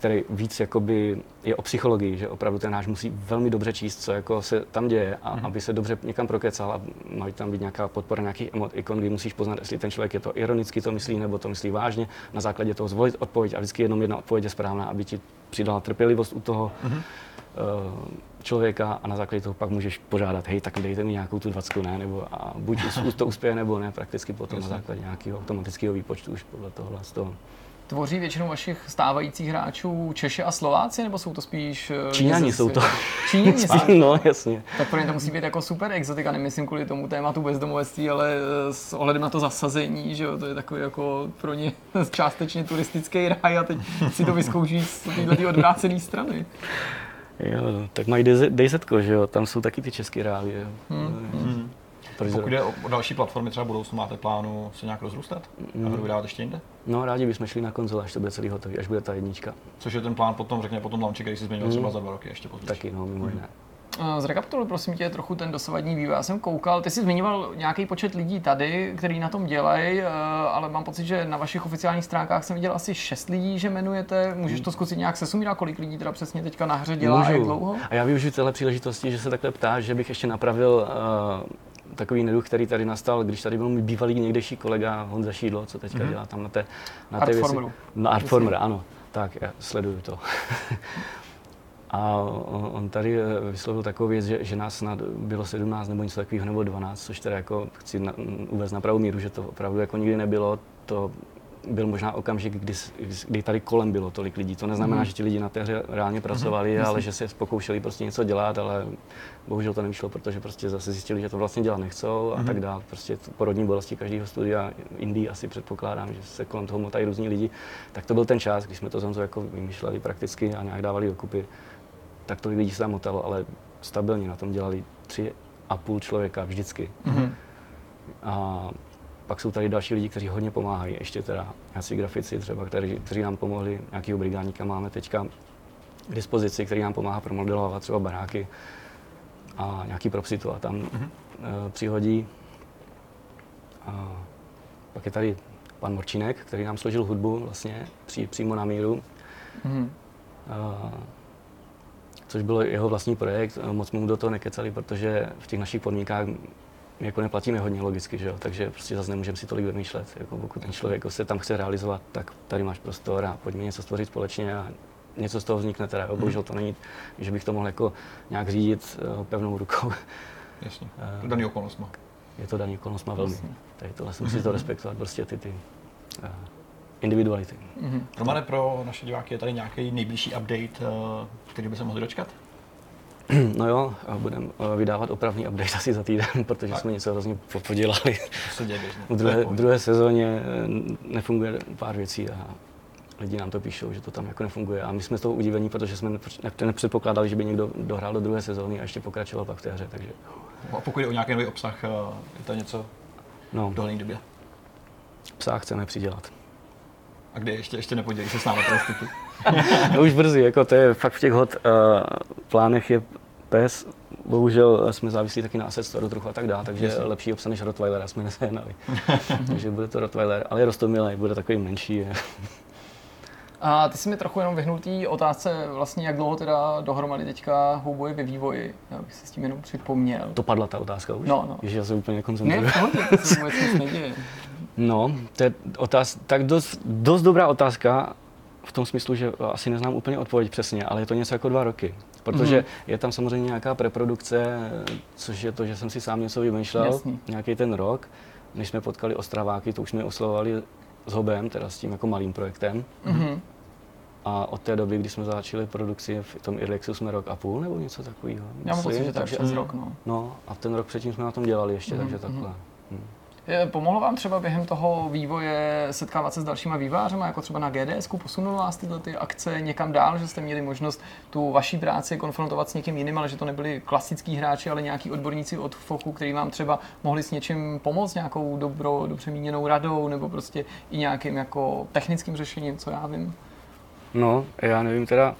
který víc jakoby je o psychologii, že opravdu ten náš musí velmi dobře číst, co jako se tam děje, a Mhm. aby se dobře někam prokecal a má tam být nějaká podpora nějakých emot, ikon, kdy musíš poznat, jestli ten člověk je to ironicky to myslí, nebo to myslí vážně, na základě toho zvolit odpověď a vždycky jenom jedna odpověď je správná, aby ti přidala trpělivost u toho Mhm. eh, člověka a na základě toho pak můžeš požádat, hej, tak dejte mi nějakou tu dvacku, ne, nebo a buď to uspěje, nebo ne, prakticky potom na Jasně. základě nějakého automatického výpočtu už podle tohle z toho. Tvoří většinou vašich stávajících hráčů Češi a Slováci, nebo jsou to spíš... eh, Číňani jsou to. Číňani jsou. no, jasně. Tak pro ně to musí být jako super exotika, nemyslím kvůli tomu tématu bezdomovectví, ale eh, s ohledem na to zasazení, že jo, to je takový jako pro ně částečně turistický ráj a teď si to vyzkouší z téhle odvrácené strany. Jo, no, tak mají DZ, DZ, že jo, tam jsou taky ty české reálie. Hmm. Mhm. Proč Pokud jde o další platformy, třeba v budoucnu máte plánu se nějak rozrůstat? A hru vydávat ještě jinde? No, rádi bychom šli na konzole, až to bude celý hotový, až bude ta jednička. Což je ten plán potom, řekněme, potom launchi, který si zmiňoval Mhm. třeba za dva roky ještě později. Taky, no, mimo jiné. Eh, Zrekapituluj prosím tě trochu ten dosavadní vývoj. Já jsem koukal, ty jsi zmiňoval nějaký počet lidí tady, který na tom dělají, eh, ale mám pocit, že na vašich oficiálních stránkách jsem viděl asi 6 lidí, že jmenujete. Můžeš to zkusit nějak sesumírovat, kolik lidí teda přesně teďka na hře dělá a jak dlouho? A já využiju celé příležitosti, že se takhle ptáš, že bych ještě napravil uh, takový neduch, který tady nastal, když tady byl můj bývalý někdejší kolega Honza Šídlo, co teďka dělá tam na té, na té věci. Artformeru. Na Artformer, ano. Tak, já sleduju to. A on on tady eh, vyslovil takovou věc, že, že nás snad bylo 17 nebo něco takového, nebo 12, což teda jako chci na, uvést na pravou míru, že to opravdu jako nikdy nebylo. To byl možná okamžik, kdy, kdy tady kolem bylo tolik lidí. To neznamená, že ti lidi na té hře reálně pracovali, ale že se pokoušeli prostě něco dělat, ale bohužel to nevyšlo, protože prostě zase zjistili, že to vlastně dělat nechcou a tak dále. Prostě porodní bolesti každého studia, Indii asi předpokládám, že se kolem toho motají různí lidi. Tak to byl ten čas, kdy jsme to Zonzo jako vymýšleli prakticky a nějak dávali dokupy. Tak tolik lidí se tam motalo, ale stabilně na tom dělali tři a půl člověka vždycky. Mhm. A pak jsou tady další lidi, kteří hodně pomáhají, ještě teda nějací grafici třeba, kteří, kteří nám pomohli, nějakého brigádníka máme teďka k dispozici, který nám pomáhá promodelovat třeba baráky a nějaký propsy to a tam mm-hmm. přihodí. A pak je tady pan Morčínek, který nám složil hudbu vlastně pří, přímo na míru. Mhm. A, což byl jeho vlastní projekt, moc mu do toho nekecali, protože v těch našich podmínkách my jako neplatíme hodně logicky, že jo? takže prostě zase nemůžeme si tolik vymýšlet. Jako pokud ten člověk se tam chce realizovat, tak tady máš prostor a pojďme něco stvořit společně a něco z toho vznikne teda. Jo? Bohužel to není, že bych to mohl jako nějak řídit eh, pevnou rukou. Jasně. Eh, Daný okolnostma. Je to daný okolnostma velmi. Tady tohle se musí to respektovat, prostě ty, ty uh, individuality. Mhm. Romane, pro naše diváky je tady nějaký nejbližší update, který by se mohli dočkat? No jo, budeme vydávat opravný update asi za týden, protože jsme něco hrozně po- podělali. To se děje běžně. V druhé, v druhé sezóně eh, nefunguje pár věcí a lidi nám to píšou, že to tam jako nefunguje. A my jsme z toho udivení, protože jsme nepř- nepředpokládali, že by někdo dohrál do druhé sezóny a ještě pokračoval pak v té hře. Takže A pokud je o nějaký nový obsah, eh, je to něco no, v dohledné době. psa chceme přidělat. A kde ještě, ještě nepodělí se s námi. No už brzy, jako to je fakt v těch hot uh, plánech je pes. Bohužel jsme závislí taky na asset store trochu a tak dále, takže Jasně. lepší obsah než Rottweilera jsme nesehnali. takže bude to Rottweiler, ale je rostomilý, bude takový menší. A ty jsi mi trochu jenom vyhnul té otázce, vlastně jak dlouho teda dohromady teďka houbuje ve vývoji. Já bych se s tím jenom připomněl. To padla ta otázka už? No, no. Ježiš, já se úplně Ne, pohodě, to se vůbec nic neděje. No, to je otáz, tak dost, dost dobrá otázka v tom smyslu, že asi neznám úplně odpověď přesně, ale je to něco jako dva roky. Protože Mhm. mm-hmm. je tam samozřejmě nějaká preprodukce, což je to, že jsem si sám něco vymýšlel, nějaký ten rok, než jsme potkali Ostraváky, to už jsme oslovovali s Hobem, teda s tím jako malým projektem. Mhm. A od té doby, kdy jsme začali produkci v tom Irlexu, jsme rok a půl nebo něco takového. Já mám pocit, že takže- přes rok, no. No a ten rok předtím jsme na tom dělali ještě, Mhm, takže takhle. Hm. Je- Pomohlo vám třeba během toho vývoje setkávat se s dalšíma vývářema, jako třeba na GDS, posunulo vás tyhle ty akce někam dál, že jste měli možnost tu vaší práci konfrontovat s někým jiným, ale že to nebyli klasický hráči, ale nějaký odborníci od FOKu, který vám třeba mohli s něčím pomoct, nějakou dobro, dobře míněnou radou, nebo prostě i nějakým jako technickým řešením, co já vím. No, já nevím teda,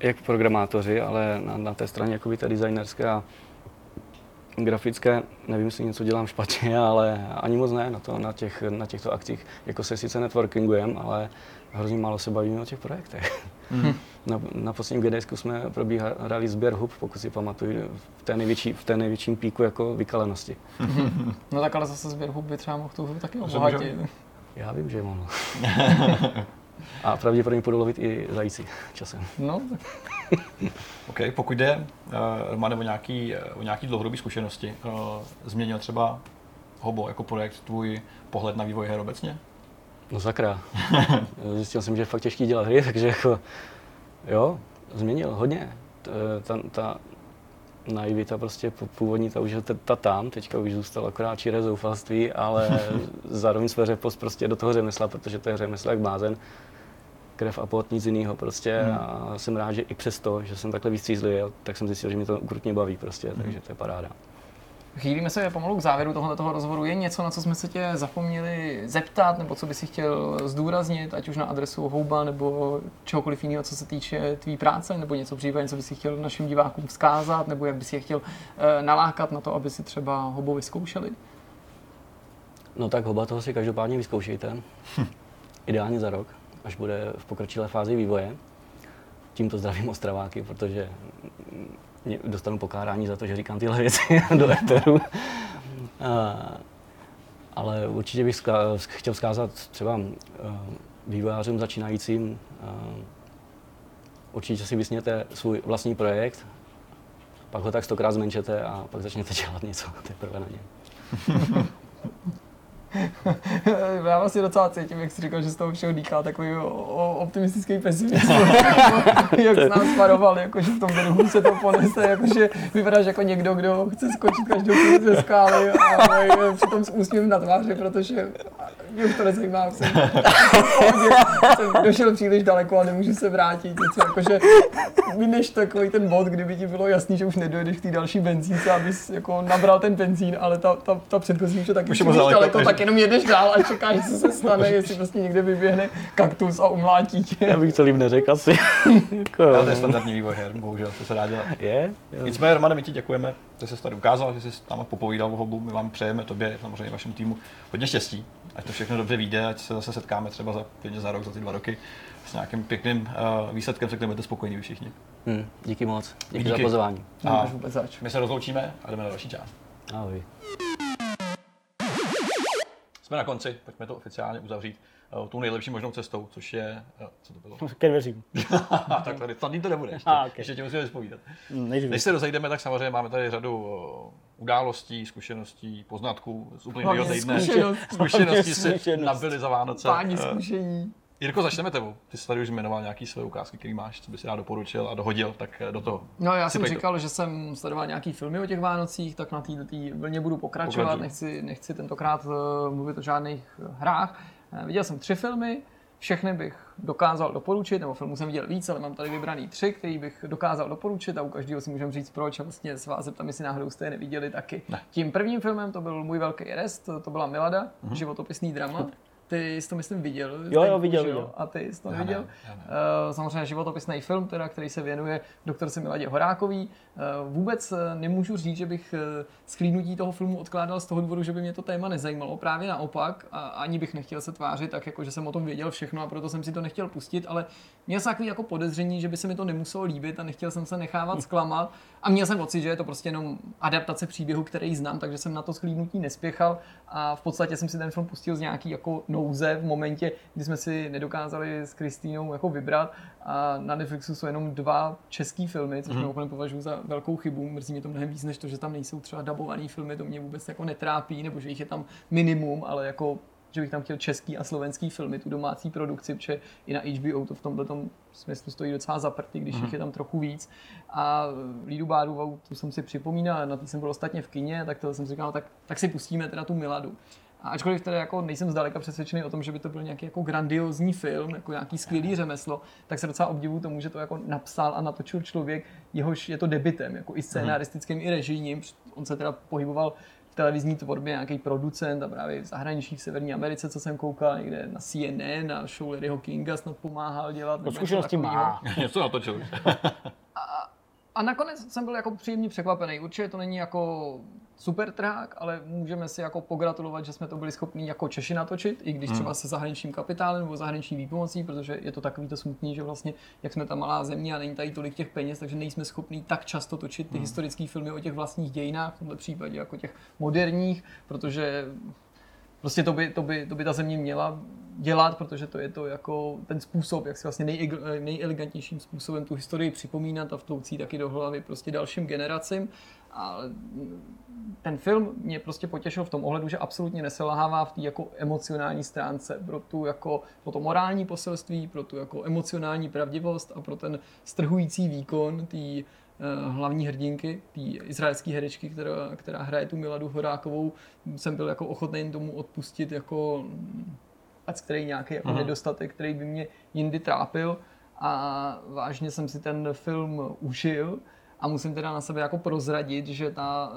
jak programátoři, ale na, na té straně jakoby té designerské grafické, nevím, jestli něco dělám špatně, ale ani moc ne na, to, na, těch, na těchto akcích. Jako se sice networkingujem, ale hrozně málo se bavíme o těch projektech. Mhm. Na, na posledním GDS jsme probíhali sběr hub, pokud si pamatuju, v té, největší, v té největším píku jako vykalenosti. No tak ale zase sběr hub by třeba mohl tu hru taky obohatit. Já vím, že je mohl. A pravděpodobně půjdu lovit i zajíci časem. No, tak OK, pokud jde, uh, Romane, o nějaký, o nějaký dlouhodobý zkušenosti, uh, změnil třeba Hobo jako projekt tvůj pohled na vývoj her obecně? No sakra. Zjistil jsem, že je fakt těžký dělat hry, takže jako, jo, změnil hodně. Ta, ta naivita prostě původní, ta už je ta tam, teďka už zůstala akorát čiré zoufalství, ale zároveň své řepost prostě do toho řemesla, protože to je řemeslo jak blázen. Krev a pot, nic jiného prostě Hmm. a jsem rád, že i přesto, že jsem takhle vystřízlivý, tak jsem zjistil, že mě to ukrutně baví prostě, Hmm. takže to je paráda. Chýlíme se pomalu k závěru tohoto rozhovoru. Je něco, na co jsme se tě zapomněli zeptat, nebo co by si chtěl zdůraznit, ať už na adresu Houba nebo čehokoliv jiného, co se týče tvý práce, nebo něco případně, co by si chtěl našim divákům vzkázat, nebo jak bys je chtěl eh, nalákat na to, aby si třeba Houbo vyzkoušeli? No tak hoba toho si každopádně vyzkoušejte. Ideálně za rok, až bude v pokročilé fázi vývoje. Tímto zdravím Ostraváky, protože dostanu pokárání za to, že říkám tyhle věci do éteru. Ale určitě bych zka- chtěl vzkázat třeba eh, vývojářům začínajícím, eh, určitě si vysněte svůj vlastní projekt, pak ho tak stokrát zmenšete a pak začněte dělat něco teprve na něm. Já vlastně docela cítím, jak jsi říkal, že z toho všeho dýchá takový optimistický pesimismus. jak jsi nás varoval, jako, že v tom druhu se to ponese, jakože vypadáš jako někdo, kdo chce skočit každou chvíli ze skály a přitom s úsměvem na tváři, protože mě už to nezajímá, jsem, jsem došel příliš daleko a nemůžu se vrátit. Něco jakože mineš takový ten bod, kdyby ti bylo jasný, že už nedojedeš k té další benzínce, abys jako nabral ten benzín, ale ta, ta, ta předchozí už je taky Už příliš daleko, daleko, tak jenom jedeš dál a čekáš, co se stane, jestli prostě někde vyběhne kaktus a umlátí tě. Já bych to líp neřekl asi. jako, to je standardní vývoj her, bohužel, to se dá dělat. je? Jo. Nicméně, Romane, my ti děkujeme, že jsi tady ukázal, že jsi tam popovídal o hobu. My vám přejeme tobě, samozřejmě vašemu týmu, hodně štěstí. Ať to všechno dobře vyjde, ať se zase setkáme třeba za, klidně za rok, za ty dva roky s nějakým pěkným uh, výsledkem, se kterým budete spokojení vy všichni. Hm, díky moc. Díky, Díky. za pozvání. A Nemáš vůbec zač. my se rozloučíme a jdeme na další část. Ahoj. Jsme na konci, pojďme to oficiálně uzavřít tou nejlepší možnou cestou, což je, uh, co to bylo? Ke dveřím. tak tady, tady to nebude ještě, A, okay. ještě tě musíme vyspovídat. Nejdřív. Než se rozejdeme, tak samozřejmě máme tady řadu uh, událostí, zkušeností, poznatků z úplně týdne. zkušeností. Zkušenosti si Zkušenosti. nabili za Vánoce. Páni Eh, zkušení. Jirko, začneme tebou. Ty jsi tady už jmenoval nějaký své ukázky, který máš, co by si rád doporučil a dohodil, tak eh, do toho. No já jsem Sypej to. říkal, že jsem sledoval nějaký filmy o těch Vánocích, tak na té vlně budu pokračovat, Pokračuj. nechci, nechci tentokrát mluvit o žádných eh, hrách. Eh, Viděl jsem tři filmy, všechny bych dokázal doporučit, nebo filmů jsem viděl víc, ale mám tady vybraný tři, který bych dokázal doporučit a u každého si můžeme říct proč a vlastně se vás zeptám, jestli náhodou jste je neviděli taky. Ne. Tím prvním filmem to byl Můj velký rest, to byla Milada, Mhm. životopisný drama. Ty jsi to myslím viděl. jo, Zdeňku, viděl, viděl. A ty jsi to Já ne, viděl? já ne. Eh, samozřejmě životopisný film, teda, který se věnuje doktorce Miladě Horákový. Eh, Vůbec eh, nemůžu říct, že bych sklídnutí toho filmu odkládal z toho důvodu, že by mě to téma nezajímalo. Právě naopak, a ani bych nechtěl se tvářit tak, jako že jsem o tom věděl všechno a proto jsem si to nechtěl pustit, ale měl jsem takový jako podezření, že by se mi to nemuselo líbit a nechtěl jsem se nechávat zklamat. A měl jsem pocit, že je to prostě jenom adaptace příběhu, který znám, takže jsem na to sklídnutí nespěchal a v podstatě jsem si ten film pustil z nějaký jako nouze v momentě, kdy jsme si nedokázali s Kristýnou jako vybrat a na Netflixu jsou jenom dva český filmy, což mm-hmm. mimochodem považuji za velkou chybu. Mrzí mě to mnohem víc, než to, že tam nejsou třeba dabované filmy, to mě vůbec jako netrápí, nebo že jich je tam minimum, ale jako že bych tam chtěl český a slovenský filmy, tu domácí produkci, protože i na HBO to v tomhle smyslu stojí docela zaprty, když jich je tam trochu víc. A Lídu Bádovou, tu jsem si připomínal, na té jsem byl ostatně v kině, tak to jsem si říkal, no tak, tak si pustíme teda tu Miladu. A ačkoliv teda jako nejsem zdaleka přesvědčený o tom, že by to byl nějaký jako grandiozní film, jako nějaký skvělý řemeslo, tak se docela obdivuju tomu, že to jako napsal a natočil člověk, jehož je to debitem, jako i scénaristickým, i režijním. On se teda pohyboval v televizní tvorbě nějaký producent a právě v zahraničí v Severní Americe, co jsem koukal, někde na CNN, na show Larryho Kinga snad pomáhal dělat. zkušenosti má. Něco natočil. A nakonec jsem byl jako příjemně překvapený. Určitě to není jako super trák, ale můžeme si jako pogratulovat, že jsme to byli schopni jako Češi natočit, i když třeba se zahraničním kapitálem nebo zahraniční výpomocí, protože je to takový to smutný, že vlastně, jak jsme ta malá země a není tady tolik těch peněz, takže nejsme schopni tak často točit ty historické filmy o těch vlastních dějinách, v tomto případě jako těch moderních, protože Prostě to by, to, by, to by ta země měla dělat, protože to je to jako ten způsob, jak si vlastně nej, nejelegantnějším způsobem tu historii připomínat a vtoucí taky do hlavy prostě dalším generacím. A ten film mě prostě potěšil v tom ohledu, že absolutně neselhává v té jako emocionální stránce pro tu jako pro to morální poselství, pro tu jako emocionální pravdivost a pro ten strhující výkon té eh, hlavní hrdinky, té izraelské herečky, která, která hraje tu Miladu Horákovou, jsem byl jako ochotný tomu odpustit jako ať který nějaký jako nedostatek, který by mě jindy trápil a vážně jsem si ten film užil a musím teda na sebe jako prozradit, že ta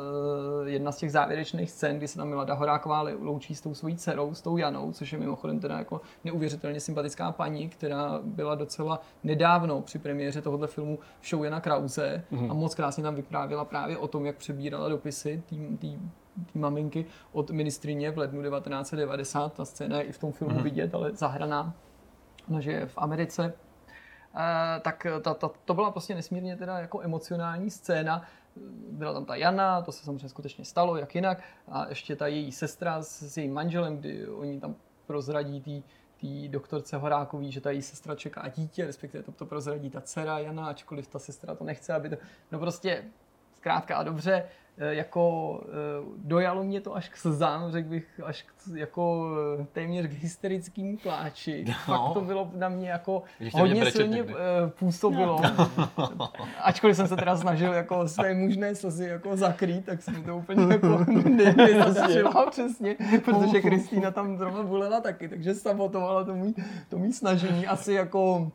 uh, jedna z těch závěrečných scén, kdy se tam Milada Horáková loučí s tou svojí dcerou, s tou Janou, což je mimochodem teda jako neuvěřitelně sympatická paní, která byla docela nedávno při premiéře tohoto filmu v show Jana Krause mm-hmm. a moc krásně tam vyprávěla právě o tom, jak přebírala dopisy tý, tý, tý maminky od ministrině v lednu 1990. Ta scéna je i v tom filmu mm-hmm. vidět, ale zahraná. Ona žije v Americe, Eh, tak ta, ta, to byla prostě nesmírně teda jako emocionální scéna. Byla tam ta Jana, to se samozřejmě skutečně stalo, jak jinak. A ještě ta její sestra s, s jejím manželem, kdy oni tam prozradí tý, tý doktorce Horákový, že ta její sestra čeká dítě, respektive to, to prozradí ta dcera Jana, ačkoliv ta sestra to nechce, aby to... No prostě zkrátka a dobře, eh, jako eh, dojalo mě to až k slzám, řekl bych, až k, jako eh, téměř k hysterickému pláči. No. Fakt to bylo na mě jako vidět hodně brečet silně někdy. působilo. Ačkoliv jsem se teda snažil jako své mužné slzy jako zakrýt, tak jsem to úplně jako ne, nezastřila přesně, protože Kristýna tam zrovna bulela taky, takže sabotovala to mý, to mý snažení. Asi jako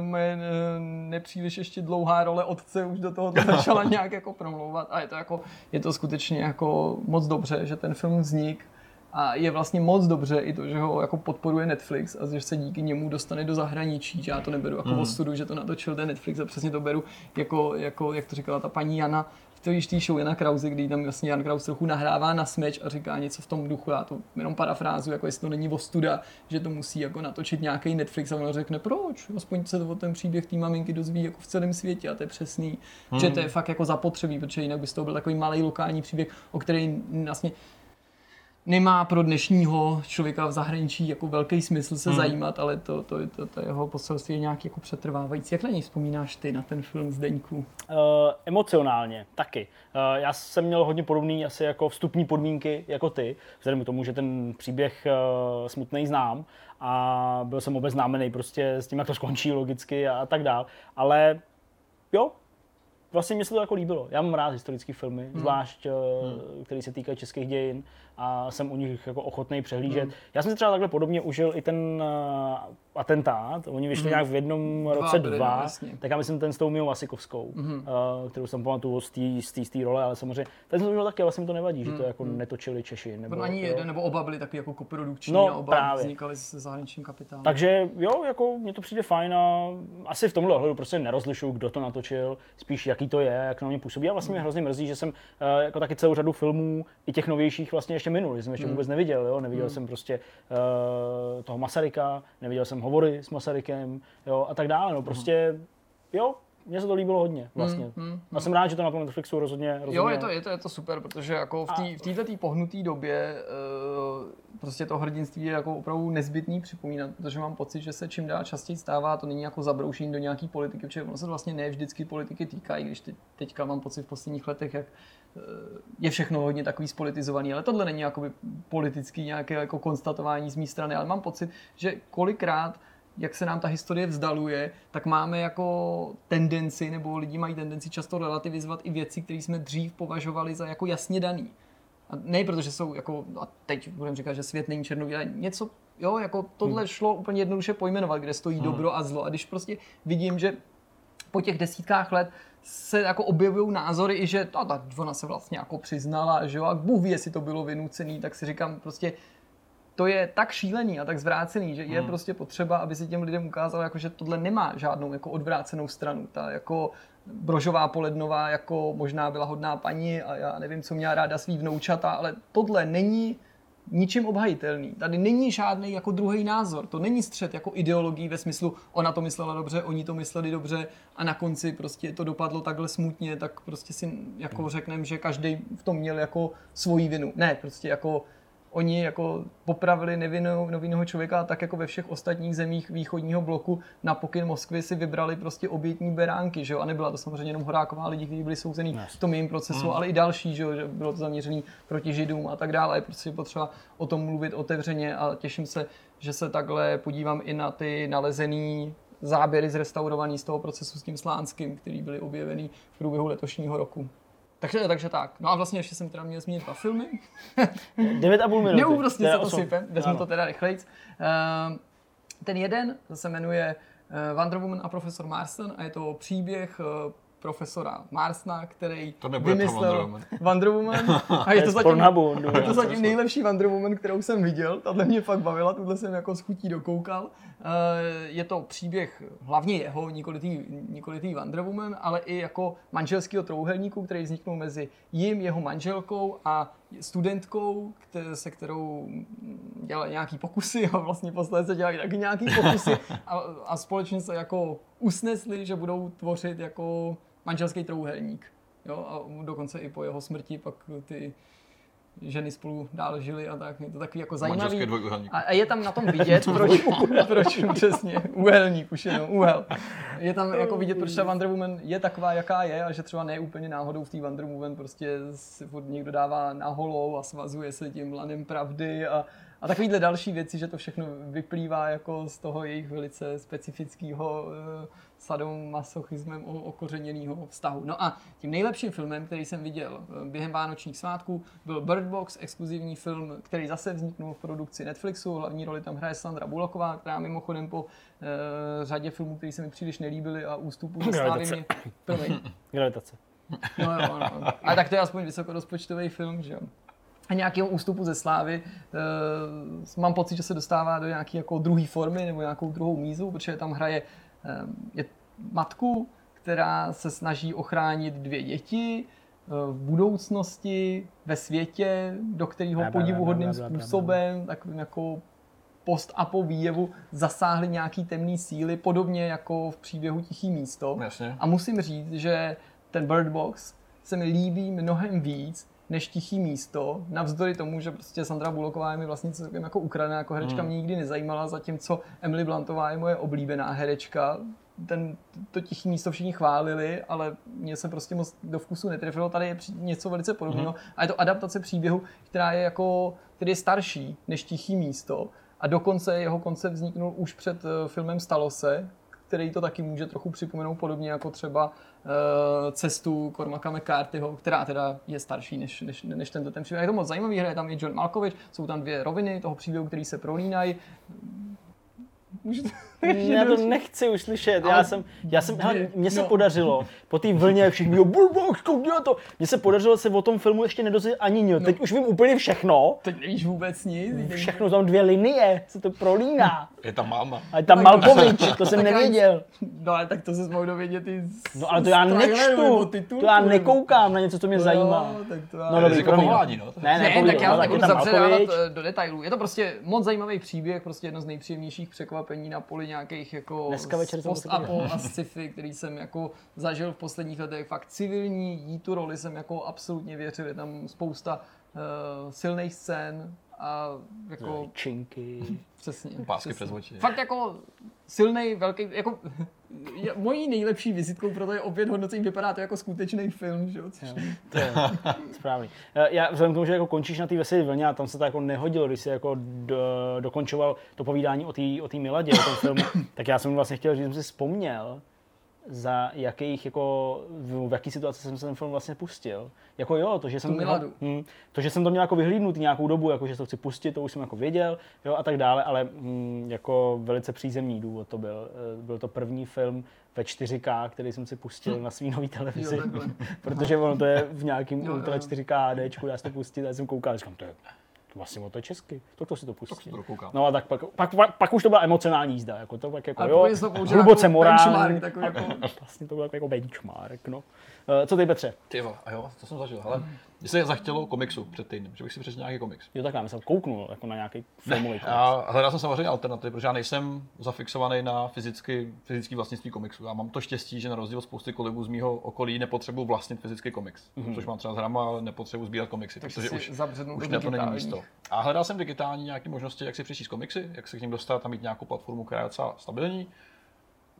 moje eh, nepříliš ještě dlouhá role otce už do toho začala nějak jako promlouvat a je to jako, je to skutečně jako moc dobře, že ten film vznik a je vlastně moc dobře i to, že ho jako podporuje Netflix a že se díky němu dostane do zahraničí, že já to neberu jako mm. ostudu, že to natočil ten Netflix a přesně to beru jako, jako jak to říkala ta paní Jana, v té již show Jana Krause, kdy tam vlastně Jan Kraus trochu nahrává na smeč a říká něco v tom duchu, já to jenom parafrázu, jako jestli to není ostuda, že to musí jako natočit nějaký Netflix a on řekne, proč, aspoň se to o ten příběh té maminky dozví jako v celém světě a to je přesný, hmm. že to je fakt jako zapotřebí, protože jinak by toho byl takový malý lokální příběh, o který vlastně nemá pro dnešního člověka v zahraničí jako velký smysl se hmm. zajímat, ale to, to, to, to jeho poselství je nějak jako přetrvávající. Jak na něj vzpomínáš ty, na ten film Zdeňku? Uh, emocionálně taky. Uh, já jsem měl hodně podobný asi jako vstupní podmínky jako ty, vzhledem k tomu, že ten příběh uh, smutný znám a byl jsem obeznámený prostě s tím, jak to skončí logicky a, a tak dál. Ale jo, vlastně mě se to jako líbilo. Já mám rád historické filmy, hmm. zvlášť, hmm. které se týkají českých dějin a jsem u nich jako ochotný přehlížet. Hmm. Já jsem si třeba takhle podobně užil i ten uh, atentát. Oni vyšli hmm. nějak v jednom Dva roce byly, dva, jasně. tak já myslím ten s tou Mijou Vasikovskou, hmm. uh, kterou jsem pamatuju z té role, ale samozřejmě ten jsem měl taky, vlastně mi to nevadí, že to jako netočili Češi. Nebo, ani jo. jeden, nebo oba byli takový jako koprodukční No, a oba právě. vznikaly se zahraničním kapitálem. Takže jo, jako mně to přijde fajn a asi v tomhle ohledu prostě nerozlišuju, kdo to natočil, spíš jaký to je, jak na mě působí. A vlastně mě hrozně mrzí, že jsem uh, jako taky celou řadu filmů, i těch novějších vlastně ještě minul, že jsem ještě vůbec neviděl, jo? neviděl jsem prostě uh, toho Masaryka, neviděl jsem hovory s Masarykem, jo, a tak dále, no. Prostě, jo, mně se to líbilo hodně vlastně. A jsem rád, že to na tom Netflixu rozhodně, rozhodně Jo, je to, je to, je to super, protože jako v té v této pohnuté době uh, prostě to hrdinství je jako opravdu nezbytný připomínat, protože mám pocit, že se čím dál častěji stává, to není jako zabroušení do nějaký politiky, protože ono se vlastně ne vždycky politiky týká, i když teď, teďka mám pocit v posledních letech, jak eh, je všechno hodně takový spolitizovaný, ale tohle není jakoby politický nějaké jako konstatování z mé strany, ale mám pocit, že kolikrát jak se nám ta historie vzdaluje, tak máme jako tendenci, nebo lidi mají tendenci často relativizovat i věci, které jsme dřív považovali za jako jasně daný. A ne protože jsou jako, a teď budeme říkat, že svět není černobílý, ale něco, jo, jako tohle šlo úplně jednoduše pojmenovat, kde stojí dobro a zlo. A když prostě vidím, že po těch desítkách let se jako objevují názory i, že ta, ta, ona se vlastně jako přiznala, že jo, a Bůh ví, jestli to bylo vynucený, tak si říkám prostě, to je tak šílený a tak zvrácený, že je prostě potřeba, aby si těm lidem ukázal, jako, že tohle nemá žádnou jako odvrácenou stranu. Ta jako Brožová Polednová jako možná byla hodná paní a já nevím, co měla ráda svý vnoučata, ale tohle není ničím obhajitelný. Tady není žádný jako druhý názor. To není střed jako ideologií ve smyslu, ona to myslela dobře, oni to mysleli dobře a na konci prostě to dopadlo takhle smutně, tak prostě si jako řekneme, že každý v tom měl jako svoji vinu. Ne, prostě jako oni jako popravili nevinnou, nevinného člověka a tak jako ve všech ostatních zemích východního bloku na pokyn Moskvy si vybrali prostě obětní beránky, že jo? A nebyla to samozřejmě jenom Horáková lidi, kteří byli souzení v tom jejím procesu, Hmm. ale i další, že, jo? že bylo to zaměřené proti židům a tak dále. Je prostě potřeba o tom mluvit otevřeně a těším se, že se takhle podívám i na ty nalezený záběry zrestaurovaný z toho procesu s tím Slánským, který byly objeveny v průběhu letošního roku. Takže, takže tak. No a vlastně ještě jsem teda měl zmínit dva filmy. 9,5 minuty. Neúprostně se to osm. sype, vezmu Ano. to teda rychlejc. Ehm, Ten jeden se jmenuje eh, Wonder Woman a profesor Marston a je to příběh eh, profesora Marstona, který To vymyslel Wonder Woman. Wonder Woman. A je to zatím, Pornhubu, je to zatím nejlepší Wonder Woman, kterou jsem viděl. Tahle mě fakt bavila, tuhle jsem jako s chutí dokoukal. Eh, Je to příběh hlavně jeho, nikoli tý, nikoli tý Wonder Woman, ale i jako manželského trouhelníku, který vzniknul mezi jim, jeho manželkou a studentkou, se kterou dělali nějaký pokusy a vlastně posledně dělali taky nějaký pokusy a, a společně se jako usnesli, že budou tvořit jako manželský trouhelník. Jo, a dokonce i po jeho smrti pak ty ženy spolu dál žili a tak. Je to takový jako zajímavý. A, je tam na tom vidět, proč, proč přesně, úhelník už jenom, úhel. Je tam jako vidět, proč ta Wonder Woman je taková, jaká je a že třeba ne úplně náhodou v té Wonder Woman prostě si furt někdo dává na holou a svazuje se tím lanem pravdy a, a takovýhle další věci, že to všechno vyplývá jako z toho jejich velice specifického uh, sadomasochismem o- okořeněného vztahu. No a tím nejlepším filmem, který jsem viděl eh, během vánočních svátků, byl Bird Box, exkluzivní film, který zase vzniknul v produkci Netflixu. Hlavní roli tam hraje Sandra Bullocková, která mimochodem po uh, řadě filmů, které se mi příliš nelíbily a slávy Gravitace. mě... Gravitace. No, jo, no. Ale tak to je aspoň vysokorozpočtový film, že jo. A nějakého ústupu ze slávy. E, mám pocit, že se dostává do nějaké jako druhé formy nebo nějakou druhou mízu, protože tam hraje je matku, která se snaží ochránit dvě děti e, v budoucnosti, ve světě, do kterého podivuhodným způsobem, takovým jako post-apo výjevu zasáhly nějaký temné síly, podobně jako v příběhu Tichý místo. Jasně. A musím říct, že ten Bird Box se mi líbí mnohem víc než Tichý místo, navzdory tomu, že prostě Sandra Bullocková je mi vlastně celkem jako ukradená, jako herečka mě nikdy nezajímala, zatímco Emily Blantová je moje oblíbená herečka. Ten, to Tichý místo všichni chválili, ale mě se prostě moc do vkusu netrefilo. Tady je něco velice podobného. A je to adaptace příběhu, která je jako, který je starší než Tichý místo. A dokonce jeho koncept vzniknul už před eh, filmem Stalo se, který to taky může trochu připomenout podobně jako třeba uh, cestu Cormaca McCarthyho, která teda je starší než, než, než tento ten příběh. Je to moc zajímavý, hraje tam i John Malkovich, jsou tam dvě roviny toho příběhu, který se prolínají. Můžu to Já to nechci už slyšet. Já jsem, já jsem, hele, mně se no. podařilo, po té vlně, jak všichni, jo, koukni na to. Mně se podařilo se o tom filmu ještě nedozvědět ani nic. Teď už vím úplně všechno. Teď nevíš vůbec nic. nevíš- Všechno tam dvě linie, se to prolíná. Je tam máma. A je tam Malkovič, to jsem nevěděl. No ale tak to se mohl dovědět i z, No ale to já nečtu, titulku, to já nebo- nekoukám na něco, co mě No, zajímá. tak to já... No dobrý, promiň. povolání, no. Ne, ne, tak já no, tak nebudu zabředávat eh, do detailů. Je to prostě moc zajímavý příběh, prostě jedno z nejpříjemnějších překvapení na poli nějakých jako Dneska večer to post apo a sci-fi, který jsem jako zažil v posledních letech. Fakt civilní, jí tu roli jsem jako absolutně věřil. Je tam spousta uh, silných scén a jako Činky. přesně. Pásky přesně. přes oči. Fakt jako silný, velký, jako je- mojí nejlepší vizitkou pro to je opět hodnocení, vypadá to jako skutečný film, že jo? Což To je správný. Eh, Já vzhledem k tomu, že jako končíš na té veselé vlně a tam se to jako nehodilo, když jsi jako do, dokončoval to povídání o té o té Miladě, o tom filmu, tak já jsem vlastně chtěl že jsem si vzpomněl, za jakých, jako, v, jaký situaci jsem se ten film vlastně pustil. Jako jo, to, že jsem, Miladu. hm, to, že jsem to měl jako vyhlídnutý nějakou dobu, jako že to chci pustit, to už jsem jako věděl, jo, a tak dále, ale hm, jako velice přízemní důvod to byl. Eh, Byl to první film ve 4K, který jsem si pustil na svý nový televizi, Jo, protože ono to je v nějakým Jo, Ultra jo. 4K HDčku, dá se to pustit, a jsem koukal, a říkám, to je to vlastně to je česky, to, to si to pustím. to. No a tak pak, pak, pak, pak, už to byla emocionální jízda, jako to tak jako Ale jo, to hluboce jako morální. benchmark, takový jako- Vlastně to bylo jako, jako benchmark, no. Uh, co ty Petře? Ty a jo, to jsem zažil. Hele, mě se zachtělo komiksu před týdnem, že bych si přečetl nějaký komiks. Jo takhle, já jsem kouknul jako na nějaký filmový komiks. Já hledal jsem samozřejmě alternativy, protože já nejsem zafixovaný na fyzicky, fyzický vlastnictví komiksu. Já mám to štěstí, že na rozdíl od spousty kolegů z mého okolí nepotřebuji vlastnit fyzický komiks. Mm-hmm. Což mám třeba z hrama, ale nepotřebuji sbírat komiksy, Takže protože už, zabřednu už na to není místo. A hledal jsem digitální nějaké možnosti, jak si přečíst komiksy, jak se k ním dostat a mít nějakou platformu, která je docela stabilní.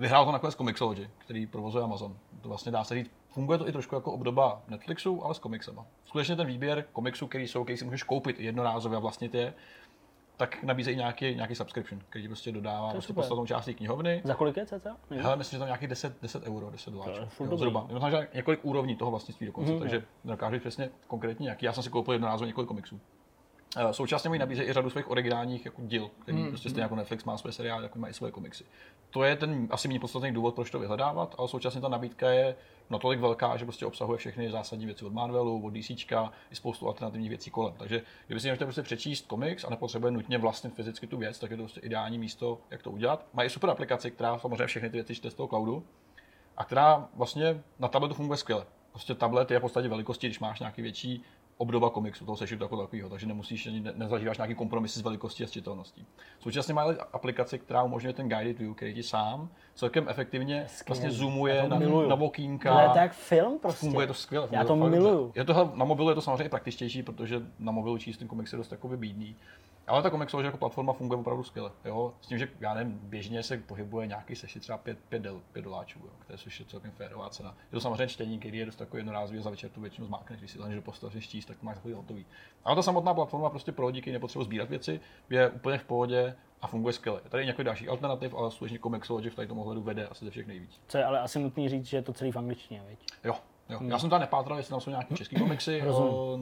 Vyhrál to nakonec Comixology, který provozuje Amazon. To vlastně dá se říct, funguje to i trošku jako obdoba Netflixu, ale s komiksama. Skutečně ten výběr komiksů, který jsou, který si můžeš koupit jednorázově a vlastnit je, tak nabízejí nějaký, nějaký subscription, který ti prostě dodává prostě super. podstatnou části knihovny. Za kolik je cca? Hele, myslím, že tam nějakých 10, 10 euro, 10 To je doláčů. Zhruba. Je to že několik úrovní toho vlastnictví dokonce, Mhm, takže nedokážu říct přesně konkrétně jaký. Já jsem si koupil jednorázově několik komiksů. Eh, Současně mi nabízejí i řadu svých originálních jako díl, který mm, prostě stejně jako Netflix má své seriály, má i svoje komiksy. To je ten asi méně podstatný důvod, proč to vyhledávat, ale současně ta nabídka je natolik velká, že prostě obsahuje všechny zásadní věci od Marvelu, od DC i spoustu alternativních věcí kolem. Takže kdyby si chtěl prostě přečíst komiks a nepotřebuje nutně vlastnit fyzicky tu věc, tak je to prostě ideální místo, jak to udělat. Mají super aplikaci, která samozřejmě všechny ty věci čte z toho cloudu a která vlastně na tabletu funguje skvěle. Prostě tablet je v podstatě velikosti, když máš nějaký větší obdoba komiksu, toho sešitu jako takového, takže nemusíš ne, nezažíváš nějaký kompromisy s velikostí a s čitelností. Současně má aplikaci, která umožňuje ten guided view, který ti sám celkem efektivně vlastně Já zoomuje to na, miluju. na okýnka. Ale to je jak film prostě. Funguje to skvěle. Já to fakt miluju. Je to, na mobilu je to samozřejmě praktičtější, protože na mobilu číst ten komiks je dost jakoby bídný. Ale ta komiksologie jako platforma funguje opravdu skvěle. Jo? S tím, že já nevím, běžně se pohybuje nějaký sešit třeba 5, 5, del, 5 doláčů, jo? které což je celkem férová cena. Je to samozřejmě čtení, který je dost takový jednorázový za večer tu většinu zmákneš, když si lehneš do postele, číst, tak to máš takový hotový. Ale ta samotná platforma prostě pro lidi, kteří nepotřebují sbírat věci, je úplně v pohodě a funguje skvěle. Je Tady je několik dalších alternativ, ale skutečně Comixology v tady tom ohledu vede asi ze všech nejvíc. Co je ale asi nutný říct, že je to celý v angličtině, viď? Jo, jo. Já jsem tam nepátral, jestli tam jsou nějaké české komiksy, Rozumím. o,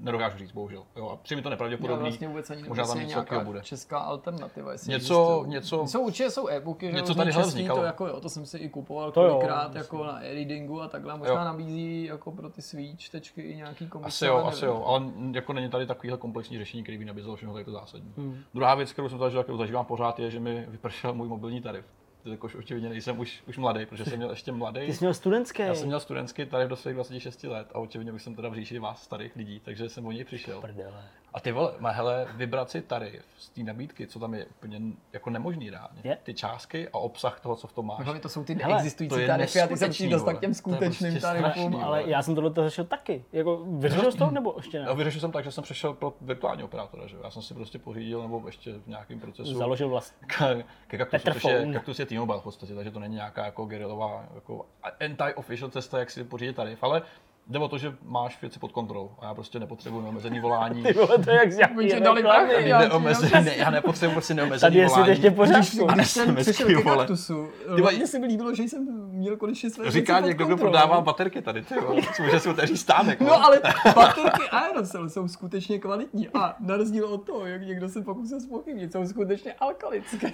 nedokážu říct, bohužel. Jo, a přijde mi to Já nepravděpodobný. vlastně vůbec ani Možná tam je něco nějaká bude. česká alternativa. Jestli Něco- existují. něco- Jsou určitě jsou e-booky, že něco tady český, vznikalo. To, jako, jo, to jsem si i kupoval To jo, kolikrát myslím. jako na e-readingu a takhle. Možná Jo. nabízí jako pro ty svý čtečky i nějaký komiksy. Asi jo, ale asi jo, ale jako není tady takovýhle komplexní řešení, který by nabízelo všechno tady to zásadní. Hmm. Druhá věc, kterou jsem zažil, kterou zažívám pořád, je, že mi vypršel můj mobilní tarif. Jakož očividně nejsem už, už mladý, protože jsem měl ještě mladý. Ty jsi měl studentský. Já jsem měl studentský tarif do svých 26 let a očividně bych jsem teda v říši vás starých lidí, takže jsem o něj přišel. Prdele. A ty vole, má hele, vybrat si tarif z té nabídky, co tam je úplně jako nemožný reálně. Je? Ty částky a obsah toho, co v tom máš. Hlavně to jsou ty Hele, neexistující to je tarify a ty se musíš dostat k těm je skutečným prostě tarifům. strašný, ale- já jsem tohle to řešil taky. Jako, vyřešil jsi to nebo ještě ne? Já vyřešil jsem tak, že jsem přešel pro virtuální operátora, že. Já jsem si prostě pořídil, nebo ještě v nějakém procesu. Založil vlast. K, ke kaktusu, což je, kaktus je T-Mobile v podstatě, takže to není nějaká jako gerilová, jako anti-official cesta, jak si pořídit tarif, ale jde o to, že máš věci pod kontrolou a já prostě nepotřebuji neomezený volání. Ty vole, to je jak z jaký ti dali prachy, Ani neomezený, ne, já nepotřebuji prostě neomezený Tady volání. ještě v pořádku. A Když jsem přišel ke vole. kaktusu, hlavně se mi líbilo, že jsem měl konečně své Říká někdo, kdo prodává baterky tady, ty vole. Může si otevřít stánek. No ale baterky Aerosol jsou skutečně kvalitní a na rozdíl od toho, jak někdo se pokusil zpochybnit, jsou skutečně alkalické.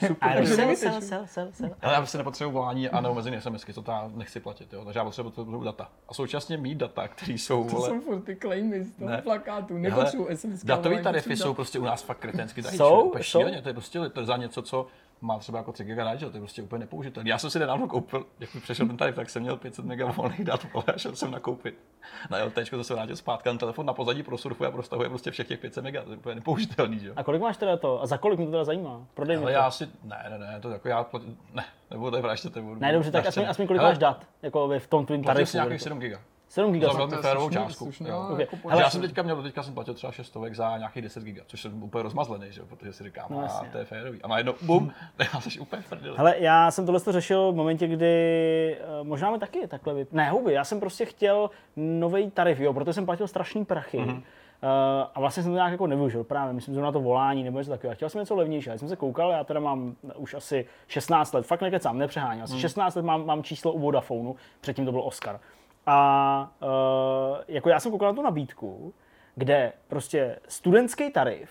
Sel. Ale já prostě nepotřebuji volání a neomezený SMSky, to já nechci platit, jo. takže já potřebuji data. A současně mít data, které jsou, To vole, jsou furt ty claimy z toho Ne. plakátu, nepotřebuji SMS. Datový tarify jsou prostě u nás fakt kretensky drahý. Jsou? Jsou? šíleně, to je prostě to je za něco, co má třeba jako 3 GB to je prostě úplně nepoužitelné. Já jsem si nedávno koupil, jak mi přešel ten tarif, tak jsem měl 500 MB volných dat, vole, a šel jsem nakoupit. Na LT zase vrátil zpátky, ten telefon na pozadí prosurfuje a prostahuje prostě všech těch 500 MB, to je úplně nepoužitelný, že jo. A kolik máš teda to? A za kolik mě to teda zajímá? Prodej mi Ale to. já si, ne, ne, ne, to jako já platím, ne, nebudu tady vraždět, to budu. Ne, dobře, tak aspoň, aspoň kolik máš dat? Jako v tom tvým Platil tarifu. si nějakých 7 GB. 7 GB. Za to velmi je férovou částku. slušný, jo. Ok. jako Hele, Ale já jsem teďka měl, teďka jsem platil třeba 6 stovek za nějakých 10 GB, což jsem úplně rozmazlený, že jo, protože si říkám, No, a jasně. to je férový. A najednou, bum, já jsi úplně prdeli. Hele, já jsem tohle to řešil v momentě, kdy eh, možná mi taky takhle vyp... Ne, huby, já jsem prostě chtěl nový tarif, jo, protože jsem platil strašný prachy. Mm-hmm. a vlastně jsem to nějak jako nevyužil právě, myslím, že na to volání nebo něco takového. Chtěl jsem něco levnější, já jsem se koukal, já teda mám už asi 16 let, fakt nekecám, nepřeháním, asi 16 let mám, mám číslo u Vodafonu, předtím to byl Oscar. A uh, jako já jsem koukal na tu nabídku, kde prostě studentský tarif,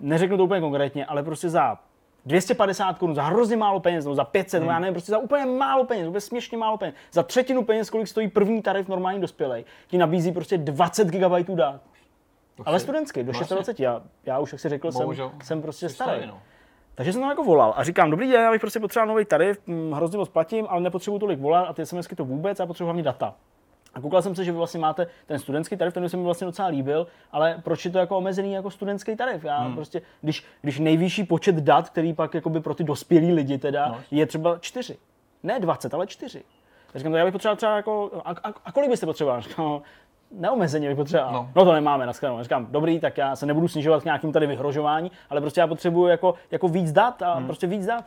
neřeknu to úplně konkrétně, ale prostě za 250 korun, za hrozně málo peněz, nebo za 500, hmm. nebo já nevím, prostě za úplně málo peněz, úplně směšně málo peněz. Za třetinu peněz, kolik stojí první tarif normální dospělej, ti nabízí prostě 20 GB dát. Ale studentský, do 26. Já, já už, jak jsi řekl, jsem, jsem prostě starý. No. Takže jsem tam jako volal a říkám, dobrý den, já bych prostě potřeboval nový tarif, hm, hrozně moc platím, ale nepotřebuji tolik volat a ty SMSky to vůbec, já potřebuji hlavně data. A koukal jsem se, že vy vlastně máte ten studentský tarif, ten se mi vlastně docela líbil, ale proč je to jako omezený jako studentský tarif? Já hmm. prostě, když, když nejvyšší počet dat, který pak jakoby pro ty dospělí lidi teda, no. je třeba čtyři. Ne 20, ale čtyři. Tak říkám, já bych potřeboval třeba jako, a, a, a kolik byste potřeboval? No, neomezeně bych potřeboval. No. no to nemáme na skranu. Říkám, dobrý, tak já se nebudu snižovat k nějakým tady vyhrožování, ale prostě já potřebuju jako, jako víc dat a hmm. prostě víc dat.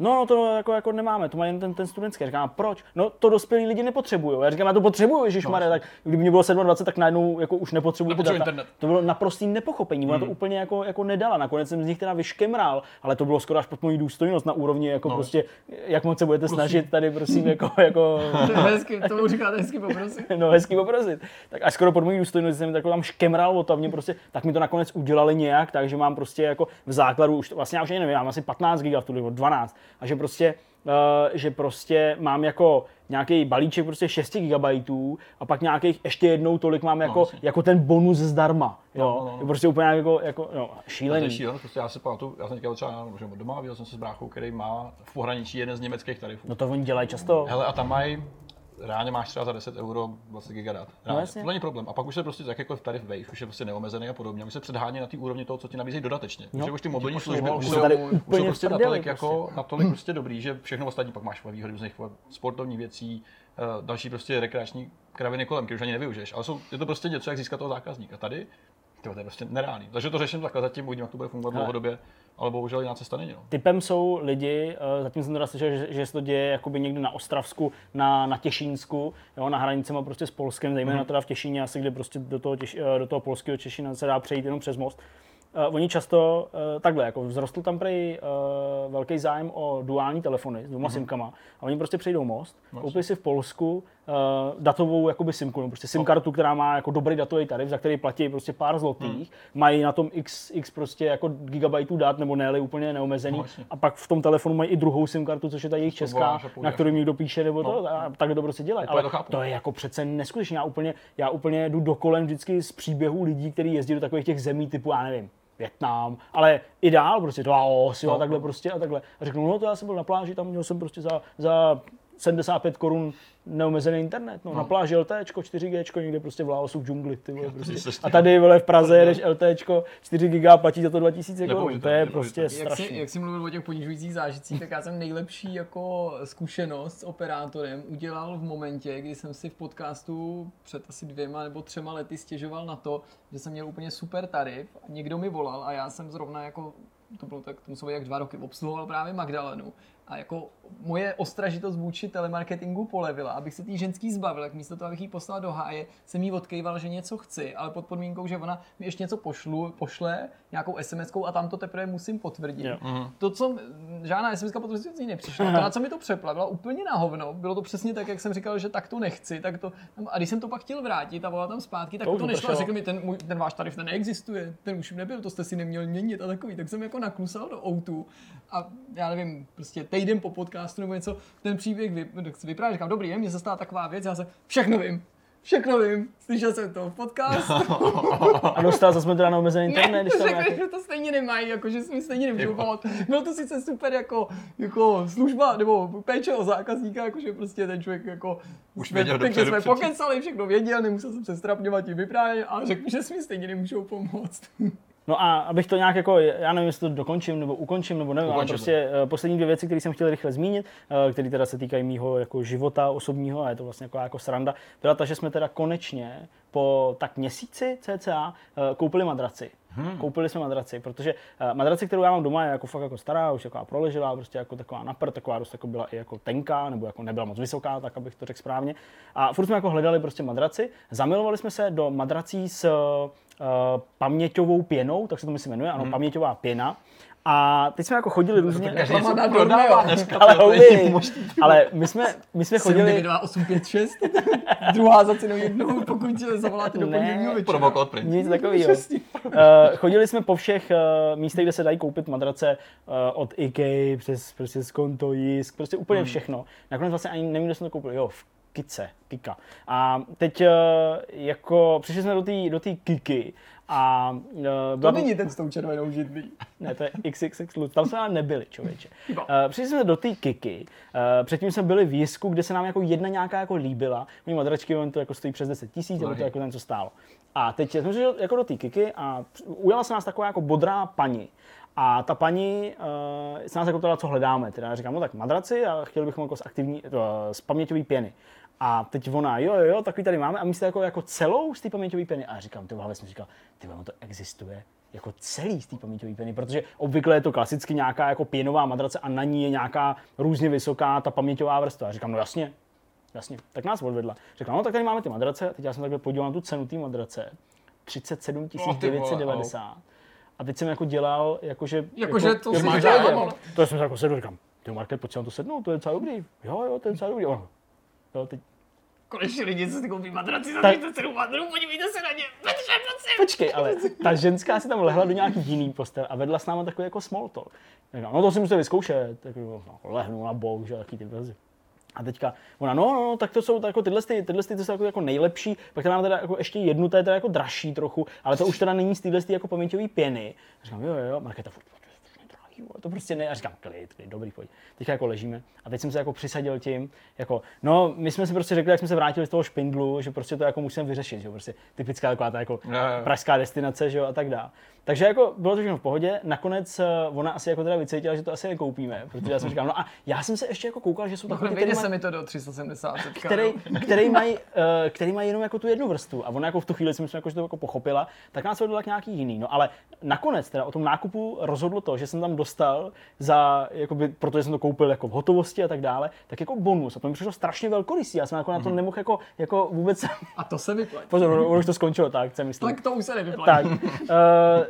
No, no to jako, jako nemáme, to má jen ten, ten studentský. Říkám, proč? No, to dospělí lidi nepotřebují. Já říkám, já to potřebuju, Ježíš no, tak kdyby mě bylo 27, tak najednou jako už nepotřebuju ty data. Internet. To bylo naprostý nepochopení, ona hmm. to úplně jako, jako nedala. Nakonec jsem z nich teda vyškemral, ale to bylo skoro až pod mojí důstojnost na úrovni, jako no. prostě, jak moc se budete prosím. snažit tady, prosím, jako, jako... hezky, to říkáte hezky poprosit. no, hezky poprosit. Tak až skoro pod mojí důstojnost jsem takhle tam škemral o to, mě prostě, tak mi to nakonec udělali nějak, takže mám prostě jako v základu už, vlastně já už nevím, já mám asi 15 GB v tu 12, a že prostě Uh, že prostě mám jako nějaký balíček prostě 6 GB a pak nějakých ještě jednou tolik mám jako, no, jako ten bonus zdarma. Jo? No, no, no. Prostě úplně jako, jako no, šílený. To je šílený, prostě já si pamatuju, já jsem teďka třeba že doma, viděl jsem se s bráchou, který má v pohraničí jeden z německých tarifů. No to oni dělají často. Hele, a tam mají reálně máš třeba za 10 euro 20 GB dat. No, to není problém. A pak už se prostě jakýkoliv tarif Wave, už je prostě neomezený a podobně. My se předhání na té úrovni toho, co ti nabízí dodatečně. No. Protože už ty mobilní služby už jsou, už jsou prostě natolik, jako, prostě. natolik prostě dobrý, že všechno ostatní pak máš výhody různých sportovních věcí, eh, další prostě rekreační kraviny kolem, které už ani nevyužiješ. Ale jsou, je to prostě něco, jak získat toho zákazníka. Tady to je prostě nereálný. Takže to řeším takhle zatím, uvidím, jak to bude fungovat dlouhodobě ale bohužel jiná cesta není. No. Typem jsou lidi, uh, zatím jsem teda slyšel, že, že se to děje jakoby někde na Ostravsku, na, na Těšínsku, jo, na hranicema prostě s Polskem, zejména mm. teda v Těšíně, asi kde prostě do toho, těš, uh, do toho polského Těšína se dá přejít jenom přes most. Uh, oni často uh, takhle, jako vzrostl tam prej uh, velký zájem o duální telefony s dvěma mm-hmm. simkama a oni prostě přejdou most, no, koupí si v Polsku uh, datovou jakoby simku, nebo prostě sim kartu, která má jako dobrý datový tarif, za který platí prostě pár zlotých, mm. mají na tom x, x prostě jako gigabajtů dat, nebo ne úplně neomezený no, a pak v tom telefonu mají i druhou sim kartu, což je ta jejich česká, na kterou někdo píše, nebo no. to, a tak to prostě dělají. Ale to, to je jako přece neskutečně, já úplně, já úplně jdu do kolen vždycky z příběhů lidí, kteří jezdí do takových těch zemí typu, já nevím, Větnam, ale i dál prostě Laos, jo, no. a takhle prostě a takhle. A řeknu, no to já jsem byl na pláži, tam měl jsem prostě za, za 75 korun neomezený internet. No, no. Na pláži LT, 4G, někde prostě v Laosu v džungli. Ty vole, prostě. A tady vole, v Praze jedeš LT, 4 GB platí za to 2000 korun. To je prostě strašné. Jak, jsi, jak jsi mluvil o těch ponižujících zážitcích, tak já jsem nejlepší jako zkušenost s operátorem udělal v momentě, kdy jsem si v podcastu před asi dvěma nebo třema lety stěžoval na to, že jsem měl úplně super tarif a někdo mi volal a já jsem zrovna jako to bylo tak, to muselo jak dva roky, obsluhoval právě Magdalenu a jako moje ostražitost vůči telemarketingu polevila, abych se tý ženský zbavil, tak místo toho, abych jí poslal do háje, jsem jí odkejval, že něco chci, ale pod podmínkou, že ona mi ještě něco pošlu, pošle, nějakou sms a tam to teprve musím potvrdit. Jo. Mhm. To, co žádná SMS potvrzující nepřišla, to, na co mi to přeplavila, úplně na hovno. Bylo to přesně tak, jak jsem říkal, že tak to nechci, tak to, a když jsem to pak chtěl vrátit a volal tam zpátky, tak to, to nešlo a řekl mi, ten, můj, ten váš tarif ten neexistuje, ten už nebyl, to jste si neměl měnit a takový. Tak jsem jako naklusal do outu a já nevím, prostě týden po podcastu nebo něco, ten příběh vy, vypadá, říkám, dobrý, mě se stala taková věc, já se všechno vím, všechno vím, slyšel jsem to v podcastu. A dostal zase teda na omezený internet, když tam nějaký... že to stejně nemají, jako, že si mi stejně nemůžu pamatovat. Bylo to sice super jako, jako služba, nebo péče o zákazníka, jakože prostě ten člověk jako už věděl dopředu, jsme pokecali, všechno věděl, nemusel jsem se strapňovat tím vyprávět, ale řekl, že si mi stejně nemůžou pomoct. No a abych to nějak jako, já nevím, jestli to dokončím nebo ukončím, nebo nevím, ale prostě uh, poslední dvě věci, které jsem chtěl rychle zmínit, uh, které teda se týkají mýho jako života osobního a je to vlastně jako, jako sranda, byla ta, že jsme teda konečně po tak měsíci cca uh, koupili madraci. Hmm. Koupili jsme madraci, protože uh, madraci, kterou já mám doma, je jako fakt jako stará, už jako proležela, prostě jako taková napr, taková dost jako byla i jako tenká, nebo jako nebyla moc vysoká, tak abych to řekl správně. A furt jsme jako hledali prostě madraci, zamilovali jsme se do madrací s paměťovou pěnou, tak se to myslím jmenuje, ano, paměťová pěna. A teď jsme jako chodili různě. Každý něco prodává dneska. ale, houby, ale my jsme, my jsme chodili, 79856. Druhá za cenu jednou, pokud zavoláte do pondělního večera. Nic takového. Uh, chodili jsme po všech uh, místech, kde se dají koupit madrace uh, od IKEA přes prostě Skonto, Jisk, prostě úplně všechno. Nakonec vlastně ani nevím, kde jsem to koupil. Jo, v Kice, Kika. A teď uh, jako přišli jsme do té do té Kiky a uh, To byla není ten s tou červenou židlí. ne, to je XXX Lutz. Tam jsme ale nebyli, člověče. Uh, přišli jsme do té Kiky. Uh, předtím jsme byli v Jisku, kde se nám jako jedna nějaká jako líbila. Oni madračky, on to jako stojí přes 10 tisíc, nebo to jako ten, co stálo. A teď jsme šli jako do té Kiky a ujala se nás taková jako bodrá paní. A ta paní uh, se nás jako ptala, co hledáme. Teda já říkám, no tak madraci a chtěli bychom jako z, aktivní, uh, z paměťové pěny. A teď ona, jo, jo, jo, takový tady máme a místo jako, jako celou z té paměťové pěny. A já říkám, ty vole, jsem říkal, ty vole, ono to existuje jako celý z té paměťové pěny, protože obvykle je to klasicky nějaká jako pěnová madrace a na ní je nějaká různě vysoká ta paměťová vrstva. A říkám, no jasně, jasně, tak nás odvedla. Říkám, no tak tady máme ty madrace, a teď já jsem takhle podíval na tu cenu té madrace, 37 990. A teď jsem jako dělal, jakože... Jakože to si máš ale- To jsem se jako sedl, říkám, ty Market, pojď si na to sednout, to je docela dobrý. Jo, jo, to je docela dobrý. Ono, jo, teď Konečně lidi se si koupí madraci za Tak- 37 madrů, podívejte se na ně. Petře, prosím. Počkej, ale ta ženská si tam lehla do nějaký jiný postel a vedla s náma takový jako small talk. Říkám, no to si musíte vyzkoušet. Tak jako, no, lehnu na bok, že taky ty věci. A teďka ona, no, no, no, tak to jsou jako tyhle, ty, tyhle ty, ty jsou jako, jako nejlepší, pak tady máme teda jako ještě jednu, to je teda jako dražší trochu, ale to už teda není z téhle jako paměťové pěny. A říkám, jo, jo, jo, Markéta, furt, furt, furt, furt, drahý, vole, to prostě ne, a říkám, klid, klid, dobrý, pojď. Teďka jako ležíme a teď jsem se jako přisadil tím, jako, no, my jsme si prostě řekli, jak jsme se vrátili z toho špindlu, že prostě to jako musíme vyřešit, že jo, prostě typická taková ta jako Jo, jo. pražská destinace, že jo, a tak dále. Takže jako bylo to všechno v pohodě. Nakonec eh, ona asi jako teda vycítila, že to asi nekoupíme, protože já jsem říkal, no a já jsem se ještě jako koukal, že jsou No, takové ty, Vejde který se mi to do 370. teďka, který, no. který, mají, eh, který mají jenom jako tu jednu vrstvu. A ona jako v tu chvíli si myslím, jako, že to jako pochopila, tak nás vedla k nějaký jiný. No ale nakonec teda o tom nákupu rozhodlo to, že jsem tam dostal za, jakoby, protože jsem to koupil jako v hotovosti a tak dále, tak jako bonus. A to mi přišlo strašně velkorysý. Já jsem jako na to nemohl jako, jako vůbec... A to se vyplatí. Pozor, ono už to skončilo tak, co myslím Tak to už se nevyplatí. tak, uh,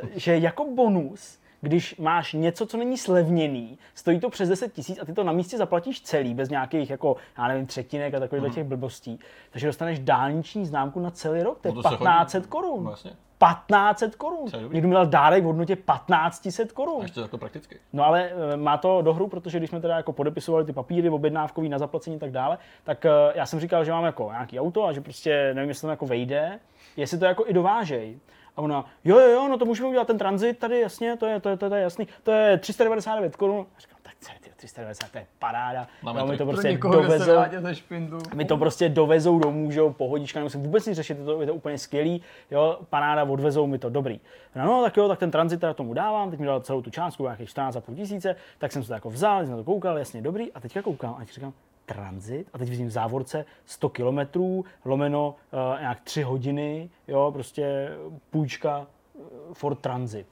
že jako bonus, když máš něco, co není slevněný, stojí to přes 10 tisíc a ty to na místě zaplatíš celý, bez nějakých jako, já nevím, třetinek a takových těch blbostí, takže dostaneš dálniční známku na celý rok, to je No to se 1500 korun. Vlastně. 1500 korun. To. Někdo mi dal dárek v hodnotě 1500 korun. Ještě takhle prakticky. No ale eh, má to dohru, protože když jsme teda jako podepisovali ty papíry objednávkový na zaplacení a tak dále, tak eh, já jsem říkal, že mám jako nějaký auto a že prostě nevím, jestli tam jako vejde, jestli to jako i dovážej. A ona, jo, jo, jo, no to můžeme udělat ten tranzit tady, jasně, to je, to je, to je, to je jasný, to je 399 korun. A říkám, tak celý ty 390, to je paráda. Máme no, mi trik. to Pro prostě někoho, dovezou, špindlu. my to prostě dovezou domů, že jo, pohodička, nemusím vůbec nic řešit, je to, je to úplně skvělý, jo, panáda, odvezou mi to, dobrý. No, no, tak jo, tak ten tranzit teda tomu dávám, teď mi dal celou tu částku, nějakých 14,5 tisíce, tak jsem se to jako vzal, jsem na to koukal, jasně, dobrý, a teďka koukám a říkám, tranzit, a teď vidím v závorce 100 kilometrů, lomeno uh, nějak 3 hodiny, jo, prostě půjčka uh, for transit.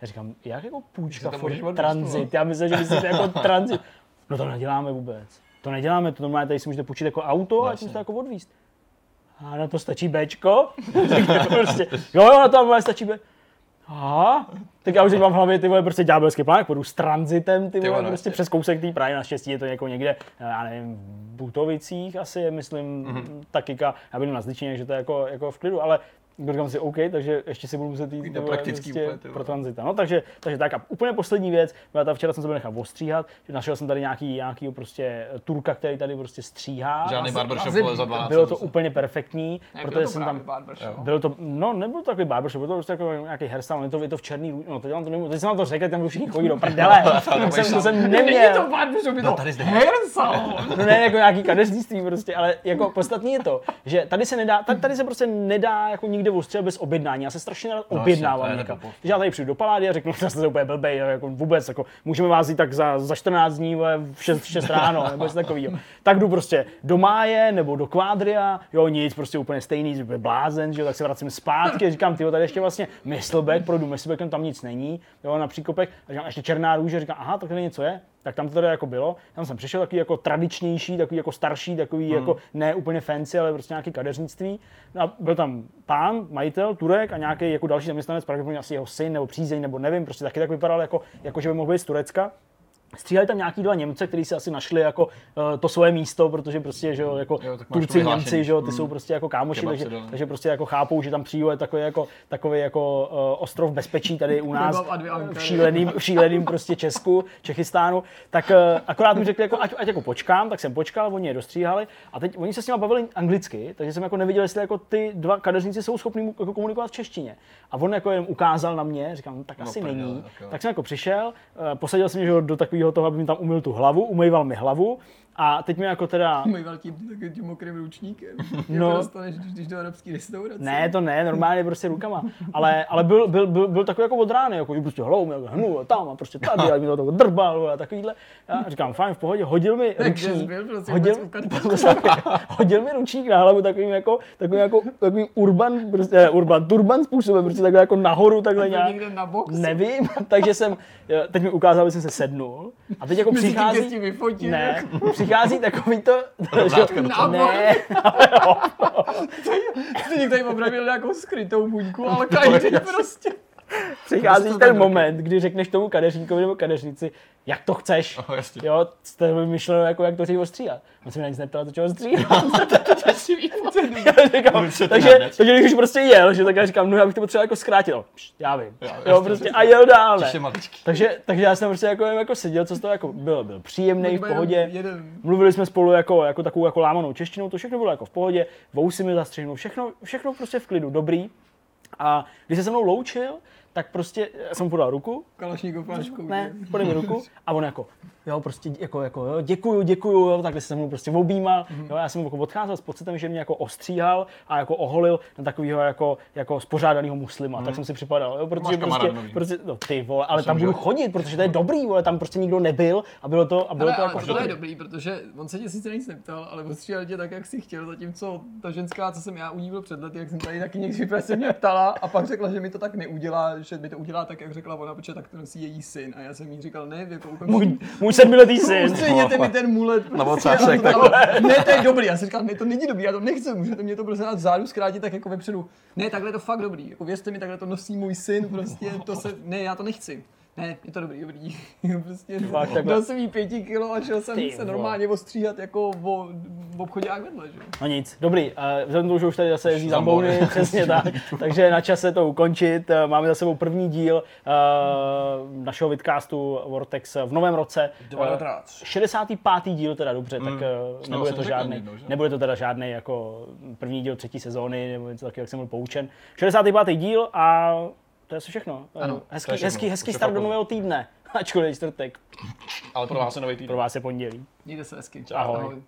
Já říkám, jak jako půjčka for transit? Já myslím, že myslíte jako transit. No to neděláme vůbec. To neděláme, to normálně tady si můžete půjčit jako auto a tím Jasně. to jako odvíst. A na to stačí Bčko? prostě, jo, jo, na to stačí B. Aha, tak já už mám v hlavě ty vole prostě ďábelský plán, jak půjdu s transitem, ty vole, vole, no, prostě přes kousek té Prahy, naštěstí je to jako někde, já nevím, v Butovicích asi je, myslím, Mhm. mm-hmm. takika, já bydlím na Zličině, že to je jako, jako v klidu, ale říkám si, OK, takže ještě si budu muset jít To vole, praktický úplně, ty pro tranzita. No takže, takže tak a úplně poslední věc, byla ta včera jsem se byl nechal ostříhat, že našel jsem tady nějaký, nějaký prostě turka, který tady prostě stříhá. Žádný barbershop za 12. bylo to zase. úplně perfektní, Jak protože to jsem tam, barbershop? bylo to, no nebyl to takový barbershop, bylo to prostě jako nějaký hairstyle, je to, je to v černý, no teď, vám to nemůžu, teď jsem vám to řekl, tam všichni chodí do prdele, to jsem, to jsem Není neměl. to barbershop, je No, to tady zde. hair salon. No ne jako nějaký kadeřnictví prostě, ale jako podstatný je to, že tady se nedá, tady, tady se prostě nedá jako nikde ostřel bez objednání. Já se strašně rád No, objednávám je někam. nepochop. Že já tady přijdu do palády a řeknu, že jste úplně blbej, jako vůbec, jako můžeme vás jít tak za, za 14 dní v 6, 6 ráno, nebo něco takového. Tak jdu prostě do Máje nebo do Kvádria, jo nic, prostě úplně stejný, úplně blázen, že jo, tak se vracím zpátky, říkám, ty tady ještě vlastně Myslbek, projdu Myslbekem, tam nic není, jo, na příkopech, a říkám, ještě černá růže, říkám, aha, tak tady něco je, tak tam to teda jako bylo. Tam jsem přišel takový jako tradičnější, takový jako starší, takový jako ne úplně fancy, ale prostě nějaký kadeřnictví. No a byl tam pán, majitel, Turek a nějaký jako další zaměstnanec, pravděpodobně asi jeho syn nebo přízeň, nebo nevím, prostě taky tak vypadal jako, jako že by mohl být z Turecka. Stříhali tam nějaký dva Němce, kteří si asi našli jako uh, to svoje místo, protože prostě, že jo, jako Jo, Turci. Němci, že jo, ty jsou prostě jako kámoši, Kebab takže, dal. takže prostě jako chápou, že tam přijde je takový jako, takový jako uh, ostrov bezpečí tady u nás v šíleným, v šíleným prostě Česku, Čechistánu, tak uh, akorát mi řekli, jako, ať, ať jako počkám, tak jsem počkal, oni je dostříhali a teď oni se s nimi bavili anglicky, takže jsem jako neviděl, jestli jako ty dva kadeřníci jsou schopni mu- jako komunikovat v češtině. A on jako jenom ukázal na mě, říkám, no, tak asi prdele, není. tak. Tak jsem jako přišel, eh, posadil jsem mě do takového toho, aby mi tam umyl tu hlavu, umýval mi hlavu a teď mi jako teda... Tím, takovým tím mokrým ručníkem. No. Jako dostaneš, když jdeš do arabské restaurace. Ne, to ne, normálně prostě rukama. Ale, ale byl, byl, byl, byl takový jako od rány, jako prostě hlavou měl hnu a tam a prostě tady, a mi to drbal a takovýhle. Já říkám, fajn, v pohodě, hodil mi ručník, byl, prostě hodil, hodil mi ručník na hlavu takovým jako, takovým jako, takovým urban, prostě, ne, urban, turban způsobem, prostě takhle jako nahoru, takhle nějak. někde na box. Nevím, takže jsem, teď mi ukázal, že jsem se sednul a teď jako přichází, ne, přichází takový to, toho. ne, Ty někdo jim opravil nějakou skrytou buňku, ale každý prostě. přichází ten tak moment, kdy řekneš tomu kadeřníkovi nebo kadeřnici, jak to chceš. Oh, jasně. Jo, jste vymyšleno, jako jak to dřív ostříhat. On se mě nic neptal, to čeho ostříhat. Já takže, takže když už prostě jel, že tak já říkám, no já bych to potřeboval jako zkrátit. No, já vím. Jo, Jo, prostě a jel dál. Takže, takže já jsem prostě jako, jako seděl, co z toho jako byl, byl příjemný, v pohodě. Mluvili jsme spolu jako, jako takovou jako lámanou češtinou, to všechno bylo jako v pohodě, vousy mi zastřihnu, všechno, všechno prostě v klidu, dobrý. A když se se mnou loučil, tak prostě jsem mu podal ruku, Kalašníkov ne, podej mi ruku. A on jako, jo, prostě jako, jako jo, děkuju, děkuju, jo, takhle se mnou prostě objímal, jo, já jsem jako odcházel s pocitem, že mě jako ostříhal a jako oholil na takového jako, jako spořádaného muslima, tak jsem si připadal, jo, protože Máš kamarád prostě, prostě, no ty vole, ale Jsem, tam že budu jo. chodit, protože to je dobrý, vole, tam prostě nikdo nebyl a bylo to, a bylo Ale, to jako ale to je dobrý, protože on se tě sice nic neptal, ale ostříhal tě tak, jak si chtěl, zatímco ta ženská, co jsem já u ní byl před lety, jak jsem tady taky někdy se mě ptala a pak řekla, že mi to tak neudělá, že mi to udělá tak, jak řekla ona, protože tak to nosí její syn. A já jsem jí říkal, ne, jako můj, můj sedmiletý syn. Ustředněte mi ten mulet. Prostě, vocáček, a to- Ne, to je dobrý. Já jsem říkal, ne, to není dobrý, já to nechci, můžete mě to prostě na zádu zkrátit tak jako vepředu. Ne, takhle je to fakt dobrý. Jako věřte mi, takhle to nosí můj syn, prostě to se, ne, já to nechci. Ne, je to dobrý, dobrý. prostě Fakt takhle. dal jsem jí pěti kilo a šel jsem Ty se normálně ostříhat jako v, v obchodě vedle, že? jo. No nic, dobrý. Uh, vzhledem k tomu, že už tady zase jezdí Zambouny. zambouny, přesně tak. Takže na čase to ukončit. Eh, Máme za sebou první díl uh, našeho vidcastu Vortex v novém roce. Eh, 65. díl teda dobře, tak uh, nebude to žádný, jednou, že? nebude to teda žádný jako první díl třetí sezóny nebo něco takového, jak jsem byl poučen. 65. díl a to je asi všechno. Eh, Ano, hezký, všechno. hezký, hezký start do nového týdne. Ačkoliv je čtvrtek. Ale pro vás je nový týden. Pro vás je pondělí. Mějte se hezky. Ahoj. Ahoj.